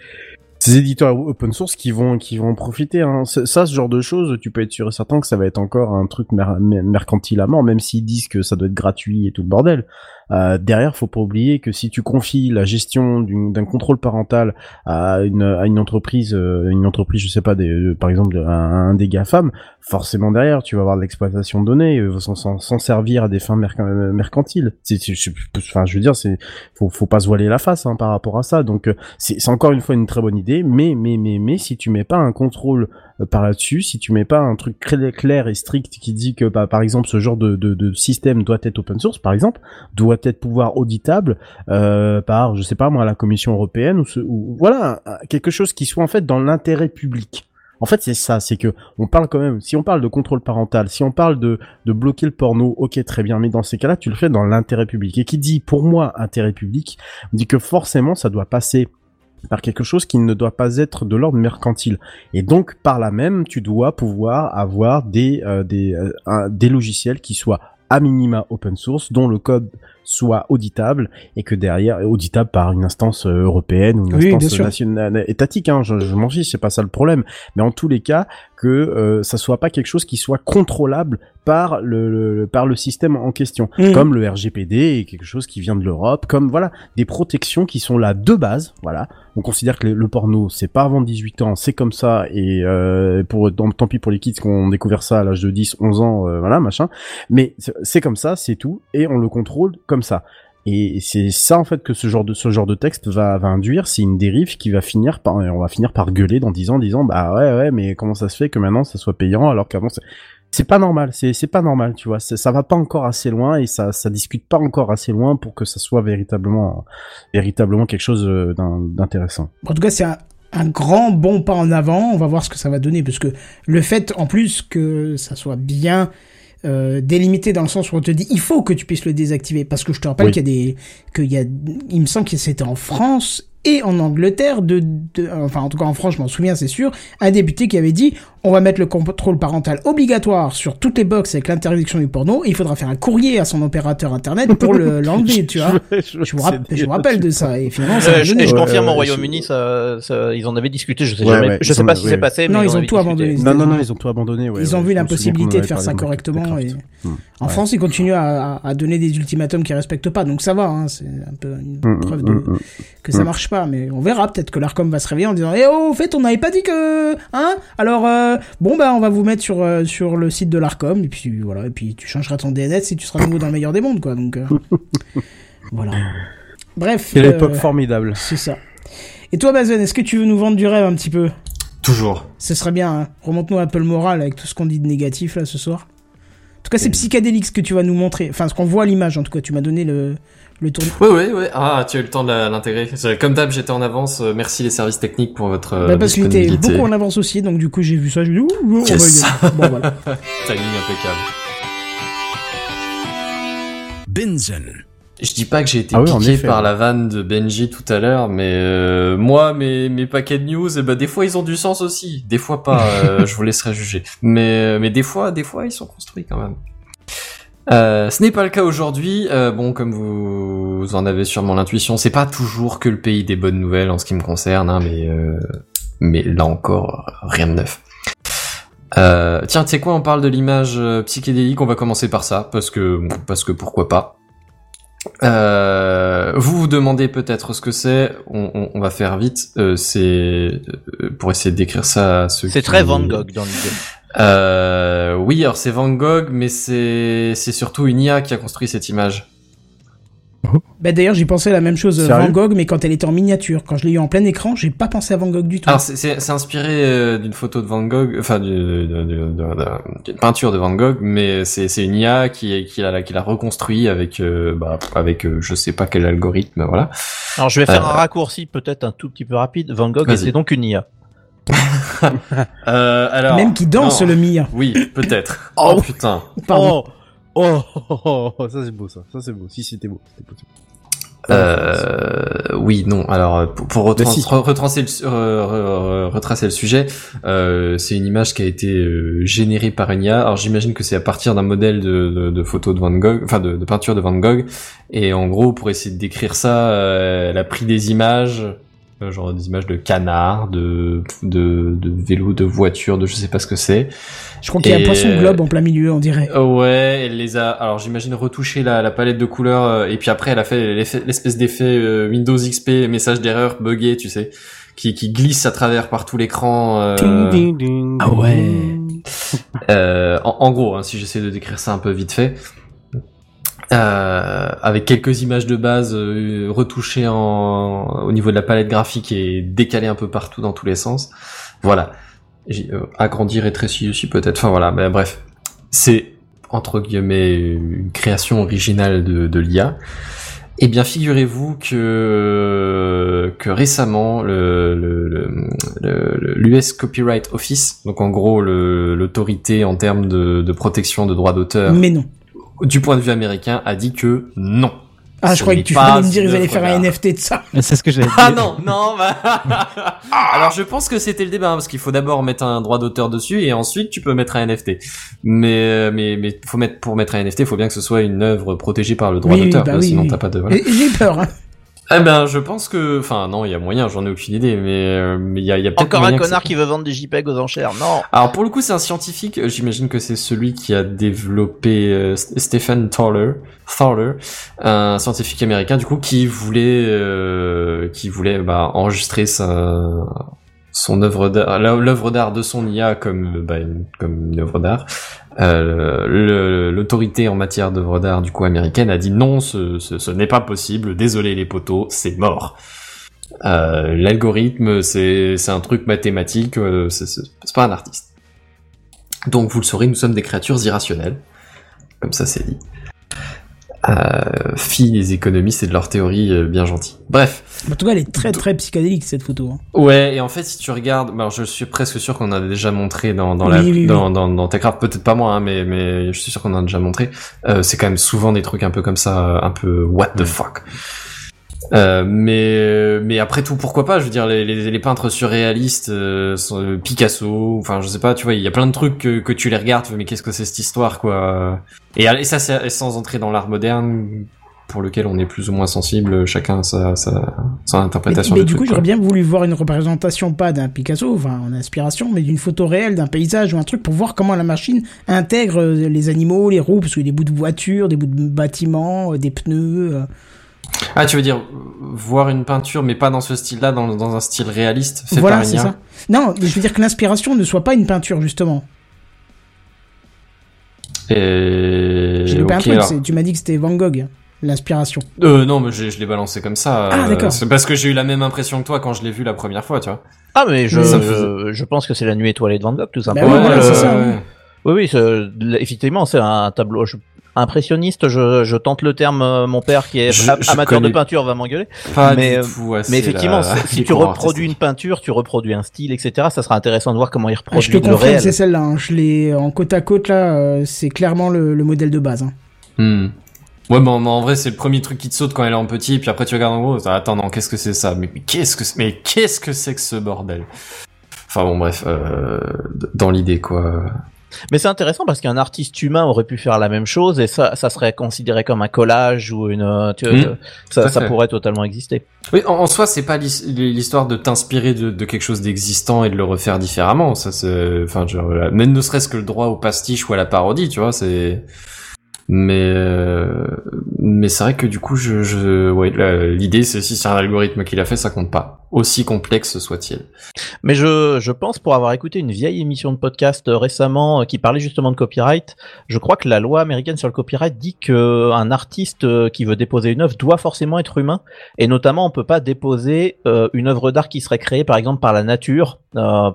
ces éditeurs open source qui vont, qui vont en profiter, hein. Ça, ce genre de choses, tu peux être sûr et certain que ça va être encore un truc mer- mercantile à mort, même s'ils disent que ça doit être gratuit et tout le bordel. Euh, derrière, faut pas oublier que si tu confies la gestion d'un contrôle parental à une, à une entreprise, euh, une entreprise, je sais pas, des, euh, par exemple, un, un des GAFAM, forcément derrière, tu vas avoir de l'exploitation de données, euh, sans servir à des fins euh, mercantiles. C'est, c'est- c'est- enfin, je veux dire, c'est, faut, faut pas se voiler la face hein, par rapport à ça. Donc, euh, c'est, encore une fois une très bonne idée, mais, mais, mais, mais, si tu mets pas un contrôle par là-dessus, si tu mets pas un truc très clair et strict qui dit que, bah, par exemple, ce genre de, de, de système doit être open source, par exemple, doit être pouvoir auditable euh, par, je sais pas moi, la Commission européenne ou, ce, ou voilà quelque chose qui soit en fait dans l'intérêt public. En fait, c'est ça, c'est que on parle quand même. Si on parle de contrôle parental, si on parle de de bloquer le porno, ok, très bien, mais dans ces cas-là, tu le fais dans l'intérêt public. Et qui dit pour moi intérêt public, dit que forcément ça doit passer par quelque chose qui ne doit pas être de l'ordre mercantile. Et donc, par là même, tu dois pouvoir avoir des, euh, des, euh, un- des logiciels qui soient à minima open source, dont le code soit auditable et que derrière auditable par une instance euh, européenne ou une Oui, instance nationale étatique hein, je, je m'en fiche c'est pas ça le problème mais en tous les cas que euh, ça soit pas quelque chose qui soit contrôlable par le, le- par le système en question. Mhm. comme le RGPD et quelque chose qui vient de l'Europe comme voilà des protections qui sont là de base voilà. On considère que le, le porno c'est pas avant 18 ans c'est comme ça et euh, pour tant, pis pour les kids qui ont découvert ça à l'âge de 10 11 ans euh, voilà machin. Mais c'est comme ça c'est tout et on le contrôle comme ça et c'est ça en fait que ce genre de ce genre de texte va, induire, c'est une dérive qui va finir par on va finir par gueuler dans 10 ans, disant bah ouais ouais mais comment ça se fait que maintenant ça soit payant alors qu'avant c'est pas normal, c'est pas normal, tu vois, ça va pas encore assez loin et ça ça discute pas encore assez loin pour que ça soit véritablement véritablement quelque chose euh, d'in- d'intéressant. En tout cas, c'est un, un grand bon pas en avant. On va voir ce que ça va donner, parce que le fait, en plus, que ça soit bien euh, délimité dans le sens où on te dit il faut que tu puisses le désactiver, parce que je te rappelle Oui. qu'il y a des, qu'il y a, il me semble que c'était en France et en Angleterre de, de- enfin en tout cas en France je m'en souviens c'est sûr un député qui avait dit on va mettre le contrôle parental obligatoire sur toutes les box avec l'interdiction du porno et il faudra faire un courrier à son opérateur internet pour le- l'enlever tu vois je vous, rapp- je vous rappelle de ça et finalement ça Euh, a je, Ouais, confirme ouais, au Royaume-Uni, ça, ça- ils en avaient discuté. Je sais Ouais, jamais, ouais, je sais pas a- ce qui ouais, s'est ouais. passé. mais Non, ils ont tout discuté. abandonné. Non non non, ils ont tout abandonné ouais, Ils ont ouais, vu je la me souviens possibilité qu'on de faire ça correctement et. Hmm. en. France ils continuent à, à donner des ultimatums qui respectent pas donc ça va hein, c'est un peu une Mm, preuve mm, de mm, mm. que ça marche pas mais on verra peut-être que l'Arcom va se réveiller en disant eh oh au fait on n'avait pas dit que hein? Alors euh, bon bah on va vous mettre sur euh, sur le site de l'Arcom et puis voilà et puis tu changeras ton DNS si tu seras nouveau dans le meilleur des mondes quoi donc euh, voilà bref Quelle euh, époque formidable. c'est ça et toi Bazen est-ce que tu veux nous vendre du rêve un petit peu? Toujours. ce serait bien, hein. remonte-nous un peu le moral avec tout ce qu'on dit de négatif là ce soir. En tout cas, c'est psychédélique ce que tu vas nous montrer. Enfin, ce qu'on voit à l'image, en tout cas, tu m'as donné le, le tour. Ouais, ouais, ouais. Ah, tu as eu le temps de l'intégrer. Comme d'hab, j'étais en avance. Euh, Merci les services techniques pour votre euh, Bah, parce qu'il était disponibilité. beaucoup en avance aussi, donc du coup, j'ai vu ça, j'ai dit, ouh, ouh, on va y Yes. aller. Bon, voilà. Timing impeccable. Binzen. Je dis pas que j'ai été Ah oui, en piqué effet, par ouais. la vanne de Benji tout à l'heure, mais euh, moi, mes, mes paquets de news, eh ben, des fois ils ont du sens aussi, des fois pas. euh, je vous laisserai juger. Mais, mais des fois, des fois ils sont construits quand même. Euh, ce n'est pas le cas aujourd'hui. Euh, bon, comme vous, vous en avez sûrement l'intuition, c'est pas toujours que le pays des bonnes nouvelles en ce qui me concerne, hein, mais euh, mais là encore, rien de neuf. Euh, tiens, tu sais quoi, on parle de l'image euh, psychédélique, on va commencer par ça, parce que parce que pourquoi pas. Euh, vous vous demandez peut-être ce que c'est. On, on- on va faire vite. Euh, c'est pour essayer de décrire ça. à ceux C'est qui- très Van Gogh dans l'idée. Euh, oui, alors c'est Van Gogh, mais c'est c'est surtout une IA qui a construit cette image. Bah d'ailleurs, j'ai pensé à la même chose euh, Sérieux Van Gogh, mais quand elle était en miniature. Quand je l'ai eu en plein écran, j'ai pas pensé à Van Gogh du tout. Alors c'est- c'est c'est inspiré euh, d'une photo de Van Gogh, enfin d'une peinture de Van Gogh, mais c'est c'est une IA qui qui l'a qui l'a reconstruit avec euh, bah, avec euh, je sais pas quel algorithme, voilà. Alors je vais faire Euh, un raccourci peut-être un tout petit peu rapide. Van Gogh était donc une IA. Euh, alors Même qui danse non. le Mia. Oui, peut-être. Oh, putain. Pardon. Oh, oh, oh, oh, ça c'est beau ça, ça c'est beau. Si c'était beau, c'était beau. Euh, oui, non. Alors pour, pour retrans- si. re- retracer le, su- re- re- re- retracer le sujet, euh, c'est une image qui a été euh, générée par une IA. Alors j'imagine que c'est à partir d'un modèle de, de, de photo de Van Gogh, enfin de, de peinture de Van Gogh. Et en gros, pour essayer de décrire ça, euh, elle a pris des images, genre des images de canards, de de, de vélos, de voitures, de je sais pas ce que c'est. Je crois qu'il y a un poisson globe en plein milieu, on dirait. Euh, Ouais, elle les a. Alors j'imagine retouché la, la palette de couleurs euh, et puis après elle a fait l'effet- l'espèce d'effet euh, Windows XP message d'erreur buggé, tu sais, qui, qui glisse à travers par tout l'écran. euh, Ah ouais. euh, en, en gros, hein, si j'essaie de décrire ça un peu vite fait, euh, avec quelques images de base euh, retouchées en, au niveau de la palette graphique et décalées un peu partout dans tous les sens. Voilà. J'ai- euh, agrandir, rétrécir aussi peut-être. Enfin voilà, mais bref. C'est, entre guillemets, une création originale de, de l'IA. Eh bien, figurez-vous que que récemment, le le- le- l'US Copyright Office, donc en gros l'autorité en termes de, de protection de droits d'auteur, Mais non. Du point de vue américain, a dit que non. Ah, je croyais que tu allais me dire une ils allaient faire un. NFT de ça. C'est ce que j'avais dit. Ah non, non, bah... Alors je pense que c'était le débat, hein, parce qu'il faut d'abord mettre un droit d'auteur dessus, et ensuite tu peux mettre un NFT. Mais, euh, mais, mais faut mettre, pour mettre un NFT, il faut bien que ce soit une œuvre protégée par le droit Oui, d'auteur, bah oui, sinon oui. t'as pas de... Voilà. J'ai peur. Hein. Eh ben, je pense que... Enfin, non, il y a moyen, j'en ai aucune idée, mais euh, mais il y a, y a peut-être Encore un connard ça- qui veut vendre des JPEG aux enchères. Non. Alors pour le coup, c'est un scientifique. euh, J'imagine que c'est celui qui a développé euh, Stephen Thaler, Thaler, un scientifique américain du coup qui voulait, euh, qui voulait bah, enregistrer sa, son œuvre d'art, l'œuvre d'art de son IA comme bah, une, comme une œuvre d'art. Euh, L'autorité en matière d'œuvre d'art du coup américaine a dit non, ce, n'est pas possible. Désolé les poteaux, c'est mort. Euh, L'algorithme, c'est un truc mathématique, euh, c'est pas un artiste. Donc vous le saurez, nous sommes des créatures irrationnelles. Comme ça c'est dit. Euh, filles des économistes et de leur théorie euh, bien gentille. Bref. En tout cas, elle est très très psychédélique cette photo. hein. Ouais, et en fait, si tu regardes, bah, alors je suis presque sûr qu'on a déjà montré dans dans Oui, la oui, oui. dans, dans dans Techcraft, peut-être pas moi, hein, mais mais je suis sûr qu'on a déjà montré. Euh, c'est quand même souvent des trucs un peu comme ça, un peu what the fuck. Euh, mais mais après tout, pourquoi pas? Je veux dire, les, les, les peintres surréalistes, euh, euh, Picasso, enfin je sais pas, tu vois, il y a plein de trucs que, que tu les regardes, mais qu'est-ce que c'est cette histoire, quoi? Et, et ça, c'est sans entrer dans l'art moderne, pour lequel on est plus ou moins sensible, chacun sa sa, Mais, interprétation. mais du du truc, coup, j'aurais bien voulu voir une représentation, pas d'un Picasso, enfin en inspiration, mais d'une photo réelle, d'un paysage ou un truc pour voir comment la machine intègre les animaux, les roues, parce qu'il y a des bouts de voiture, des bouts de bâtiments, des pneus. euh. Ah, tu veux dire voir une peinture, mais pas dans ce style-là, dans, dans un style réaliste, fait Voilà, c'est ça. Non, mais je veux dire que l'inspiration ne soit pas une peinture, justement. Et... J'ai loupé un ok, truc, alors. c'est- tu m'as dit que c'était Van Gogh, l'inspiration. Euh, non, mais je, je l'ai balancé comme ça. Ah, euh, d'accord. C'est parce que j'ai eu la même impression que toi quand je l'ai vu la première fois, tu vois. Ah mais je, Mais je, pense que c'est la nuit étoilée de Van Gogh tout Bah simplement. ouais, voilà, c'est Euh, ça, ouais. Oui oui, c'est- effectivement c'est un tableau je- impressionniste. Je, je tente le terme. euh, Mon père qui est Je- je amateur de peinture va m'engueuler. Mais, euh, Mais effectivement, la- si tu reproduis une peinture, tu reproduis un style, etc. Ça sera intéressant de voir comment il Ah, je reproduit te le confirme, réel. c'est celle-là. hein. Je l'ai en côte à côte là. euh, c'est clairement le, le modèle de base. hein. Hmm. Ouais, mais en, mais en vrai, c'est le premier truc qui te saute quand elle est en petit, et puis après tu regardes en gros, attends, non, qu'est-ce que c'est ça? Mais, mais qu'est-ce que c'est, mais qu'est-ce que c'est que ce bordel? Enfin bon, bref, euh, dans l'idée quoi. Mais c'est intéressant parce qu'un artiste humain aurait pu faire la même chose et ça, ça serait considéré comme un collage ou une, euh, tu vois, Mm. euh, ça, pourrait totalement exister. Oui, en, en soi, c'est pas l'his- l'histoire de t'inspirer de, de quelque chose d'existant et de le refaire différemment. Ça, c'est, enfin, genre, même ne serait-ce que le droit au pastiche ou à la parodie, tu vois, c'est. Mais euh, mais c'est vrai que du coup, je, je ouais, l'idée, c'est si c'est un algorithme qui l'a fait, ça compte pas, aussi complexe soit-il. Mais je, je pense pour avoir écouté une vieille émission de podcast euh, récemment euh, qui parlait justement de copyright, je crois que la loi américaine sur le copyright dit que un artiste euh, qui veut déposer une œuvre doit forcément être humain et notamment on peut pas déposer euh, une œuvre d'art qui serait créée par exemple par la nature, euh,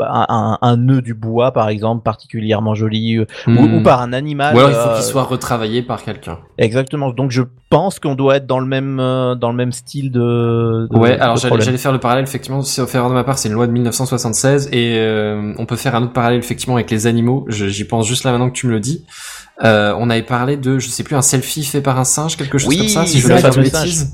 un, un nœud du bois par exemple particulièrement joli euh, ou, Hmm. ou par un animal. Ou alors il faut euh, qu'il soit retravaillé par quelqu'un. Exactement. Donc je pense qu'on doit être dans le même euh, dans le même style de. de- Ouais, alors j'allais. J'allais faire le parallèle, effectivement, sauf erreur de ma part, c'est une loi de 1976, et euh, on peut faire un autre parallèle, effectivement, avec les animaux, j'y pense juste là maintenant que tu me le dis. Euh, on avait parlé de, je sais plus, un selfie fait par un singe, quelque chose Oui, comme ça, si je c'est ne pas de bêtises.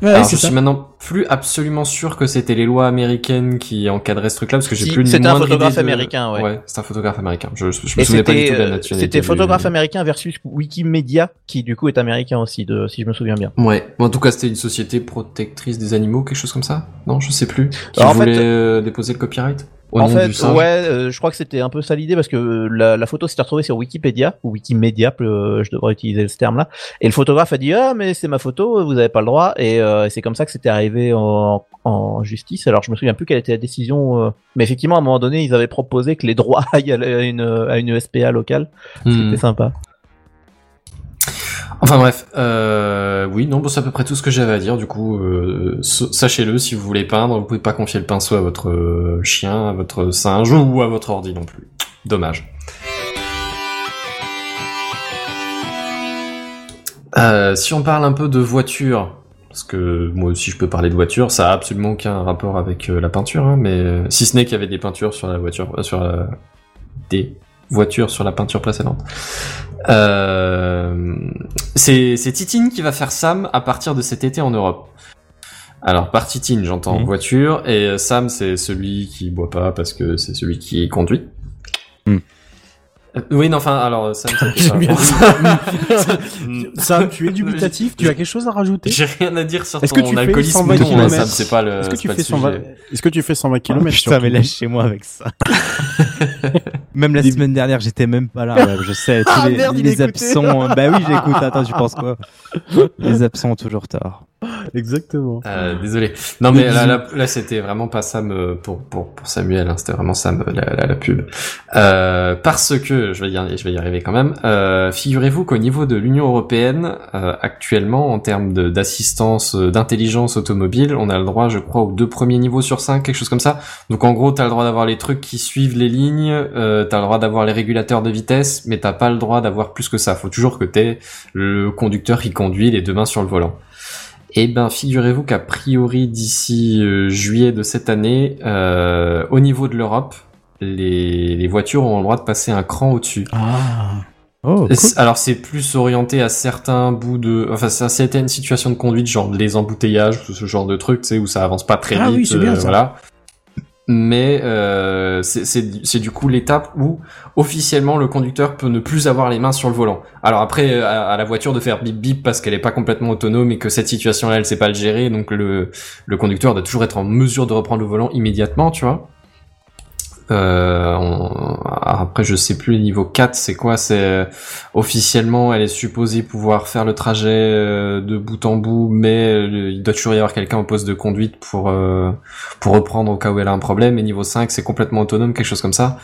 Ouais, Alors, je ça. suis maintenant plus absolument sûr que c'était les lois américaines qui encadraient ce truc-là, parce que j'ai Si, plus une c'était un photographe de- américain, ouais. c'est un photographe américain. Je, je me Et souvenais pas du tout de la euh, nationalité. c'était du- photographe américain versus Wikimedia qui du coup est américain aussi de si je me souviens bien. Ouais, Bon, en tout cas, c'était une société protectrice des animaux, quelque chose comme ça Non, je sais plus. Qui Alors, en voulait fait- euh, déposer le copyright au en nom fait, du singe. ouais, euh, je crois que c'était un peu ça l'idée parce que euh, la, la photo s'était retrouvée sur Wikipédia ou Wikimedia, euh, je devrais utiliser ce terme-là. Et le photographe a dit ah mais c'est ma photo, vous avez pas le droit. Et euh, c'est comme ça que c'était arrivé en, en justice. Alors je me souviens plus quelle était la décision, euh, mais effectivement à un moment donné ils avaient proposé que les droits aillent à une à une SPA locale. Hmm. C'était sympa. Enfin bref, euh, oui, non, bon, c'est à peu près tout ce que j'avais à dire. Du coup, euh, sa- sachez-le, si vous voulez peindre, vous pouvez pas confier le pinceau à votre euh, chien, à votre singe ou à votre ordi non plus. Dommage. Si on parle un peu de voiture, parce que moi aussi je peux parler de voiture, ça a absolument aucun rapport avec la peinture, hein, mais si ce n'est qu'il y avait des peintures sur la voiture, sur des voitures sur la peinture précédente. Euh, c'est c'est Titine qui va faire Sam à partir de cet été en Europe. Alors par Titine, j'entends Mhm. voiture et euh, Sam c'est celui qui boit pas parce que c'est celui qui conduit. Mhm. Euh, oui, non, enfin, alors Sam, tu es dubitatif, tu as quelque chose à rajouter? J'ai rien à dire sur Est-ce que ton tu fais alcoolisme 120 ou non, kilomètres Sam, c'est pas le. Est-ce que tu pas fais le 120 sujet. Est-ce que tu fais 120 Oh, km putain, mais lâche chez moi avec ça. même la Des- semaine dernière, j'étais même pas là. Ouais, je sais, tous Ah, les, merde, les absents. Bah oui, j'écoute. Attends, tu penses quoi Les absents ont toujours tort. Exactement. Euh, désolé. Non mais là, là, c'était vraiment pas Sam pour pour pour Samuel, hein, c'était vraiment Sam la, la, la pub. Euh, parce que je vais y arriver, je vais y arriver quand même. Euh, Figurez-vous qu'au niveau de l'Union européenne, euh, actuellement, en termes d'assistance, euh, d'intelligence automobile, on a le droit, je crois, aux deux premiers niveaux sur cinq, quelque chose comme ça. Donc en gros, t'as le droit d'avoir les trucs qui suivent les lignes, euh, t'as le droit d'avoir les régulateurs de vitesse, mais t'as pas le droit d'avoir plus que ça. Faut toujours que t'aies le conducteur qui conduit les deux mains sur le volant. Eh ben, figurez-vous qu'a priori d'ici euh, juillet de cette année, euh, au niveau de l'Europe, les, les voitures ont le droit de passer un cran au-dessus. Ah. Oh, Alors c'est plus orienté à certains bouts de, enfin ça c'était une situation de conduite genre les embouteillages, ce genre de truc, tu sais où ça avance pas très Ah vite, oui, c'est bien, ça. voilà. Mais euh, c'est- du coup l'étape où officiellement le conducteur peut ne plus avoir les mains sur le volant. Alors après à, à la voiture de faire bip bip parce qu'elle est pas complètement autonome et que cette situation-là elle sait pas le gérer, donc le le conducteur doit toujours être en mesure de reprendre le volant immédiatement, tu vois. Euh, on- après, je sais plus le niveau 4, c'est quoi? C'est euh, officiellement, elle est supposée pouvoir faire le trajet euh, de bout en bout, mais euh, il doit toujours y avoir quelqu'un au poste de conduite pour euh, pour reprendre au cas où elle a un problème. Et niveau 5, c'est complètement autonome, quelque chose comme ça.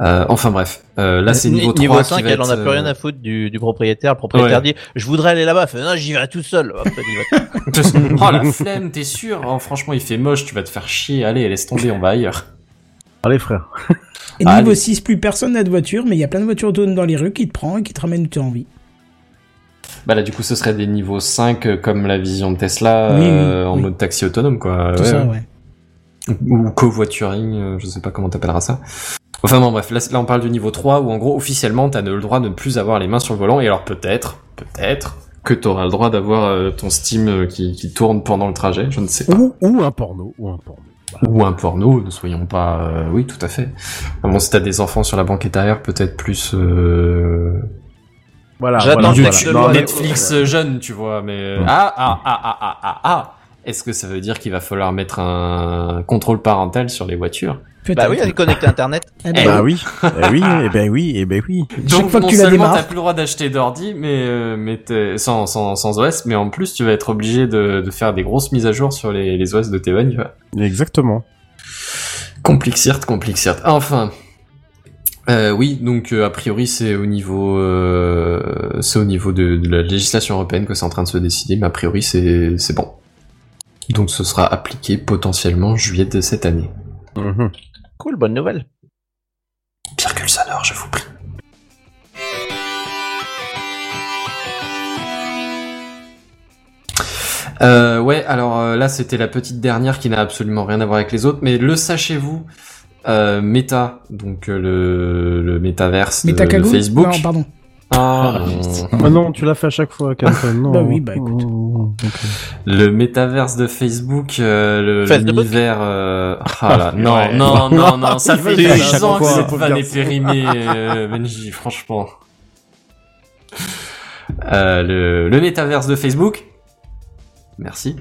Euh, enfin bref, euh, là c'est niveau 3 Niveau qui 5, va elle en a être, plus rien à foutre du, du propriétaire. Le propriétaire Ouais. dit Je voudrais aller là-bas. Fait, non, j'y vais tout seul. Va. oh la flemme, t'es sûr? Oh, Franchement, il fait moche, tu vas te faire chier. Allez, laisse tomber, on va ailleurs. Allez, frère. Et Allez. niveau 6, plus personne n'a de voiture, mais il y a plein de voitures autonomes dans les rues qui te prend et qui te ramènent où tu as envie. Bah là du coup ce serait des niveaux 5 euh, comme la vision de Tesla Oui, oui, euh, en oui. mode taxi autonome quoi. Tout Ouais, ça, ouais. ouais. Ou covoituring, euh, je sais pas comment t'appelleras ça. Enfin bon, bref, là, là, on parle du niveau 3 où en gros officiellement t'as le droit de ne plus avoir les mains sur le volant et alors peut-être, peut-être que t'auras le droit d'avoir euh, ton Steam qui, qui tourne pendant le trajet, je ne sais pas. Ou, ou un porno, ou un porno. Ou un porno, ne soyons pas... euh, oui, tout à fait. Ah Bon, si t'as des enfants sur la banquette arrière, peut-être plus... Euh... Voilà, J'attends voilà, que voilà. tu- Non, Netflix jeune, tu vois, mais... euh, Ah, ah, ah, ah, ah, ah, ah Est-ce que ça veut dire qu'il va falloir mettre un contrôle parental sur les voitures? Bah oui, elle est connectée à Internet. Eh ben, Bah oui, eh oui, eh ben oui, eh ben oui. Donc fois que non tu la seulement démarres. t'as plus le droit d'acheter d'ordi, mais euh, mais sans, sans sans OS, mais en plus tu vas être obligé de, de faire des grosses mises à jour sur les, les OS de tes bagnoles. Exactement. Complixirt, complixirt. Enfin. Euh, oui, donc euh, a priori c'est au niveau euh, c'est au niveau de, de la législation européenne que c'est en train de se décider, mais a priori c'est c'est bon. Donc ce sera appliqué potentiellement juillet de cette année. Mhm. Cool, bonne nouvelle. Virgule sonore, je vous prie. Euh, ouais, alors euh, là c'était la petite dernière qui n'a absolument rien à voir avec les autres, mais le sachez-vous, euh, Meta, donc le, le métaverse de, de Metacagou Facebook. Non, pardon. Ah, non. Ah non, tu l'as fait à chaque fois, Canton. Non. Bah oui, bah écoute. Oh, le métaverse de Facebook, euh, l'univers. Euh... Ah là, non, Ouais. non, non, non, ça fait va dire à 10 chaque ans que cette vanne est périmée, euh, Benji, franchement. Euh, le, le métaverse de Facebook. Merci.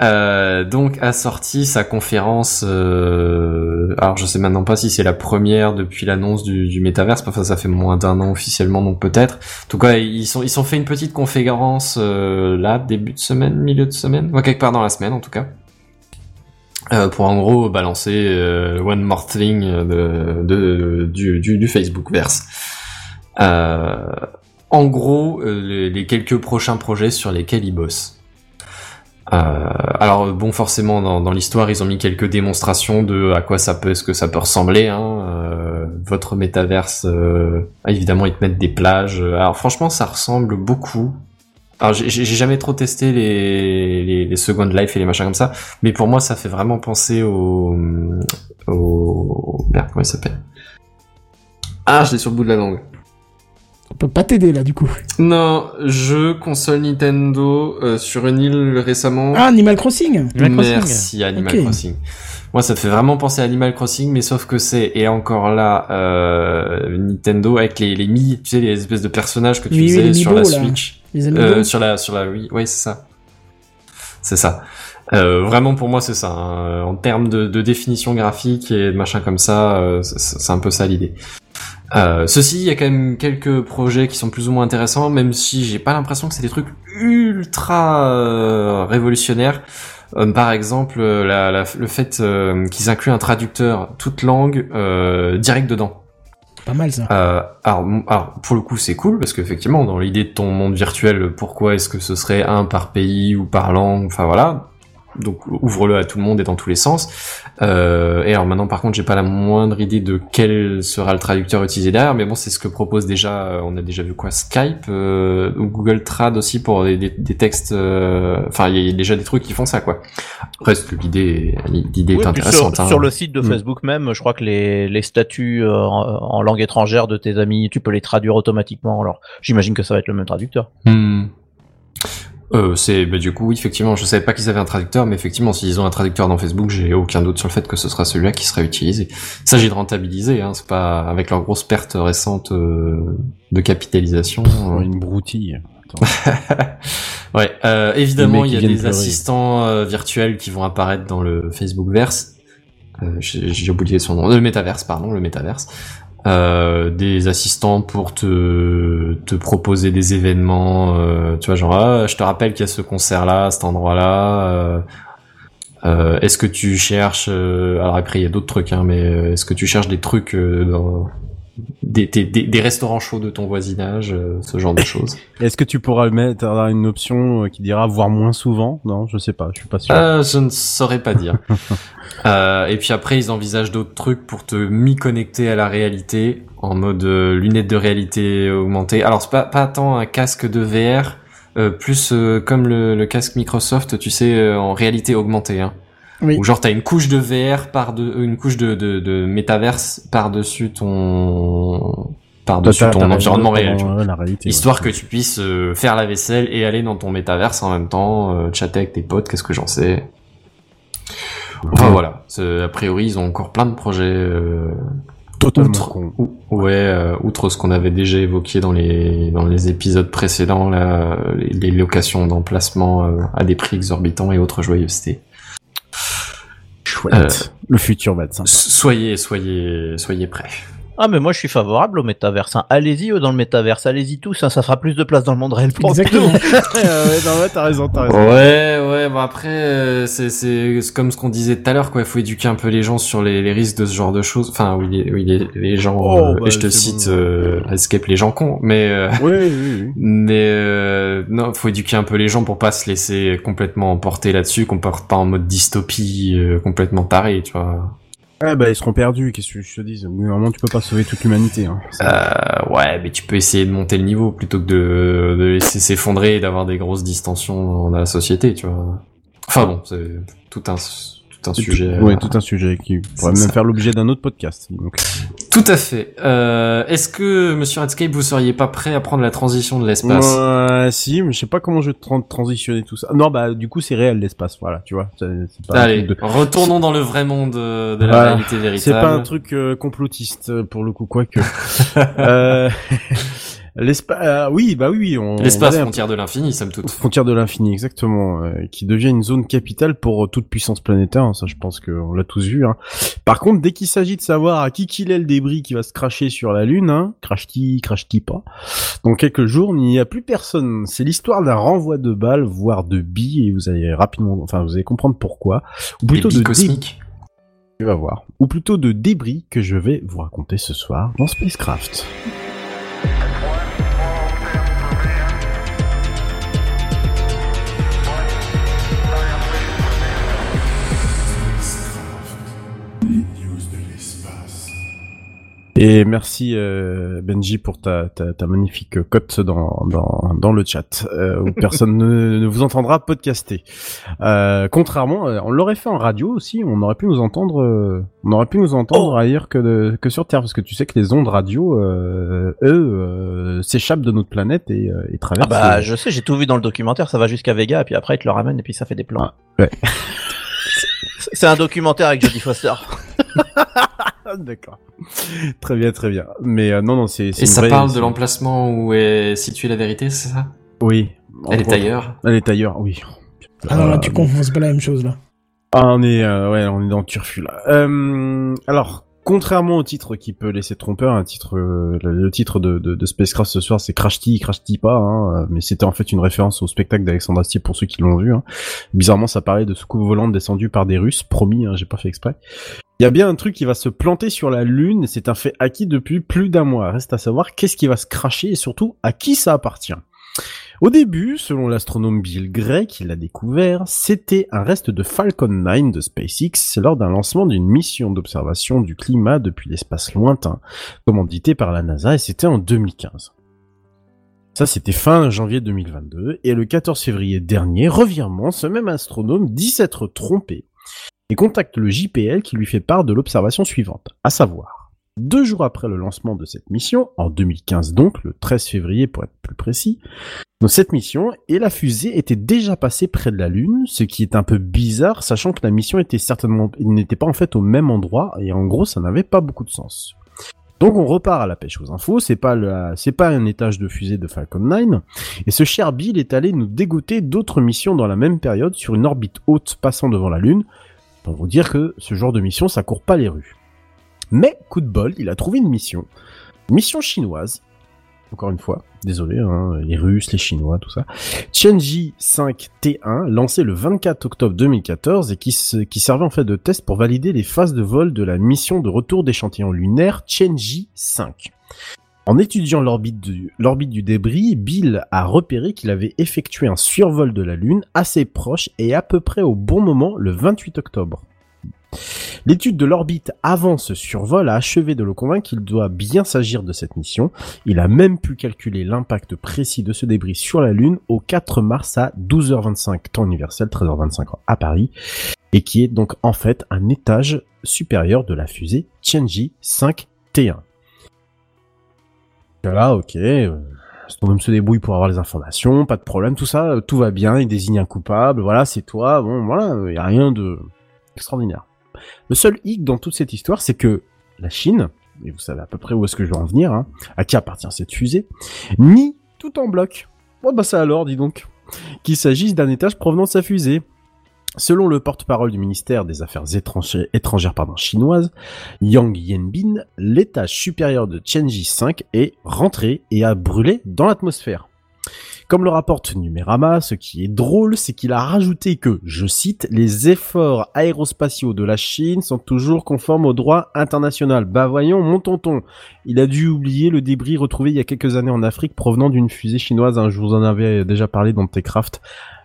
Euh, donc a sorti sa conférence. euh, alors je sais maintenant pas si c'est la première depuis l'annonce du, du métaverse. Enfin ça fait moins d'un an officiellement donc peut-être. En tout cas ils ils sont fait une petite conférence euh, là début de semaine, milieu de semaine, ouais, quelque part dans la semaine en tout cas. Pour en gros balancer One More Thing du, Facebookverse. Euh, en gros, les, les quelques prochains projets sur lesquels ils bossent. Euh, alors bon, forcément, dans, dans l'histoire, ils ont mis quelques démonstrations de à quoi ça peut, ce que ça peut ressembler. Hein. Euh, votre métaverse, euh, ah, évidemment, ils te mettent des plages. Alors franchement, ça ressemble beaucoup. Alors j'ai jamais trop testé les, les, les Second Life et les machins comme ça, mais pour moi, ça fait vraiment penser au, au merde, comment il s'appelle? Ah, je l'ai sur le bout de la langue. On peut pas t'aider là du coup. Non, jeu console Nintendo euh, sur une île récemment. Ah, Animal Crossing Animal Crossing. Merci Animal. Crossing. Moi, ça me fait vraiment penser à Animal Crossing, mais sauf que c'est et encore là euh, Nintendo avec les les mi, tu sais les espèces de personnages que tu Oui, oui, faisais les sur la là. Switch, Les Euh, sur la sur la oui, ouais c'est ça, c'est ça. Euh, vraiment pour moi c'est ça. hein. En termes de, de définition graphique et de machin comme ça, euh, c'est- c'est un peu ça l'idée. Euh, ceci, il y a quand même quelques projets qui sont plus ou moins intéressants, même si j'ai pas l'impression que c'est des trucs ultra euh, révolutionnaires. Euh, par exemple, euh, la- la- le fait euh, qu'ils incluent un traducteur toute langue euh, direct dedans. Pas mal ça. Euh, alors, pour le coup, c'est cool parce qu'effectivement, dans l'idée de ton monde virtuel, pourquoi est-ce que ce serait un par pays ou par langue? Enfin voilà. Donc ouvre-le à tout le monde et dans tous les sens. Euh, et alors maintenant, par contre, j'ai pas la moindre idée de quel sera le traducteur utilisé derrière, mais bon, c'est ce que propose déjà. euh, on a déjà vu quoi Skype euh, ou Google Trad aussi pour des, des- des textes. euh, Enfin, il y a déjà des trucs qui font ça, quoi. Reste que l'idée, l'idée Oui, est intéressante. sur, hein. sur le site de Mm. Facebook même, je crois que les, les statuts en, en langue étrangère de tes amis, tu peux les traduire automatiquement. Alors, j'imagine que ça va être le même traducteur. Hmm. Euh, c'est bah, du coup oui, effectivement je savais pas qu'ils avaient un traducteur mais effectivement s'ils ont un traducteur dans Facebook j'ai aucun doute sur le fait que ce sera celui-là qui sera utilisé. Il s'agit de rentabiliser hein, c'est pas avec leur grosse perte récente euh, de capitalisation. Oh, euh. Une broutille. Ouais, euh, évidemment il y a des assistants euh, virtuels qui vont apparaître dans le Facebookverse. Euh, j'ai j'ai oublié son nom, le métaverse pardon, le métaverse. Euh, des assistants pour te te proposer des événements, euh, tu vois genre ah, je te rappelle qu'il y a ce concert là, cet endroit là. Euh, est-ce que tu cherches euh, alors après il y a d'autres trucs hein, mais euh, est-ce que tu cherches des trucs euh, dans des, des, des, restaurants chauds de ton voisinage, euh, ce genre de choses. Est-ce que tu pourras mettre une option euh, qui dira voir moins souvent? Non, je sais pas, je suis pas sûr. Euh, je ne saurais pas dire. Euh, et puis après, ils envisagent d'autres trucs pour te mi-connecter à la réalité en mode euh, lunettes de réalité augmentée. Alors c'est pas pas tant un casque de VR, euh, plus euh, comme le, le casque Microsoft, tu sais, en réalité augmentée. Hein. Oui. Ou genre t'as une couche de VR par de, une couche de, de, de métaverse par dessus ton, par dessus T'as- ton environnement réel. ouais, la réalité, Histoire ouais. que tu puisses euh, faire la vaisselle et aller dans ton métaverse en même temps, euh, chatter avec tes potes, qu'est-ce que j'en sais. Enfin voilà, a priori ils ont encore plein de projets. Euh, Totalement outre, ou- ouais, euh, outre ce qu'on avait déjà évoqué dans les dans les épisodes précédents, là, les, les locations d'emplacement euh, à des prix exorbitants et autres joyeusetés. Chouette. Euh, Le futur sympa. Soyez, soyez, soyez prêts. Ah mais moi je suis favorable au métaverse. hein. Allez-y eux dans le métaverse, allez-y tous, hein, ça fera plus de place dans le monde réel pour Exactement. ouais, non, ouais, t'as raison, t'as raison. Ouais, ouais, bah après, euh, c'est, c'est comme ce qu'on disait tout à l'heure, quoi. Il faut éduquer un peu les gens sur les, les risques de ce genre de choses. Enfin, oui, les, oui, les, les gens, Oh, euh, bah, et je te cite, bon. euh, Escape les gens cons, mais, euh, Oui, oui, oui. mais, euh, non, faut éduquer un peu les gens pour pas se laisser complètement emporter là-dessus, qu'on parte pas en mode dystopie, euh, complètement taré, tu vois. Ah bah ils seront perdus, qu'est-ce que je te dis Normalement tu peux pas sauver toute l'humanité. Hein. Euh, ouais, mais tu peux essayer de monter le niveau plutôt que de, de laisser s'effondrer et d'avoir des grosses distensions dans la société, tu vois. Enfin bon, c'est tout un, tout un sujet. tout, ouais, euh, tout un sujet qui pourrait même ça. faire l'objet d'un autre podcast. Donc. Tout à fait. Euh, Est-ce que, Monsieur Redscape, vous seriez pas prêt à prendre la transition de l'espace? Ouais, si, mais je sais pas comment je vais tra- transitionner tout ça. Non, bah du coup c'est réel l'espace, voilà, tu vois. Pas Allez, de- retournons dans le vrai monde euh, de la Voilà. réalité véritable. C'est pas un truc euh, complotiste euh, pour le coup, quoique. euh, l'espace, euh, oui, bah oui, on. L'espace, frontière de l'infini, somme toute. Frontière de l'infini, exactement, euh, qui devient une zone capitale pour euh, toute puissance planétaire. hein, ça, je pense qu'on l'a tous vu. Hein. Par contre, dès qu'il s'agit de savoir à qui qu'il est le débris qui va se cracher sur la Lune, hein, crache-t-il, crache-t-il pas, dans quelques jours, il n'y a plus personne. C'est l'histoire d'un renvoi de balles, voire de billes, et vous allez rapidement, enfin, vous allez comprendre pourquoi. Ou plutôt de cosmiques. tu vas voir. Ou plutôt de débris que je vais vous raconter ce soir dans Spacecraft. Et merci euh, Benji pour ta, ta, ta magnifique cote dans, dans, dans le chat, euh, où personne ne, ne vous entendra podcaster. Euh, contrairement, euh, on l'aurait fait en radio aussi, on aurait pu nous entendre, euh, on aurait pu nous entendre ailleurs que, de- que sur Terre, parce que tu sais que les ondes radio, euh, eux, euh, s'échappent de notre planète et, euh, et Ah traversent. bah les- je sais, j'ai tout vu dans le documentaire, ça va jusqu'à Vega et puis après ils te le ramènent et puis ça fait des plans. Ah, ouais. C'est- C'est un documentaire avec Jodie Foster. Ah, D'accord. Très bien, très bien. Mais euh, non, non, c'est. Et une ça vraie- parle de l'emplacement où est située la vérité, c'est ça? Oui. Elle est ailleurs. Elle est ailleurs, oui. Ah non, là, Euh, tu confonds, c'est pas la même chose, là. Ah, on est, euh, ouais, on est dans le turfu là. Euh, alors, contrairement au titre qui peut laisser trompeur, euh, le, titre de, Spacecraft ce soir, c'est Crash-T, Crash-T pas, hein, euh, mais c'était en fait une référence au spectacle d'Alexandre Astier pour ceux qui l'ont vu. Hein. Bizarrement, ça parlait de soucoupes volantes descendues par des Russes, promis, hein, j'ai pas fait exprès. Il y a bien un truc qui va se planter sur la Lune, c'est un fait acquis depuis plus d'un mois. Reste à savoir qu'est-ce qui va se cracher et surtout à qui ça appartient. Au début, selon l'astronome Bill Gray qui l'a découvert, c'était un reste de Falcon 9 de SpaceX lors d'un lancement d'une mission d'observation du climat depuis l'espace lointain, commandité par la NASA, et c'était en 2015. Ça, c'était fin janvier 2022, et le 14 février dernier, revirement, ce même astronome dit s'être trompé, et contacte le JPL qui lui fait part de l'observation suivante, à savoir, deux jours après le lancement de cette mission, en 2015 donc, le 13 février pour être plus précis, dans cette mission, et la fusée était déjà passée près de la Lune, ce qui est un peu bizarre, sachant que la mission était certainement, n'était pas en fait au même endroit, et en gros, ça n'avait pas beaucoup de sens. Donc on repart à la pêche aux infos, c'est pas pas un étage de fusée de Falcon 9, et ce cher Bill est allé nous dégoûter d'autres missions dans la même période sur une orbite haute passant devant la Lune, pour vous dire que ce genre de mission, ça court pas les rues. Mais, coup de bol, il a trouvé une mission, mission chinoise, encore une fois, désolé, hein, les Russes, les Chinois, tout ça. Tianji 5T1, lancé le 24 octobre 2014 et qui, qui servait en fait de test pour valider les phases de vol de la mission de retour d'échantillon lunaire Tianji 5. En étudiant l'orbite du, l'orbite du débris, Bill a repéré qu'il avait effectué un survol de la Lune assez proche et à peu près au bon moment le 28 octobre. L'étude de l'orbite avant ce survol a achevé de le convaincre qu'il doit bien s'agir de cette mission. Il a même pu calculer l'impact précis de ce débris sur la Lune au 4 mars à 12h25 temps universel, 13h25 à Paris. et qui est donc en fait un étage supérieur de la fusée Tianji 5T1. Là, ok, euh, Astronome se débrouille pour avoir les informations, pas de problème, tout ça, euh, tout va bien, il désigne un coupable, voilà, c'est toi, bon, voilà, il y a rien de extraordinaire. Le seul hic dans toute cette histoire, c'est que la Chine, et vous savez à peu près où est-ce que je vais en venir, hein, à qui appartient cette fusée, nie tout en bloc. Oh bah ça alors, dis donc. Qu'il s'agisse d'un étage provenant de sa fusée. Selon le porte-parole du ministère des Affaires étrangères, chinoises, Yang Yanbin, l'étage supérieur de Tianji 5 est rentré et a brûlé dans l'atmosphère. Comme le rapporte Numérama, ce qui est drôle, c'est qu'il a rajouté que, je cite, les efforts aérospatiaux de la Chine sont toujours conformes au droit international. Bah voyons, mon tonton. Il a dû oublier le débris retrouvé il y a quelques années en Afrique provenant d'une fusée chinoise. je vous en avais déjà parlé dans Techcraft.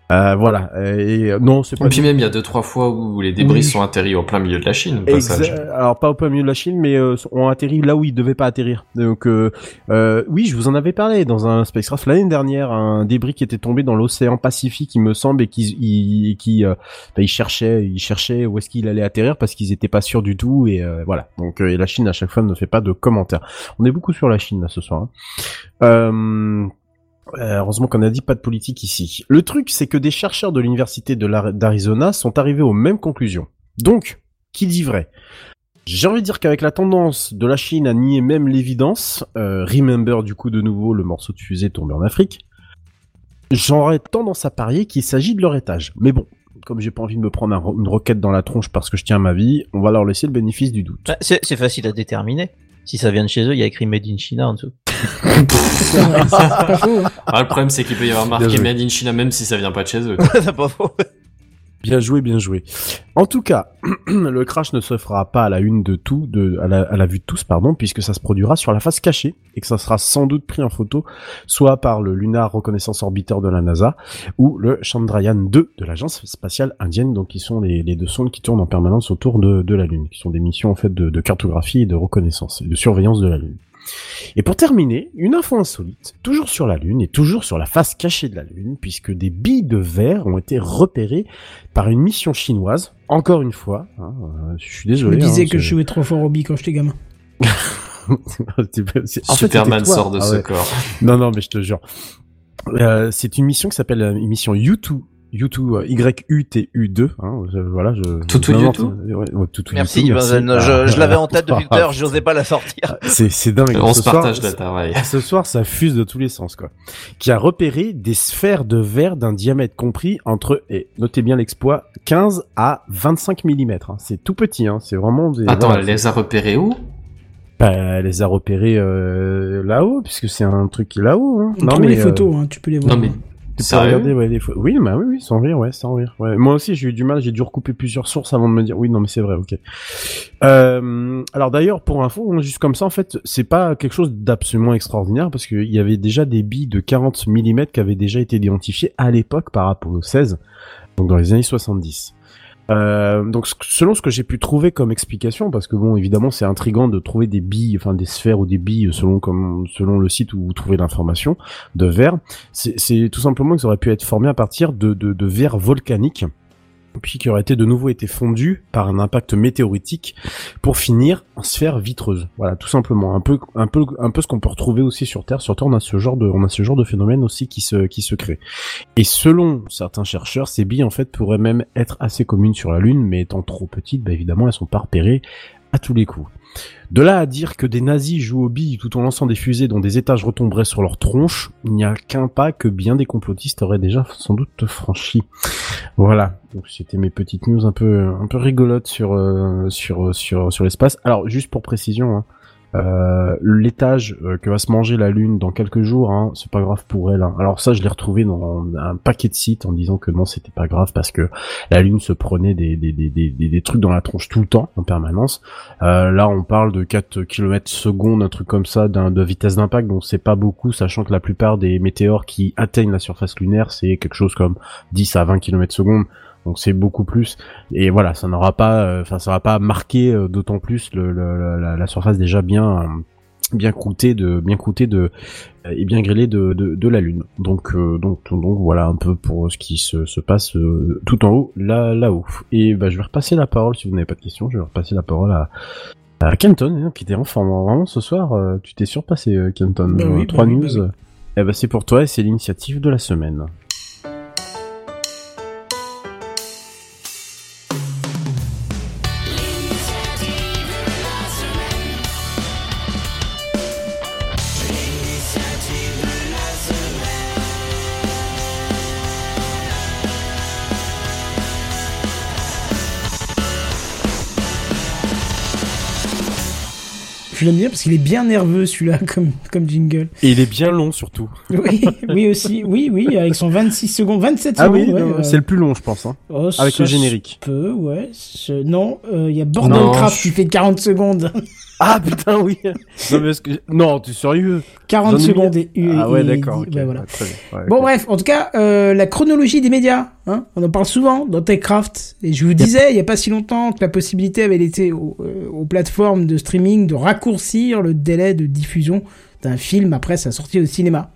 Euh, voilà. Et euh, non, c'est Et pas puis même, il y a deux, trois fois où les débris Oui. sont atterris au plein milieu de la Chine, au passage. Exa- Alors pas au plein milieu de la Chine, mais euh, ont atterri là où ils devaient pas atterrir. Donc euh, euh, oui, je vous en avais parlé dans un Spacecraft l'année dernière, un débris qui était tombé dans l'océan Pacifique, il me semble, et qui il, qui euh, bah, ils cherchaient, ils cherchaient où est-ce qu'il allait atterrir parce qu'ils étaient pas sûrs du tout et euh, voilà. Donc euh, et la Chine à chaque fois ne fait pas de commentaires. On est beaucoup sur la Chine là ce soir. hein. Euh, euh, heureusement qu'on a dit pas de politique ici. Le truc, c'est que des chercheurs de l'université d'Arizona sont arrivés aux mêmes conclusions. Donc, qui dit vrai? J'ai envie de dire qu'avec la tendance de la Chine à nier même l'évidence, euh, remember du coup de nouveau le morceau de fusée tombé en Afrique, j'aurais tendance à parier qu'il s'agit de leur étage. Mais bon, comme j'ai pas envie de me prendre une roquette dans la tronche parce que je tiens à ma vie, on va leur laisser le bénéfice du doute. Bah, c'est facile à déterminer. Si ça vient de chez eux, il y a écrit Made in China en dessous. Pas faux. hein. Ah, le problème, c'est qu'il peut y avoir Bien marqué joué. Made in China même si ça vient pas de chez eux. c'est pas faux. Bien joué, bien joué. En tout cas, le crash ne se fera pas à la une de tout, de, à la, à la vue de tous, pardon, puisque ça se produira sur la face cachée et que ça sera sans doute pris en photo, soit par le Lunar Reconnaissance Orbiter de la NASA ou le Chandrayaan 2 de l'agence spatiale indienne, donc qui sont les, les deux sondes qui tournent en permanence autour de, de la Lune, qui sont des missions en fait de, de cartographie et de reconnaissance et de surveillance de la Lune. Et pour terminer, une info insolite, toujours sur la Lune et toujours sur la face cachée de la Lune, puisque des billes de verre ont été repérées par une mission chinoise, encore une fois. hein, euh, je suis Je désolé. me disais hein, que je jouais trop fort au bi quand j'étais gamin. Fait, Superman toi. sort de Ah ce ouais. corps. Non, non, mais je te jure. Euh, c'est une mission qui s'appelle euh, une mission U2. U2, euh, Y-U-T-U-2, hein, je- voilà, je... Toutou je- U2? ouais, ouais, Toutou Merci, U2, Benzen. Ah, Je, je l'avais en tête ah, depuis tout à l'heure, j'osais pas la sortir. C'est, c'est dingue. On Ce se soir, partage le travail. ce soir, ça fuse de tous les sens, quoi. Qui a repéré des sphères de verre d'un diamètre compris entre, et notez bien l'exploit, 15 à 25 mm. Hein. C'est tout petit, hein. C'est vraiment des... Attends, voilà, elle les a repérés où? Bah, elle les a repérés euh, là-haut, puisque c'est un truc qui est là-haut. Hein. On trouve les euh, photos, hein, tu peux les voir. Non, mais tu peux regarder ouais. Oui, bah oui, oui, sans rire, ouais, sans rire. Ouais. Moi aussi, j'ai eu du mal, j'ai dû recouper plusieurs sources avant de me dire, oui, non, mais c'est vrai, ok. Euh, alors d'ailleurs, pour info, hein, juste comme ça, en fait, c'est pas quelque chose d'absolument extraordinaire parce qu'il y avait déjà des billes de 40 mm qui avaient déjà été identifiées à l'époque par Apollo 16, donc dans les années 70. Euh, donc selon ce que j'ai pu trouver comme explication, parce que bon évidemment c'est intriguant de trouver des billes, enfin des sphères ou des billes selon comme selon le site où vous trouvez l'information de verre, c'est tout simplement qu'ils auraient pu être formés à partir de, de, de verre volcanique puis qui aurait été de nouveau été fondu par un impact météoritique pour finir en sphère vitreuse. Voilà, tout simplement. Un peu, un peu, un peu ce qu'on peut retrouver aussi sur Terre. Sur Terre, on a ce genre de, on a ce genre de phénomène aussi qui se, qui se crée. Et selon certains chercheurs, ces billes en fait pourraient même être assez communes sur la Lune, mais étant trop petites, bah évidemment, elles sont pas repérées tous les coups. De là à dire que des nazis jouent aux billes tout en lançant des fusées dont des étages retomberaient sur leur tronche, il n'y a qu'un pas que bien des complotistes auraient déjà sans doute franchi. Voilà. C'était mes petites news un peu un peu rigolotes sur euh, sur l'espace. Alors juste pour précision, hein, euh, l'étage euh, que va se manger la Lune dans quelques jours, hein, c'est pas grave pour elle. hein. Alors ça, je l'ai retrouvé dans un paquet de sites en disant que non, c'était pas grave parce que la Lune se prenait des des, des, des, des- trucs dans la tronche tout le temps, en permanence. Euh, là, on parle de 4 km secondes, un truc comme ça, de vitesse d'impact, donc c'est pas beaucoup, sachant que la plupart des météores qui atteignent la surface lunaire, c'est quelque chose comme 10 à 20 km secondes. Donc c'est beaucoup plus et voilà ça n'aura pas euh, enfin ça va pas marquer euh, d'autant plus le, le- la, la surface déjà bien euh, bien croûté de bien croûté de et bien grillé de, de, de la lune. Donc euh, donc donc voilà un peu pour ce qui se, se passe euh, tout en haut là là-haut. Et bah je vais repasser la parole si vous n'avez pas de questions, je vais repasser la parole à à Kenton hein, qui était en forme vraiment ce soir. euh, tu t'es surpassé euh, Kenton. Bah oui, Euh, bah bah news. oui. Eh ben c'est pour toi et c'est l'initiative de la semaine. Bien parce qu'il est bien nerveux celui-là comme, comme jingle. Et il est bien long surtout. Oui, oui aussi, oui, oui, avec son 26 secondes, 27 Ah secondes. oui, ouais, non, euh, c'est le plus long je pense. Hein. oh, avec le générique. se peut, ouais. Non, euh, il y a Bordercraft je- qui fait 40 secondes. Ah putain oui. non mais que non t'es sérieux? 40 J'en ai mis- secondes et, et- Ah ouais d'accord. bah, voilà. Ouais. Ouais, Bon bref, en tout cas, euh, la chronologie des médias, hein, on en parle souvent dans TechCraft. Et je vous disais, il y a pas si longtemps, que la possibilité avait été aux, euh, aux plateformes de streaming de raccourcir le délai de diffusion d'un film après sa sortie au cinéma.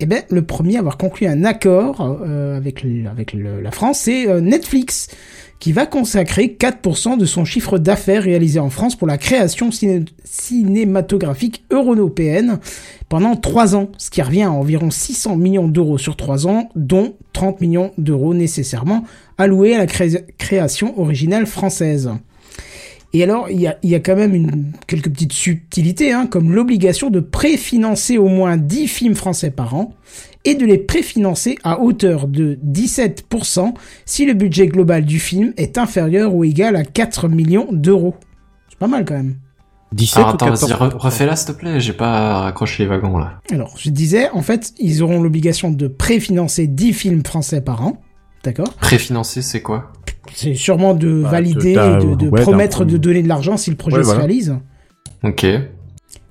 Eh ben, le premier à avoir conclu un accord euh, avec, le- avec le- la France, c'est euh, Netflix, qui va consacrer 4% de son chiffre d'affaires réalisé en France pour la création ciné- cinématographique européenne pendant 3 ans, ce qui revient à environ 600 millions d'euros sur 3 ans, dont 30 millions d'euros nécessairement alloués à la cré- création originale française. Et alors, il y a, il y a quand même une, quelques petites subtilités, hein, comme l'obligation de préfinancer au moins 10 films français par an, et de les préfinancer à hauteur de 17% si le budget global du film est inférieur ou égal à 4 millions d'euros. C'est pas mal quand même. 17 Alors ou attends, 14 vas-y, re- refais-la s'il te plaît, j'ai pas raccroché les wagons là. Alors, je disais, en fait, ils auront l'obligation de préfinancer 10 films français par an. D'accord? Préfinancé, c'est quoi? C'est sûrement de Bah, valider, t'as- et de, de ouais, t'as promettre de donner de l'argent si le projet Ouais, se voilà. réalise. Ok.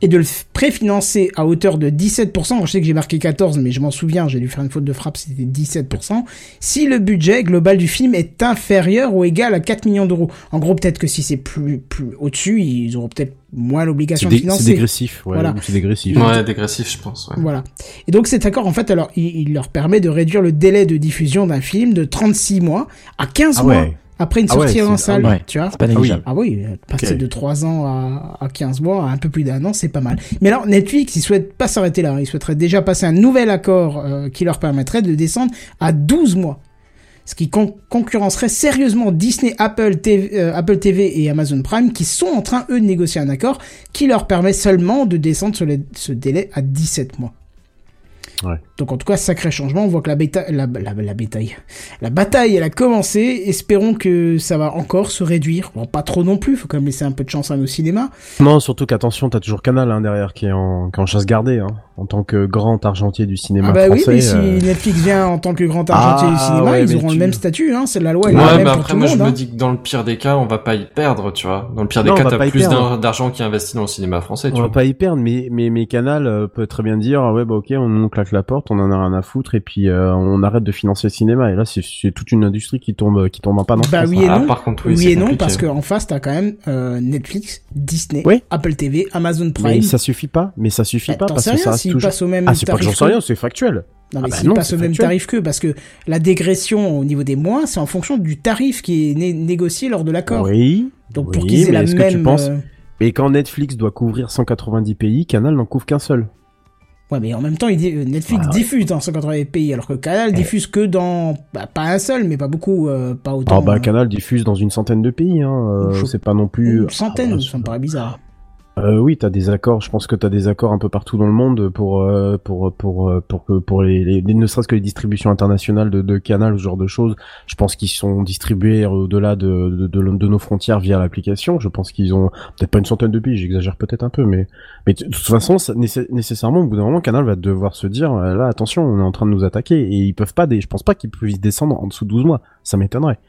Et de le préfinancer à hauteur de 17%. Je sais que j'ai marqué 14, mais je m'en souviens, j'ai dû faire une faute de frappe, c'était 17%. Si le budget global du film est inférieur ou égal à 4 millions d'euros. En gros, peut-être que si c'est plus, plus au-dessus, ils auront peut-être moins l'obligation de dé- c'est financer. dégressif, ouais, Voilà. c'est dégressif. Ouais, dégressif, je pense. Ouais. Voilà. Et donc cet accord, en fait, alors, il, il leur permet de réduire le délai de diffusion d'un film de 36 mois à 15 Ah mois ouais. Après une Ah ouais, sortie en c'est- salle, ah ouais. tu vois. C'est pas négligeable. Ah oui, euh, passer Ok. de 3 ans à, à 15 mois, à un peu plus d'un an, c'est pas mal. Mais alors, Netflix, ils souhaitent pas s'arrêter là. Ils souhaiteraient déjà passer un nouvel accord euh, qui leur permettrait de descendre à 12 mois. Ce qui con- concurrencerait sérieusement Disney, Apple TV, euh, Apple TV et Amazon Prime, qui sont en train, eux, de négocier un accord qui leur permet seulement de descendre ce, ce délai à 17 mois. Ouais. Donc en tout cas, sacré changement. On voit que la, bêta, la, la, la bataille, la bataille, elle a commencé. Espérons que ça va encore se réduire. Bon, pas trop non plus. Faut quand même laisser un peu de chance à nos cinémas. Non, surtout qu'attention, t'as toujours Canal hein, derrière qui est en, qui est en chasse gardée, hein, en tant que grand argentier du cinéma ah bah français. oui, mais si euh, Netflix vient en tant que grand argentier Ah, du cinéma, ouais, ils auront tu- le même statut. Hein. C'est la loi. Ouais, la même pour après, tout moi, je me hein. dis que dans le pire des cas, on va pas y perdre, tu vois. Dans le pire des Non, on cas, t'as plus d'argent qui est investi dans le cinéma français, tu On va vois. pas y perdre, mais, mais, mais Canal euh, peut très bien dire, ah ouais, bah ok, on nous claque la porte, on en a rien à foutre, et puis euh, on arrête de financer le cinéma. Et là, c'est c'est toute une industrie qui tombe, qui tombe en panne Bah oui hein. et Ah, non. par contre, oui, et non, parce qu'en face, t'as quand même euh, Netflix, Disney. Apple TV, Amazon Prime. Mais ça suffit pas, mais ça suffit Bah, pas, parce que ça s'ils passent au même Ah, c'est pas que j'en sais rien, c'est factuel. Non, mais Ah bah s'ils passent au même factuel. tarif qu'eux, parce que la dégression au niveau des mois, c'est en fonction du tarif qui est né- négocié lors de l'accord. Oui. Donc pour oui, qu'ils aient la même. que tu penses... euh, Et quand Netflix doit couvrir 190 pays, Canal n'en couvre qu'un seul. Ouais, mais en même temps, euh, Netflix Ah ouais. diffuse dans 180 pays, alors que Canal diffuse que dans, bah, pas un seul, mais pas beaucoup, euh, pas autant. Ah bah euh, Canal diffuse dans une centaine de pays, hein. euh, c'est pas non plus... une centaine, Ah, bah, ça me paraît bizarre. Euh, oui, t'as des accords. Je pense que t'as des accords un peu partout dans le monde pour euh, pour pour euh, pour pour les, les, ne serait-ce que les distributions internationales de, de Canal, ce genre de choses. Je pense qu'ils sont distribués au-delà de, de, nos frontières via l'application. Je pense qu'ils ont peut-être pas une centaine de pays. J'exagère peut-être un peu, mais mais de toute façon, nécessairement, au bout d'un moment, Canal va devoir se dire euh, là, attention, on est en train de nous attaquer et ils peuvent pas. Des, je pense pas qu'ils puissent descendre en dessous de 12 mois. Ça m'étonnerait.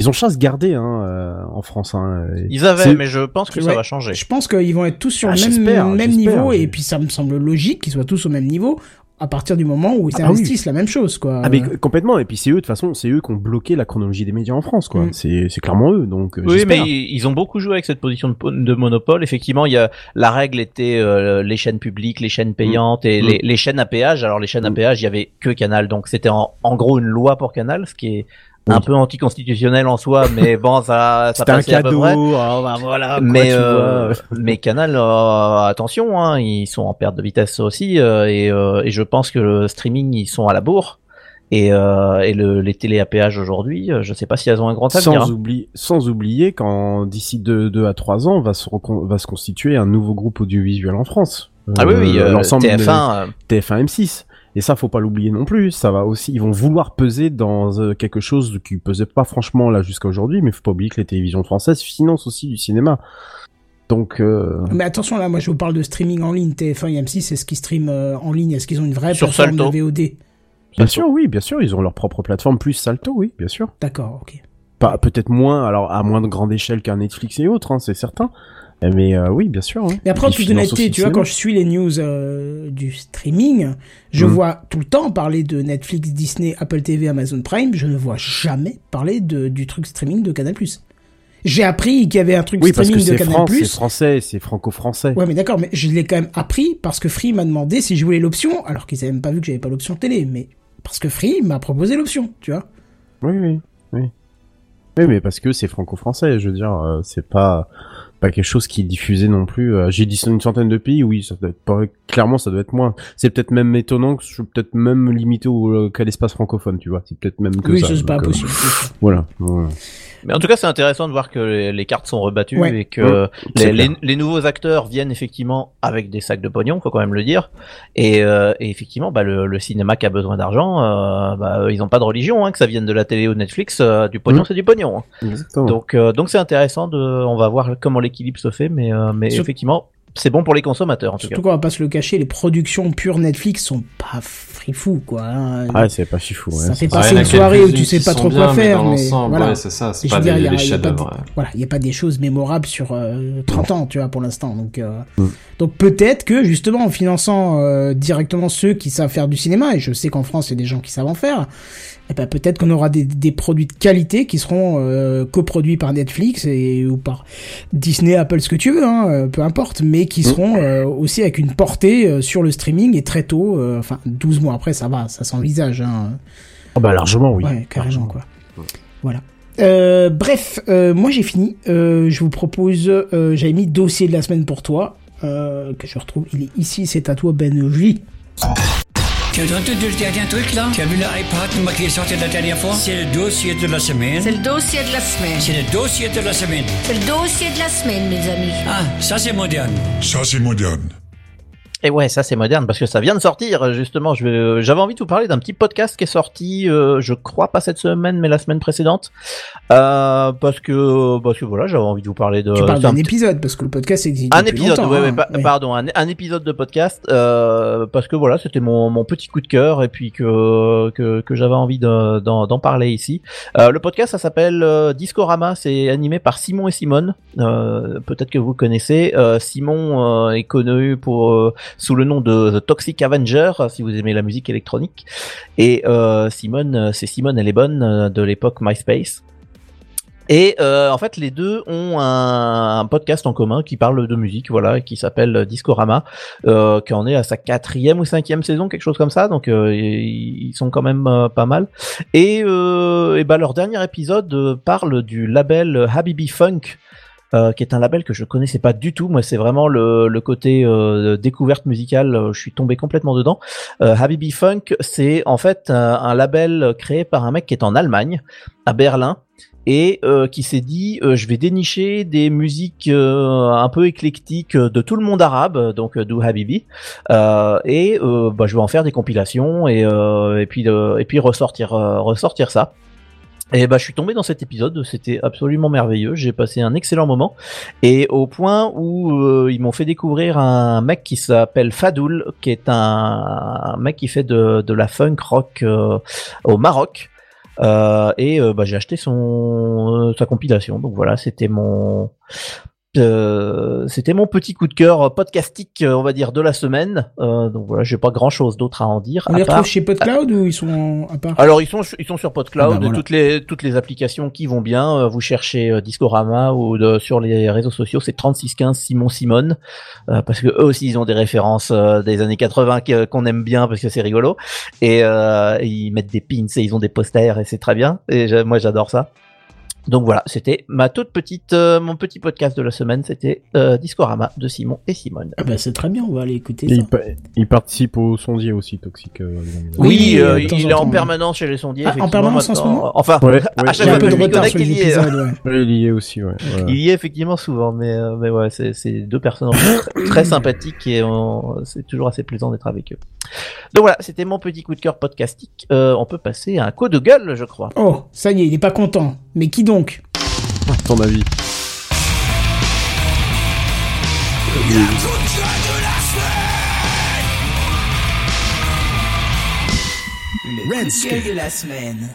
Ils ont chasse gardée hein, euh, en France. Hein, Ils avaient, mais je pense que ça va changer. Je pense qu'ils vont être tous sur Ah, le même, même niveau, et puis ça me semble logique qu'ils soient tous au même niveau. à partir du moment où ils Ah bah oui. investissent la même chose, quoi. Ah mais complètement et puis c'est eux de toute façon c'est eux qui ont bloqué la chronologie des médias en France quoi Mm. c'est c'est clairement eux donc euh, Oui, mais ils ont beaucoup joué avec cette position de, po- de monopole. Effectivement, il y a la règle était euh, les chaînes publiques, les chaînes payantes et Mm. les, les chaînes à péage. Alors les chaînes à Mm. péage, il y avait que Canal, donc c'était en, en gros une loi pour Canal, ce qui est Oui. un peu anticonstitutionnel en soi, mais bon, ça, ça un passait à peu cadeau près. ah, bah, voilà quoi, mais euh, mais Canal, euh, attention, hein, ils sont en perte de vitesse aussi, euh, et, euh, et je pense que le streaming ils sont à la bourre. Et, et le, les télé à péage aujourd'hui, je sais pas si elles ont un grand avenir. sans hein. oublier sans oublier qu'en d'ici 2 à 3 ans va se recon- va se constituer un nouveau groupe audiovisuel en France Ah oui, oui, l'ensemble de- TF1. euh, TF1 M6 et ça faut pas l'oublier non plus ça va aussi ils vont vouloir peser dans euh, quelque chose qui pesait pas franchement là jusqu'à aujourd'hui mais faut pas oublier que les télévisions françaises financent aussi du cinéma donc euh, Mais attention là, moi je vous parle de streaming en ligne. TF1 et M6, est-ce qu'ils streament euh, en ligne Est-ce qu'ils ont une vraie Sur plateforme Salto. de VOD Bien sûr, oui, bien sûr, ils ont leur propre plateforme plus Salto, oui, bien sûr. D'accord, ok. Pas peut-être moins, alors à moins de grande échelle qu'un Netflix et autres, hein, c'est certain. Mais euh, oui, bien sûr. oui. Mais après, en toute honnêteté, tu vois, quand je suis les news euh, du streaming, je Mhm. vois tout le temps parler de Netflix, Disney, Apple TV, Amazon Prime. Je ne vois jamais parler de, du truc streaming de Canal+. J'ai appris qu'il y avait un truc Oui, parce que streaming de Canal+. C'est français, c'est franco-français. Ouais, mais d'accord, mais je l'ai quand même appris parce que Free m'a demandé si je voulais l'option, alors qu'ils avaient même pas vu que j'avais pas l'option télé, mais parce que Free m'a proposé l'option, tu vois. Oui, oui, oui. Oui, mais parce que c'est franco-français, je veux dire, euh, c'est pas pas quelque chose qui est diffusé non plus. euh, J'ai dit une centaine de pays, oui, ça doit être pas clairement, ça doit être moins. C'est peut-être même étonnant que je suis peut-être même limité au euh, qu'à l'espace francophone, tu vois. C'est peut-être même que oui, ça. ça c'est pas euh, possible. Voilà. voilà. Mais en tout cas, c'est intéressant de voir que les, les cartes sont rebattues Ouais. et que les, les- les nouveaux acteurs viennent effectivement avec des sacs de pognon, faut quand même le dire. Et, euh, et effectivement, bah, le, le cinéma qui a besoin d'argent, euh, bah, ils n'ont pas de religion, hein, que ça vienne de la télé ou de Netflix, euh, du pognon Mhm. c'est du pognon. hein. Exactement. Donc euh, donc c'est intéressant de, on va voir comment l'équilibre se fait, mais euh, mais Sur- effectivement, c'est bon pour les consommateurs en tout cas. Surtout qu'on va pas se le cacher, les productions pures Netflix sont pas frifou, quoi. hein. Ah, c'est pas si fou. Ça ouais, fait passer une soirée où tu sais pas trop quoi bien, faire, mais voilà. ouais, c'est ça, c'est pas veux dire, des, il y a- des il y a pas de- chefs-d'œuvre. ouais. Voilà, il n'y a pas des choses mémorables sur euh, 30 ans, tu vois, pour l'instant. Donc, euh, Mm. donc peut-être que justement en finançant euh, directement ceux qui savent faire du cinéma, et je sais qu'en France il y a des gens qui savent en faire, eh ben peut-être qu'on aura des, des produits de qualité qui seront euh, coproduits par Netflix et ou par Disney, Apple, ce que tu veux, hein, euh, peu importe, mais qui seront euh, aussi avec une portée euh, sur le streaming et très tôt, euh, enfin 12 mois après, ça va, ça s'envisage. Hein. Ah bah largement, oui. Ouais, carrément, Largement. quoi. Voilà. Euh, bref, euh, moi j'ai fini. Euh, je vous propose, euh, j'avais mis dossier de la semaine pour toi, euh, que je retrouve. Il est ici, c'est à toi, Ben J. Tu as entendu le dernier truc là? Tu as vu l'iPad moi, qui est sorti la dernière fois? C'est le dossier de la semaine. C'est le dossier de la semaine. C'est le dossier de la semaine. C'est le dossier de la semaine, mes amis. Ah, ça c'est moderne. Ça, c'est moderne. Et ouais, ça c'est moderne parce que ça vient de sortir justement. Euh, j'avais envie de vous parler d'un petit podcast qui est sorti, euh, je crois pas cette semaine, mais la semaine précédente, euh, parce que parce que voilà, j'avais envie de vous parler de Tu parles d'un épisode, parce que le podcast existe un épisode, ouais, hein. ouais, pa- Ouais. pardon, un, un épisode de podcast, euh, parce que voilà, c'était mon, mon petit coup de cœur et puis que que, que j'avais envie de- d'en d'en parler ici. Euh, le podcast, ça s'appelle euh, Discorama, c'est animé par Simon et Simone. Euh, Peut-être que vous connaissez. Euh, Simon euh, est connu pour euh, sous le nom de The Toxic Avenger, euh, si vous aimez la musique électronique. Et euh, Simone, euh, c'est Simone, elle est bonne euh, de l'époque MySpace. Et euh, en fait, les deux ont un, podcast en commun qui parle de musique, voilà, qui s'appelle Discorama, euh, qui en est à sa quatrième ou cinquième saison, quelque chose comme ça. Donc euh, ils sont quand même pas mal. Et, et bah, leur dernier épisode parle du label Habibi Funk. Euh, qui est un label que je connaissais pas du tout. Moi, c'est vraiment le, le côté euh, découverte musicale. euh, Je suis tombé complètement dedans. Euh, Habibi Funk, c'est en fait un, un label créé par un mec qui est en Allemagne, à Berlin, et euh, qui s'est dit euh, je vais dénicher des musiques euh, un peu éclectiques euh, de tout le monde arabe, euh, donc euh, d'où Habibi, euh, et euh, bah, je vais en faire des compilations et, euh, et puis euh, et puis ressortir euh, ressortir ça. Et bah je suis tombé dans cet épisode, c'était absolument merveilleux, j'ai passé un excellent moment et au point où euh, ils m'ont fait découvrir un mec qui s'appelle Fadoul, qui est un, un mec qui fait de, de la funk rock euh, au Maroc. Euh, et euh, bah, j'ai acheté son euh, sa compilation. Donc voilà, c'était mon Euh, C'était mon petit coup de cœur podcastique, euh, on va dire, de la semaine. Euh, donc voilà, j'ai pas grand chose d'autre à en dire. On les part- retrouve chez PodCloud ou ils sont à part? Alors ils sont ils sont sur PodCloud, Ah voilà. toutes les toutes les applications qui vont bien. Vous cherchez Discorama ou de- sur les réseaux sociaux, c'est 3615 Simon Simone euh, parce que eux aussi ils ont des références des années 80 que- qu'on aime bien parce que c'est rigolo et ils mettent des pins et ils ont des posters et c'est très bien et moi j'adore ça. Donc voilà, c'était ma toute petite euh, mon petit podcast de la semaine, c'était euh, Discorama de Simon et Simone. Ah bah c'est très bien, on va aller écouter Et ça. il, pa- il participe au sondier aussi, Toxique. euh, Oui, Oui, euh, temps il est en temps, permanence chez les sondiers. Ah, en permanence en ce moment Enfin, Ouais, à chaque Il y a fois un peu que de je il y est. il y est aussi, ouais. Il y est effectivement souvent, mais, euh, mais ouais, c'est, c'est deux personnes très, très sympathiques et on- c'est toujours assez plaisant d'être avec eux. Donc voilà, c'était mon petit coup de cœur podcastique. Euh, on peut passer à un coup de gueule, je crois. Oh, ça y est, il est pas content. Mais qui donc Ton avis Redscape. de la semaine.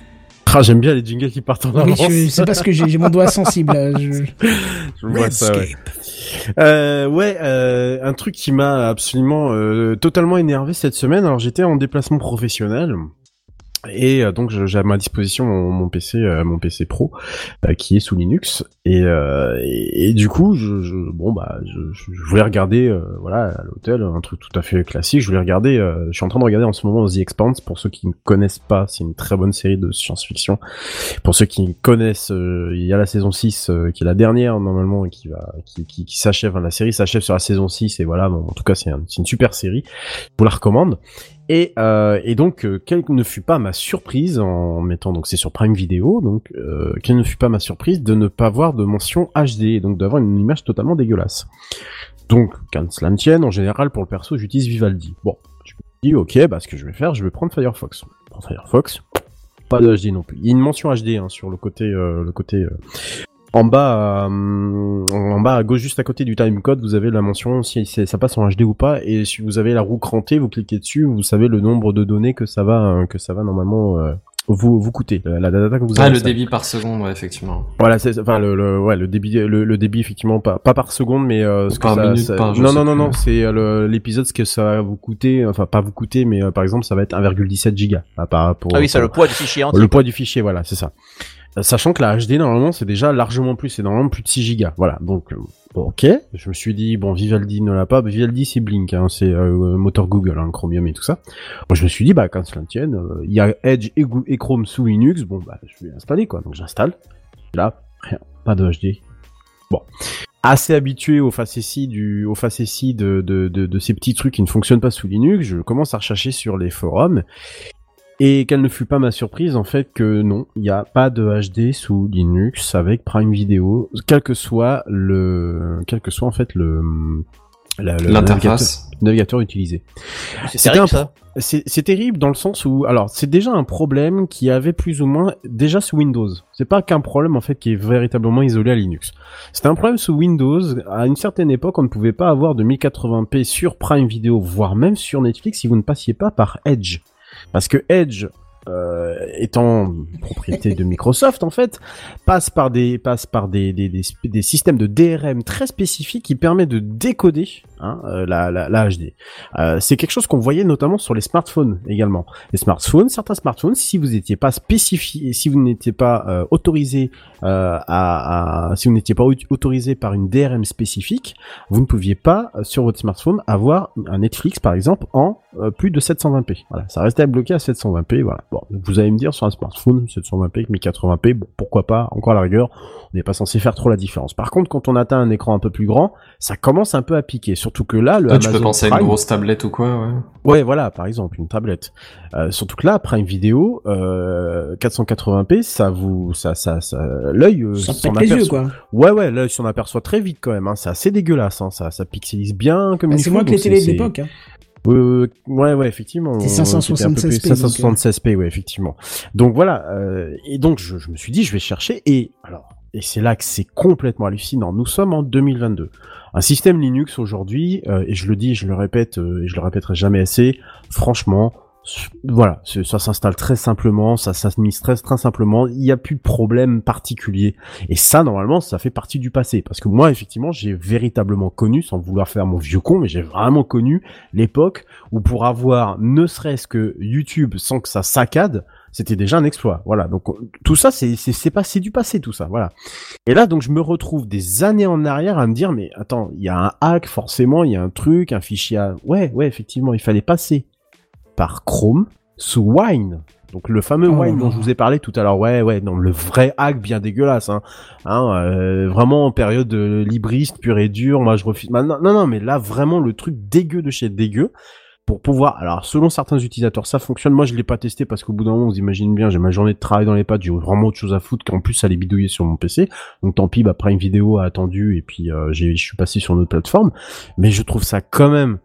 Ah, j'aime bien les jingles qui partent en Oui, avance. je- c'est parce que j'ai mon doigt sensible. je- Je vois ça, ouais. Redscape. Euh, ouais, euh, un truc qui m'a absolument euh, totalement énervé cette semaine. Alors j'étais en déplacement professionnel. Et euh, donc j'ai à ma disposition mon, PC, euh, mon PC Pro, euh, qui est sous Linux. Et, euh, du coup, je, je- bon bah, je, voulais regarder, euh, voilà, à l'hôtel, un truc tout à fait classique. Je voulais regarder. euh, je suis en train de regarder en ce moment The Expanse. Pour ceux qui ne connaissent pas, c'est une très bonne série de science-fiction. Pour ceux qui connaissent, euh, il y a la saison 6 euh, qui est la dernière normalement et qui s'achève. la série s'achève sur la saison 6 et voilà. En tout cas, c'est une super série. Je vous la recommande. Et, euh, et donc, euh, quelle ne fut pas ma surprise en mettant donc c'est sur Prime Video, donc euh, quelle ne fut pas ma surprise de ne pas voir de mention HD, donc d'avoir une image totalement dégueulasse. Donc, qu'un cela ne tienne, en général pour le perso, j'utilise Vivaldi. Bon, je me dis ok, bah ce que je vais faire, je vais prendre Firefox. Prends Firefox, pas de HD non plus. Il y a une mention HD hein, sur le côté, euh, le côté euh, en bas, euh, en bas à gauche, juste à côté du timecode, vous avez la mention si ça passe en HD ou pas. Et si vous avez la roue crantée, vous cliquez dessus, vous savez le nombre de données que ça va, euh, que ça va normalement euh, vous vous coûter. La, la data que vous Ah, avez. le ça. débit par seconde, ouais, effectivement. Voilà, c'est enfin le, le ouais le débit le, le débit effectivement pas pas par seconde mais euh, ce que Par ça, minute, ça- par- non non non non c'est euh, le- l'épisode ce que ça va vous coûter enfin pas vous coûter mais euh, par exemple ça va être 1,17 giga à part pour Ah oui, c'est le poids du fichier entier. le poids du fichier, voilà, c'est ça. Euh, Sachant que la HD, normalement, c'est déjà largement plus, c'est normalement plus de 6 gigas. Voilà, donc, euh, bon, ok. Je me suis dit, bon, Vivaldi ne l'a pas. Vivaldi, c'est Blink, hein, c'est euh, moteur Google, hein, Chromium et tout ça. Moi, je me suis dit, bah, quand cela ne tienne, euh, il y a Edge et, Chrome sous Linux, bon, bah, je vais installer, quoi. Donc, j'installe. Là, rien, pas de HD. Bon. Assez habitué au facétie du, au facétie de, de, de, de ces petits trucs qui ne fonctionnent pas sous Linux, je commence à rechercher sur les forums. Et quelle ne fut pas ma surprise en fait que non, il n'y a pas de HD sous Linux avec Prime Video, quel que soit le, quel que soit en fait le, L'interface. navigateur, navigateur utilisé. C'est terrible un- ça. C'est c'est terrible dans le sens où, alors, c'est déjà un problème qui avait plus ou moins déjà sous Windows. C'est pas qu'un problème en fait qui est véritablement isolé à Linux. C'était un problème sous Windows. À une certaine époque, on ne pouvait pas avoir de 1080p sur Prime Video, voire même sur Netflix, si vous ne passiez pas par Edge. Parce que Edge, euh, étant propriété de Microsoft en fait, passe par des systèmes de DRM très spécifiques qui permettent de décoder hein, euh, la, HD. Euh, c'est quelque chose qu'on voyait notamment sur les smartphones également. Les smartphones, certains smartphones, si vous n'étiez pas spécifié, si vous n'étiez pas euh, autorisé à, si vous n'étiez pas au- autorisé par une DRM spécifique, vous ne pouviez pas sur votre smartphone avoir un Netflix par exemple en plus de 720p. Voilà, ça restait bloqué à 720p. Voilà. Vous allez me dire sur un smartphone 720p, 1080p, bon, pourquoi pas Encore à la rigueur, on n'est pas censé faire trop la différence. Par contre, quand on atteint un écran un peu plus grand, ça commence un peu à piquer. Surtout que là, le Ah, tu peux Amazon penser à une Prime- grosse tablette ou quoi, ouais. Ouais, voilà, par exemple, une tablette. Euh, surtout que là, Prime Video, euh, 480p, ça vous, ça, ça, ça, l'œil euh, Ça s'en pète les yeux, aperçoit. quoi. Ouais, ouais, l'œil s'en aperçoit très vite quand même. Hein. C'est assez dégueulasse. Hein. Ça, ça pixelise bien comme Bah, il c'est moins que les télés de l'époque. Hein. euh, ouais, ouais, effectivement. C'est on- c'était un peu 576p, plus- 576p, ouais, effectivement. Donc voilà. euh, et donc je, je me suis dit, je vais chercher. Et alors, et c'est là que c'est complètement hallucinant. Nous sommes en 2022. Un système Linux aujourd'hui, euh, et je le dis, je le répète, euh, et je le répéterai jamais assez. Franchement, voilà, ça s'installe très simplement, ça s'administre très, simplement, il n'y a plus de problème particulier. Et ça, normalement, ça fait partie du passé. Parce que moi, effectivement, j'ai véritablement connu, sans vouloir faire mon vieux con, mais j'ai vraiment connu l'époque où pour avoir ne serait-ce que YouTube sans que ça saccade, c'était déjà un exploit. Voilà. Donc on- tout ça, c'est c'est c'est passé du passé, tout ça. Voilà. Et là, donc je me retrouve des années en arrière à me dire, mais attends, il y a un hack forcément, il y a un truc, un fichier. Ouais, ouais, effectivement, il fallait passer par Chrome sous Wine. Donc le fameux Oh Wine dont je vous ai parlé tout à l'heure. Ouais, ouais, non, le vrai hack bien dégueulasse. Hein. Hein, euh, vraiment en période euh, libriste pure et dure. Moi, je refuse. Bah, non, non, non, mais là, vraiment le truc dégueu de chez dégueu pour pouvoir. Alors, selon certains utilisateurs, ça fonctionne. Moi, je l'ai pas testé parce qu'au bout d'un moment, vous imaginez bien, j'ai ma journée de travail dans les pattes, j'ai vraiment autre chose à foutre qu'en plus aller bidouiller sur mon PC. Donc, tant pis, bah, Prime Vidéo a attendu et puis euh, je suis passé sur une autre plateforme. Mais je trouve ça quand même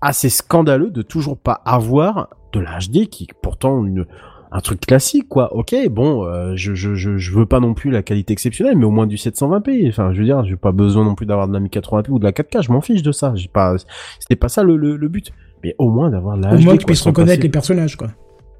assez scandaleux de toujours pas avoir de la HD qui est pourtant une un truc classique quoi. OK, bon, euh, je, je je je veux pas non plus la qualité exceptionnelle mais au moins du 720p. Enfin, je veux dire, j'ai pas besoin non plus d'avoir de la 1080p ou de la 4K, je m'en fiche de ça. J'ai pas c'était pas ça le, le, le but. Mais au moins d'avoir la Au HD, moins puisses sans reconnaître passer- les personnages, quoi.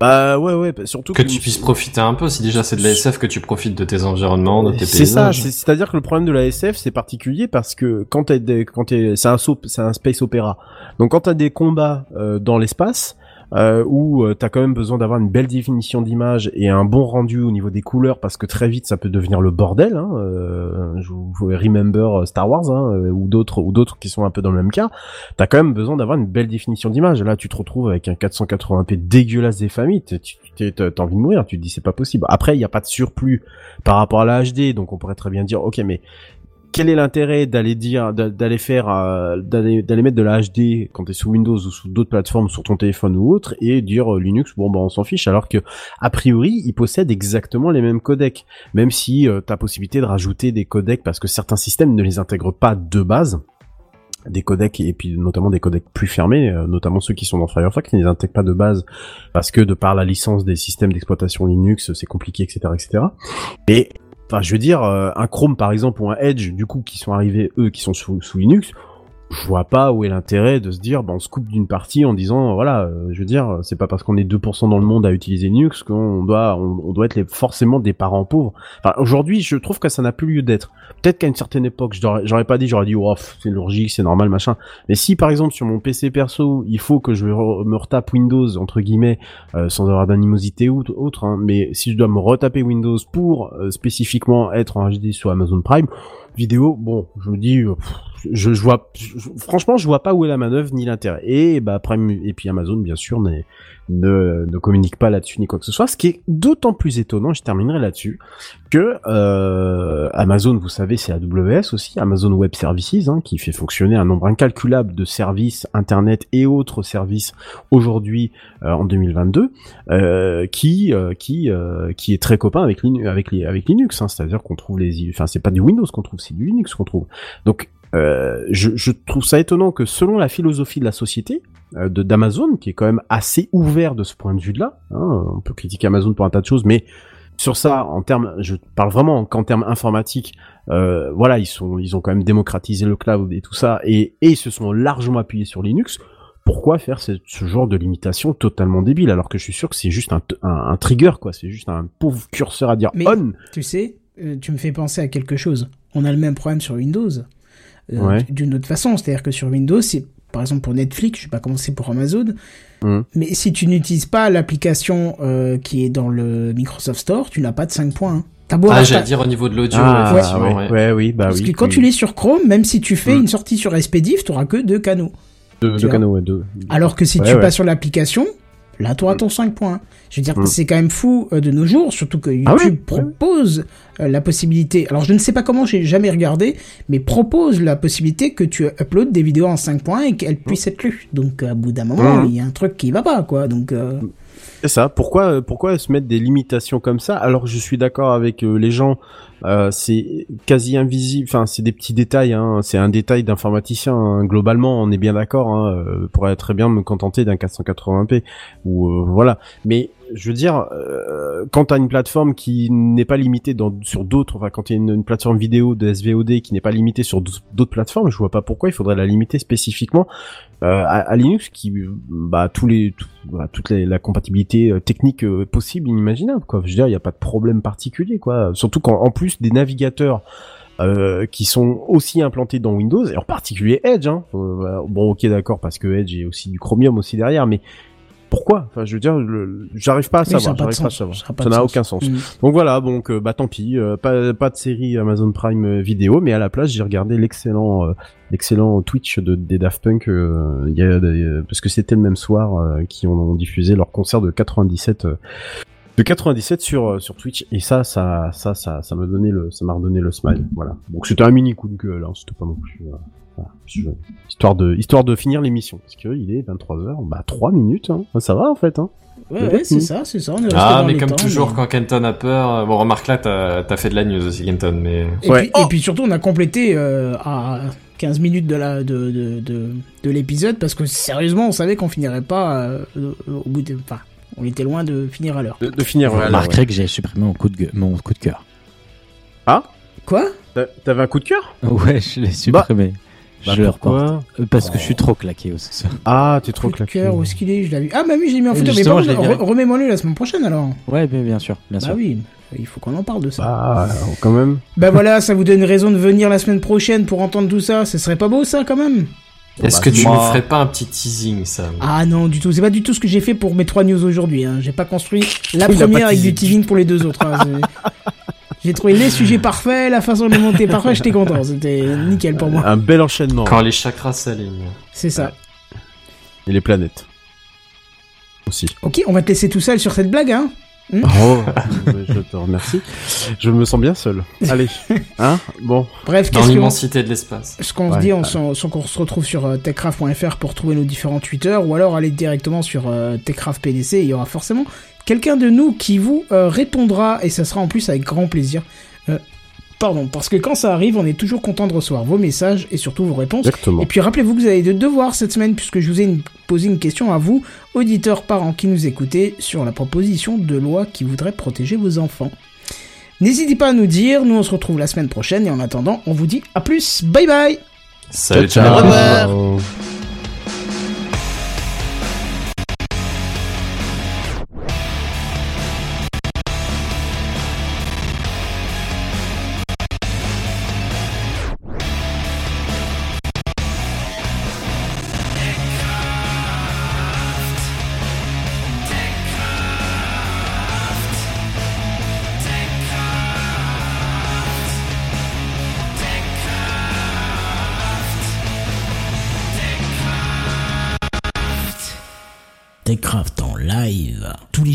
Bah ouais ouais, bah, surtout Que tu puisses profiter un peu, si déjà c'est de la SF, que tu profites de tes environnements, de tes C'est ça, paysages. c'est- c'est-à-dire que le problème de la SF c'est particulier parce que quand t'es des- quand t'es c'est un soap, c'est un space opéra. Donc quand t'as des combats euh, dans l'espace euh, où euh, t'as quand même besoin d'avoir une belle définition d'image et un bon rendu au niveau des couleurs parce que très vite ça peut devenir le bordel. Hein, euh, je vous remember Star Wars hein, euh, ou d'autres ou d'autres qui sont un peu dans le même cas. T'as quand même besoin d'avoir une belle définition d'image. Là tu te retrouves avec un 480p dégueulasse des familles. Tu tu- t'as envie de mourir. Tu te dis c'est pas possible. Après il y a pas de surplus par rapport à la HD, donc on pourrait très bien dire ok mais quel est l'intérêt d'aller dire d'a- d'aller faire euh, d'aller mettre de la HD quand t'es sous Windows ou sous d'autres plateformes sur ton téléphone ou autre et dire euh, Linux bon bah on s'en fiche alors que a priori ils possèdent exactement les mêmes codecs même si euh, t'as possibilité de rajouter des codecs parce que certains systèmes ne les intègrent pas de base des codecs et puis notamment des codecs plus fermés, euh, notamment ceux qui sont dans Firefox, qui ne les intègrent pas de base parce que de par la licence des systèmes d'exploitation Linux, c'est compliqué, etc., etc. Et enfin, je veux dire, euh, un Chrome par exemple ou un Edge, du coup, qui sont arrivés eux, qui sont sous, sous Linux, je vois pas où est l'intérêt de se dire, bah, on se coupe d'une partie en disant, voilà, euh, je veux dire, c'est pas parce qu'on est 2% dans le monde à utiliser Linux qu'on doit, on, doit être les, forcément des parents pauvres. Enfin, aujourd'hui, je trouve que ça n'a plus lieu d'être. Peut-être qu'à une certaine époque, j'aurais pas dit, j'aurais dit, oh, c'est logique, c'est normal, machin. Mais si, par exemple, sur mon PC perso, il faut que je me retape Windows, entre guillemets, euh, sans avoir d'animosité ou autre, hein, mais si je dois me retaper Windows pour euh, spécifiquement être en HD sur Amazon Prime, vidéo, bon, je me dis, euh, je, je vois, franchement, je vois pas où est la manœuvre ni l'intérêt. Et bah Prime et puis Amazon, bien sûr, ne, ne communique pas là-dessus ni quoi que ce soit. Ce qui est d'autant plus étonnant, je terminerai là-dessus, que euh, Amazon, vous savez, c'est AWS aussi, Amazon Web Services, hein, qui fait fonctionner un nombre incalculable de services Internet et autres services aujourd'hui euh, en 2022, euh, qui qui qui est très copain avec avec Linux, hein, c'est-à-dire qu'on trouve les, enfin c'est pas du Windows qu'on trouve, c'est du Linux qu'on trouve. Donc euh, je, je trouve ça étonnant que selon la philosophie de la société euh, de d'Amazon, qui est quand même assez ouvert de ce point de vue-là, hein, on peut critiquer Amazon pour un tas de choses, mais sur ça, en termes, je parle vraiment qu'en termes informatiques, euh, voilà, ils sont, ils ont quand même démocratisé le cloud et tout ça, et, et ils se sont largement appuyés sur Linux. Pourquoi faire ce, ce genre de limitation totalement débile alors que je suis sûr que c'est juste un, un, un trigger quoi, c'est juste un pauvre curseur à dire Mais- on. Tu sais, tu me fais penser à quelque chose. On a le même problème sur Windows. Euh, Ouais. D'une autre façon, c'est-à-dire que sur Windows, c'est par exemple pour Netflix, je vais pas commencer pour Amazon, Mhm. mais si tu n'utilises pas l'application euh, qui est dans le Microsoft Store, tu n'as pas de 5 points. hein. T'as beau Ah, j'allais dire au niveau de l'audio, Ah, effectivement, ouais, ouais. ouais, oui, bah Parce oui. que quand oui. tu l'es sur Chrome, même si tu fais Mhm. une sortie sur SPDIF, tu que deux canaux. de, tu de vois. canaux, ouais, de- Alors que si Ouais, tu ouais. passes sur l'application, là, tu auras ton 5 points. Je veux dire, Mm. c'est quand même fou euh, de nos jours, surtout que YouTube Ah ouais. propose euh, la possibilité. Alors, je ne sais pas comment, j'ai jamais regardé, mais propose la possibilité que tu uploades des vidéos en 5 points et qu'elles puissent être lues. Donc, à bout d'un moment, Mm. il y a un truc qui va pas, quoi. Donc, euh, C'est ça. Pourquoi, pourquoi se mettre des limitations comme ça Alors je suis d'accord avec euh, les gens. euh, c'est quasi invisible. Enfin, c'est des petits détails. Hein. C'est un détail d'informaticien. hein. Globalement, on est bien d'accord. Hein. Euh, pourrait très bien me contenter d'un 480p ou voilà. Mais je veux dire, euh, quand t'as une plateforme qui n'est pas limitée dans, sur d'autres, enfin quand il y une, plateforme vidéo de SVOD qui n'est pas limitée sur d'autres plateformes, je vois pas pourquoi il faudrait la limiter spécifiquement euh, à, à Linux, qui bah tous les tout- bah, toute la compatibilité euh, technique euh, possible, inimaginable quoi. Je veux dire, il y a pas de problème particulier quoi. Surtout quand en plus des navigateurs euh, qui sont aussi implantés dans Windows et en particulier Edge. Hein. Euh, bon, ok, d'accord, parce que Edge est aussi du Chromium aussi derrière, mais pourquoi Enfin, je veux dire, le- j'arrive pas à savoir, j'arrive pas à savoir. Ça n'a aucun sens. Mm. Donc voilà, donc euh, bah tant pis, euh, pas pas de série Amazon Prime euh, vidéo, mais à la place j'ai regardé l'excellent euh, l'excellent Twitch de des Daft Punk, euh, il y a des- euh, parce que c'était le même soir euh, qui ont, ont diffusé leur concert de 97 euh, de 97 sur sur Twitch et ça ça ça ça ça m'a donné le ça m'a redonné le smile, voilà. Donc c'était un mini coup de gueule, hein, c'était pas non plus euh, voilà, je- histoire de histoire de finir l'émission parce que il est 23h, bah 3 minutes hein. Ça va en fait hein. Ouais, ouais, c'est ça, c'est ça. On est resté Ah, mais comme temps, toujours, mais- quand Kenton a peur, euh, bon, remarque là, t'as as fait de la news aussi, Kenton, mais... Et, Ouais. puis, Oh et puis surtout, on a complété euh, à 15 minutes de la de, de, de, de l'épisode parce que sérieusement, on savait qu'on finirait pas euh, au bout de. Enfin, on était loin de finir à l'heure. De, de finir Vous ouais, remarquerez que j'ai supprimé mon coup de, gueule- mon coup de cœur. Quoi? T'a- T'avais un coup de cœur? Ouais, je l'ai supprimé. Bah, je le pourquoi reporte. Euh, Parce que je suis trop claqué aussi. ça. Ah, t'es trop claqué. cœur, où est-ce qu'il est? Je l'ai vu. Ah, bah oui, je l'ai mis en photo. Mais bon, je l'ai viré. re- remets-moi le la semaine prochaine alors. Ouais, bien, bien sûr, bien Bah sûr. oui, il faut qu'on en parle de ça. Bah, quand même. Bah voilà, ça vous donne raison de venir la semaine prochaine pour entendre tout ça. Ce serait pas beau ça quand même Est-ce bah, que tu nous ferais pas un petit teasing, Sam Ah non, du tout. C'est pas du tout ce que j'ai fait pour mes trois news aujourd'hui. Hein. J'ai pas construit la première avec du teasing pour les deux autres. hein. J'ai trouvé les sujets parfaits, la façon de les monter parfait, j'étais content. C'était nickel pour moi. Un bel enchaînement. Quand les chakras s'alignent. C'est ça. Et les planètes. Aussi. Ok, on va te laisser tout seul sur cette blague, hein Oh, je te remercie. Je me sens bien seul. Allez. Hein? Bon. Bref, Dans l'immensité de l'espace. ce qu'on se dit, on, ouais. qu'on se retrouve sur euh, techcraft.fr pour trouver nos différents Twitter, ou alors aller directement sur euh, techcraft PDC, il y aura forcément quelqu'un de nous qui vous euh, répondra, et ça sera en plus avec grand plaisir. Euh, pardon, parce que quand ça arrive, on est toujours content de recevoir vos messages et surtout vos réponses. Exactement. Et puis rappelez-vous que vous avez des devoirs cette semaine puisque je vous ai une- posé une question à vous, auditeurs parents qui nous écoutez, sur la proposition de loi qui voudrait protéger vos enfants. N'hésitez pas à nous dire, nous on se retrouve la semaine prochaine et en attendant, on vous dit à plus, bye bye Salut, ciao. ciao.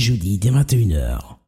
Jeudis dès 21h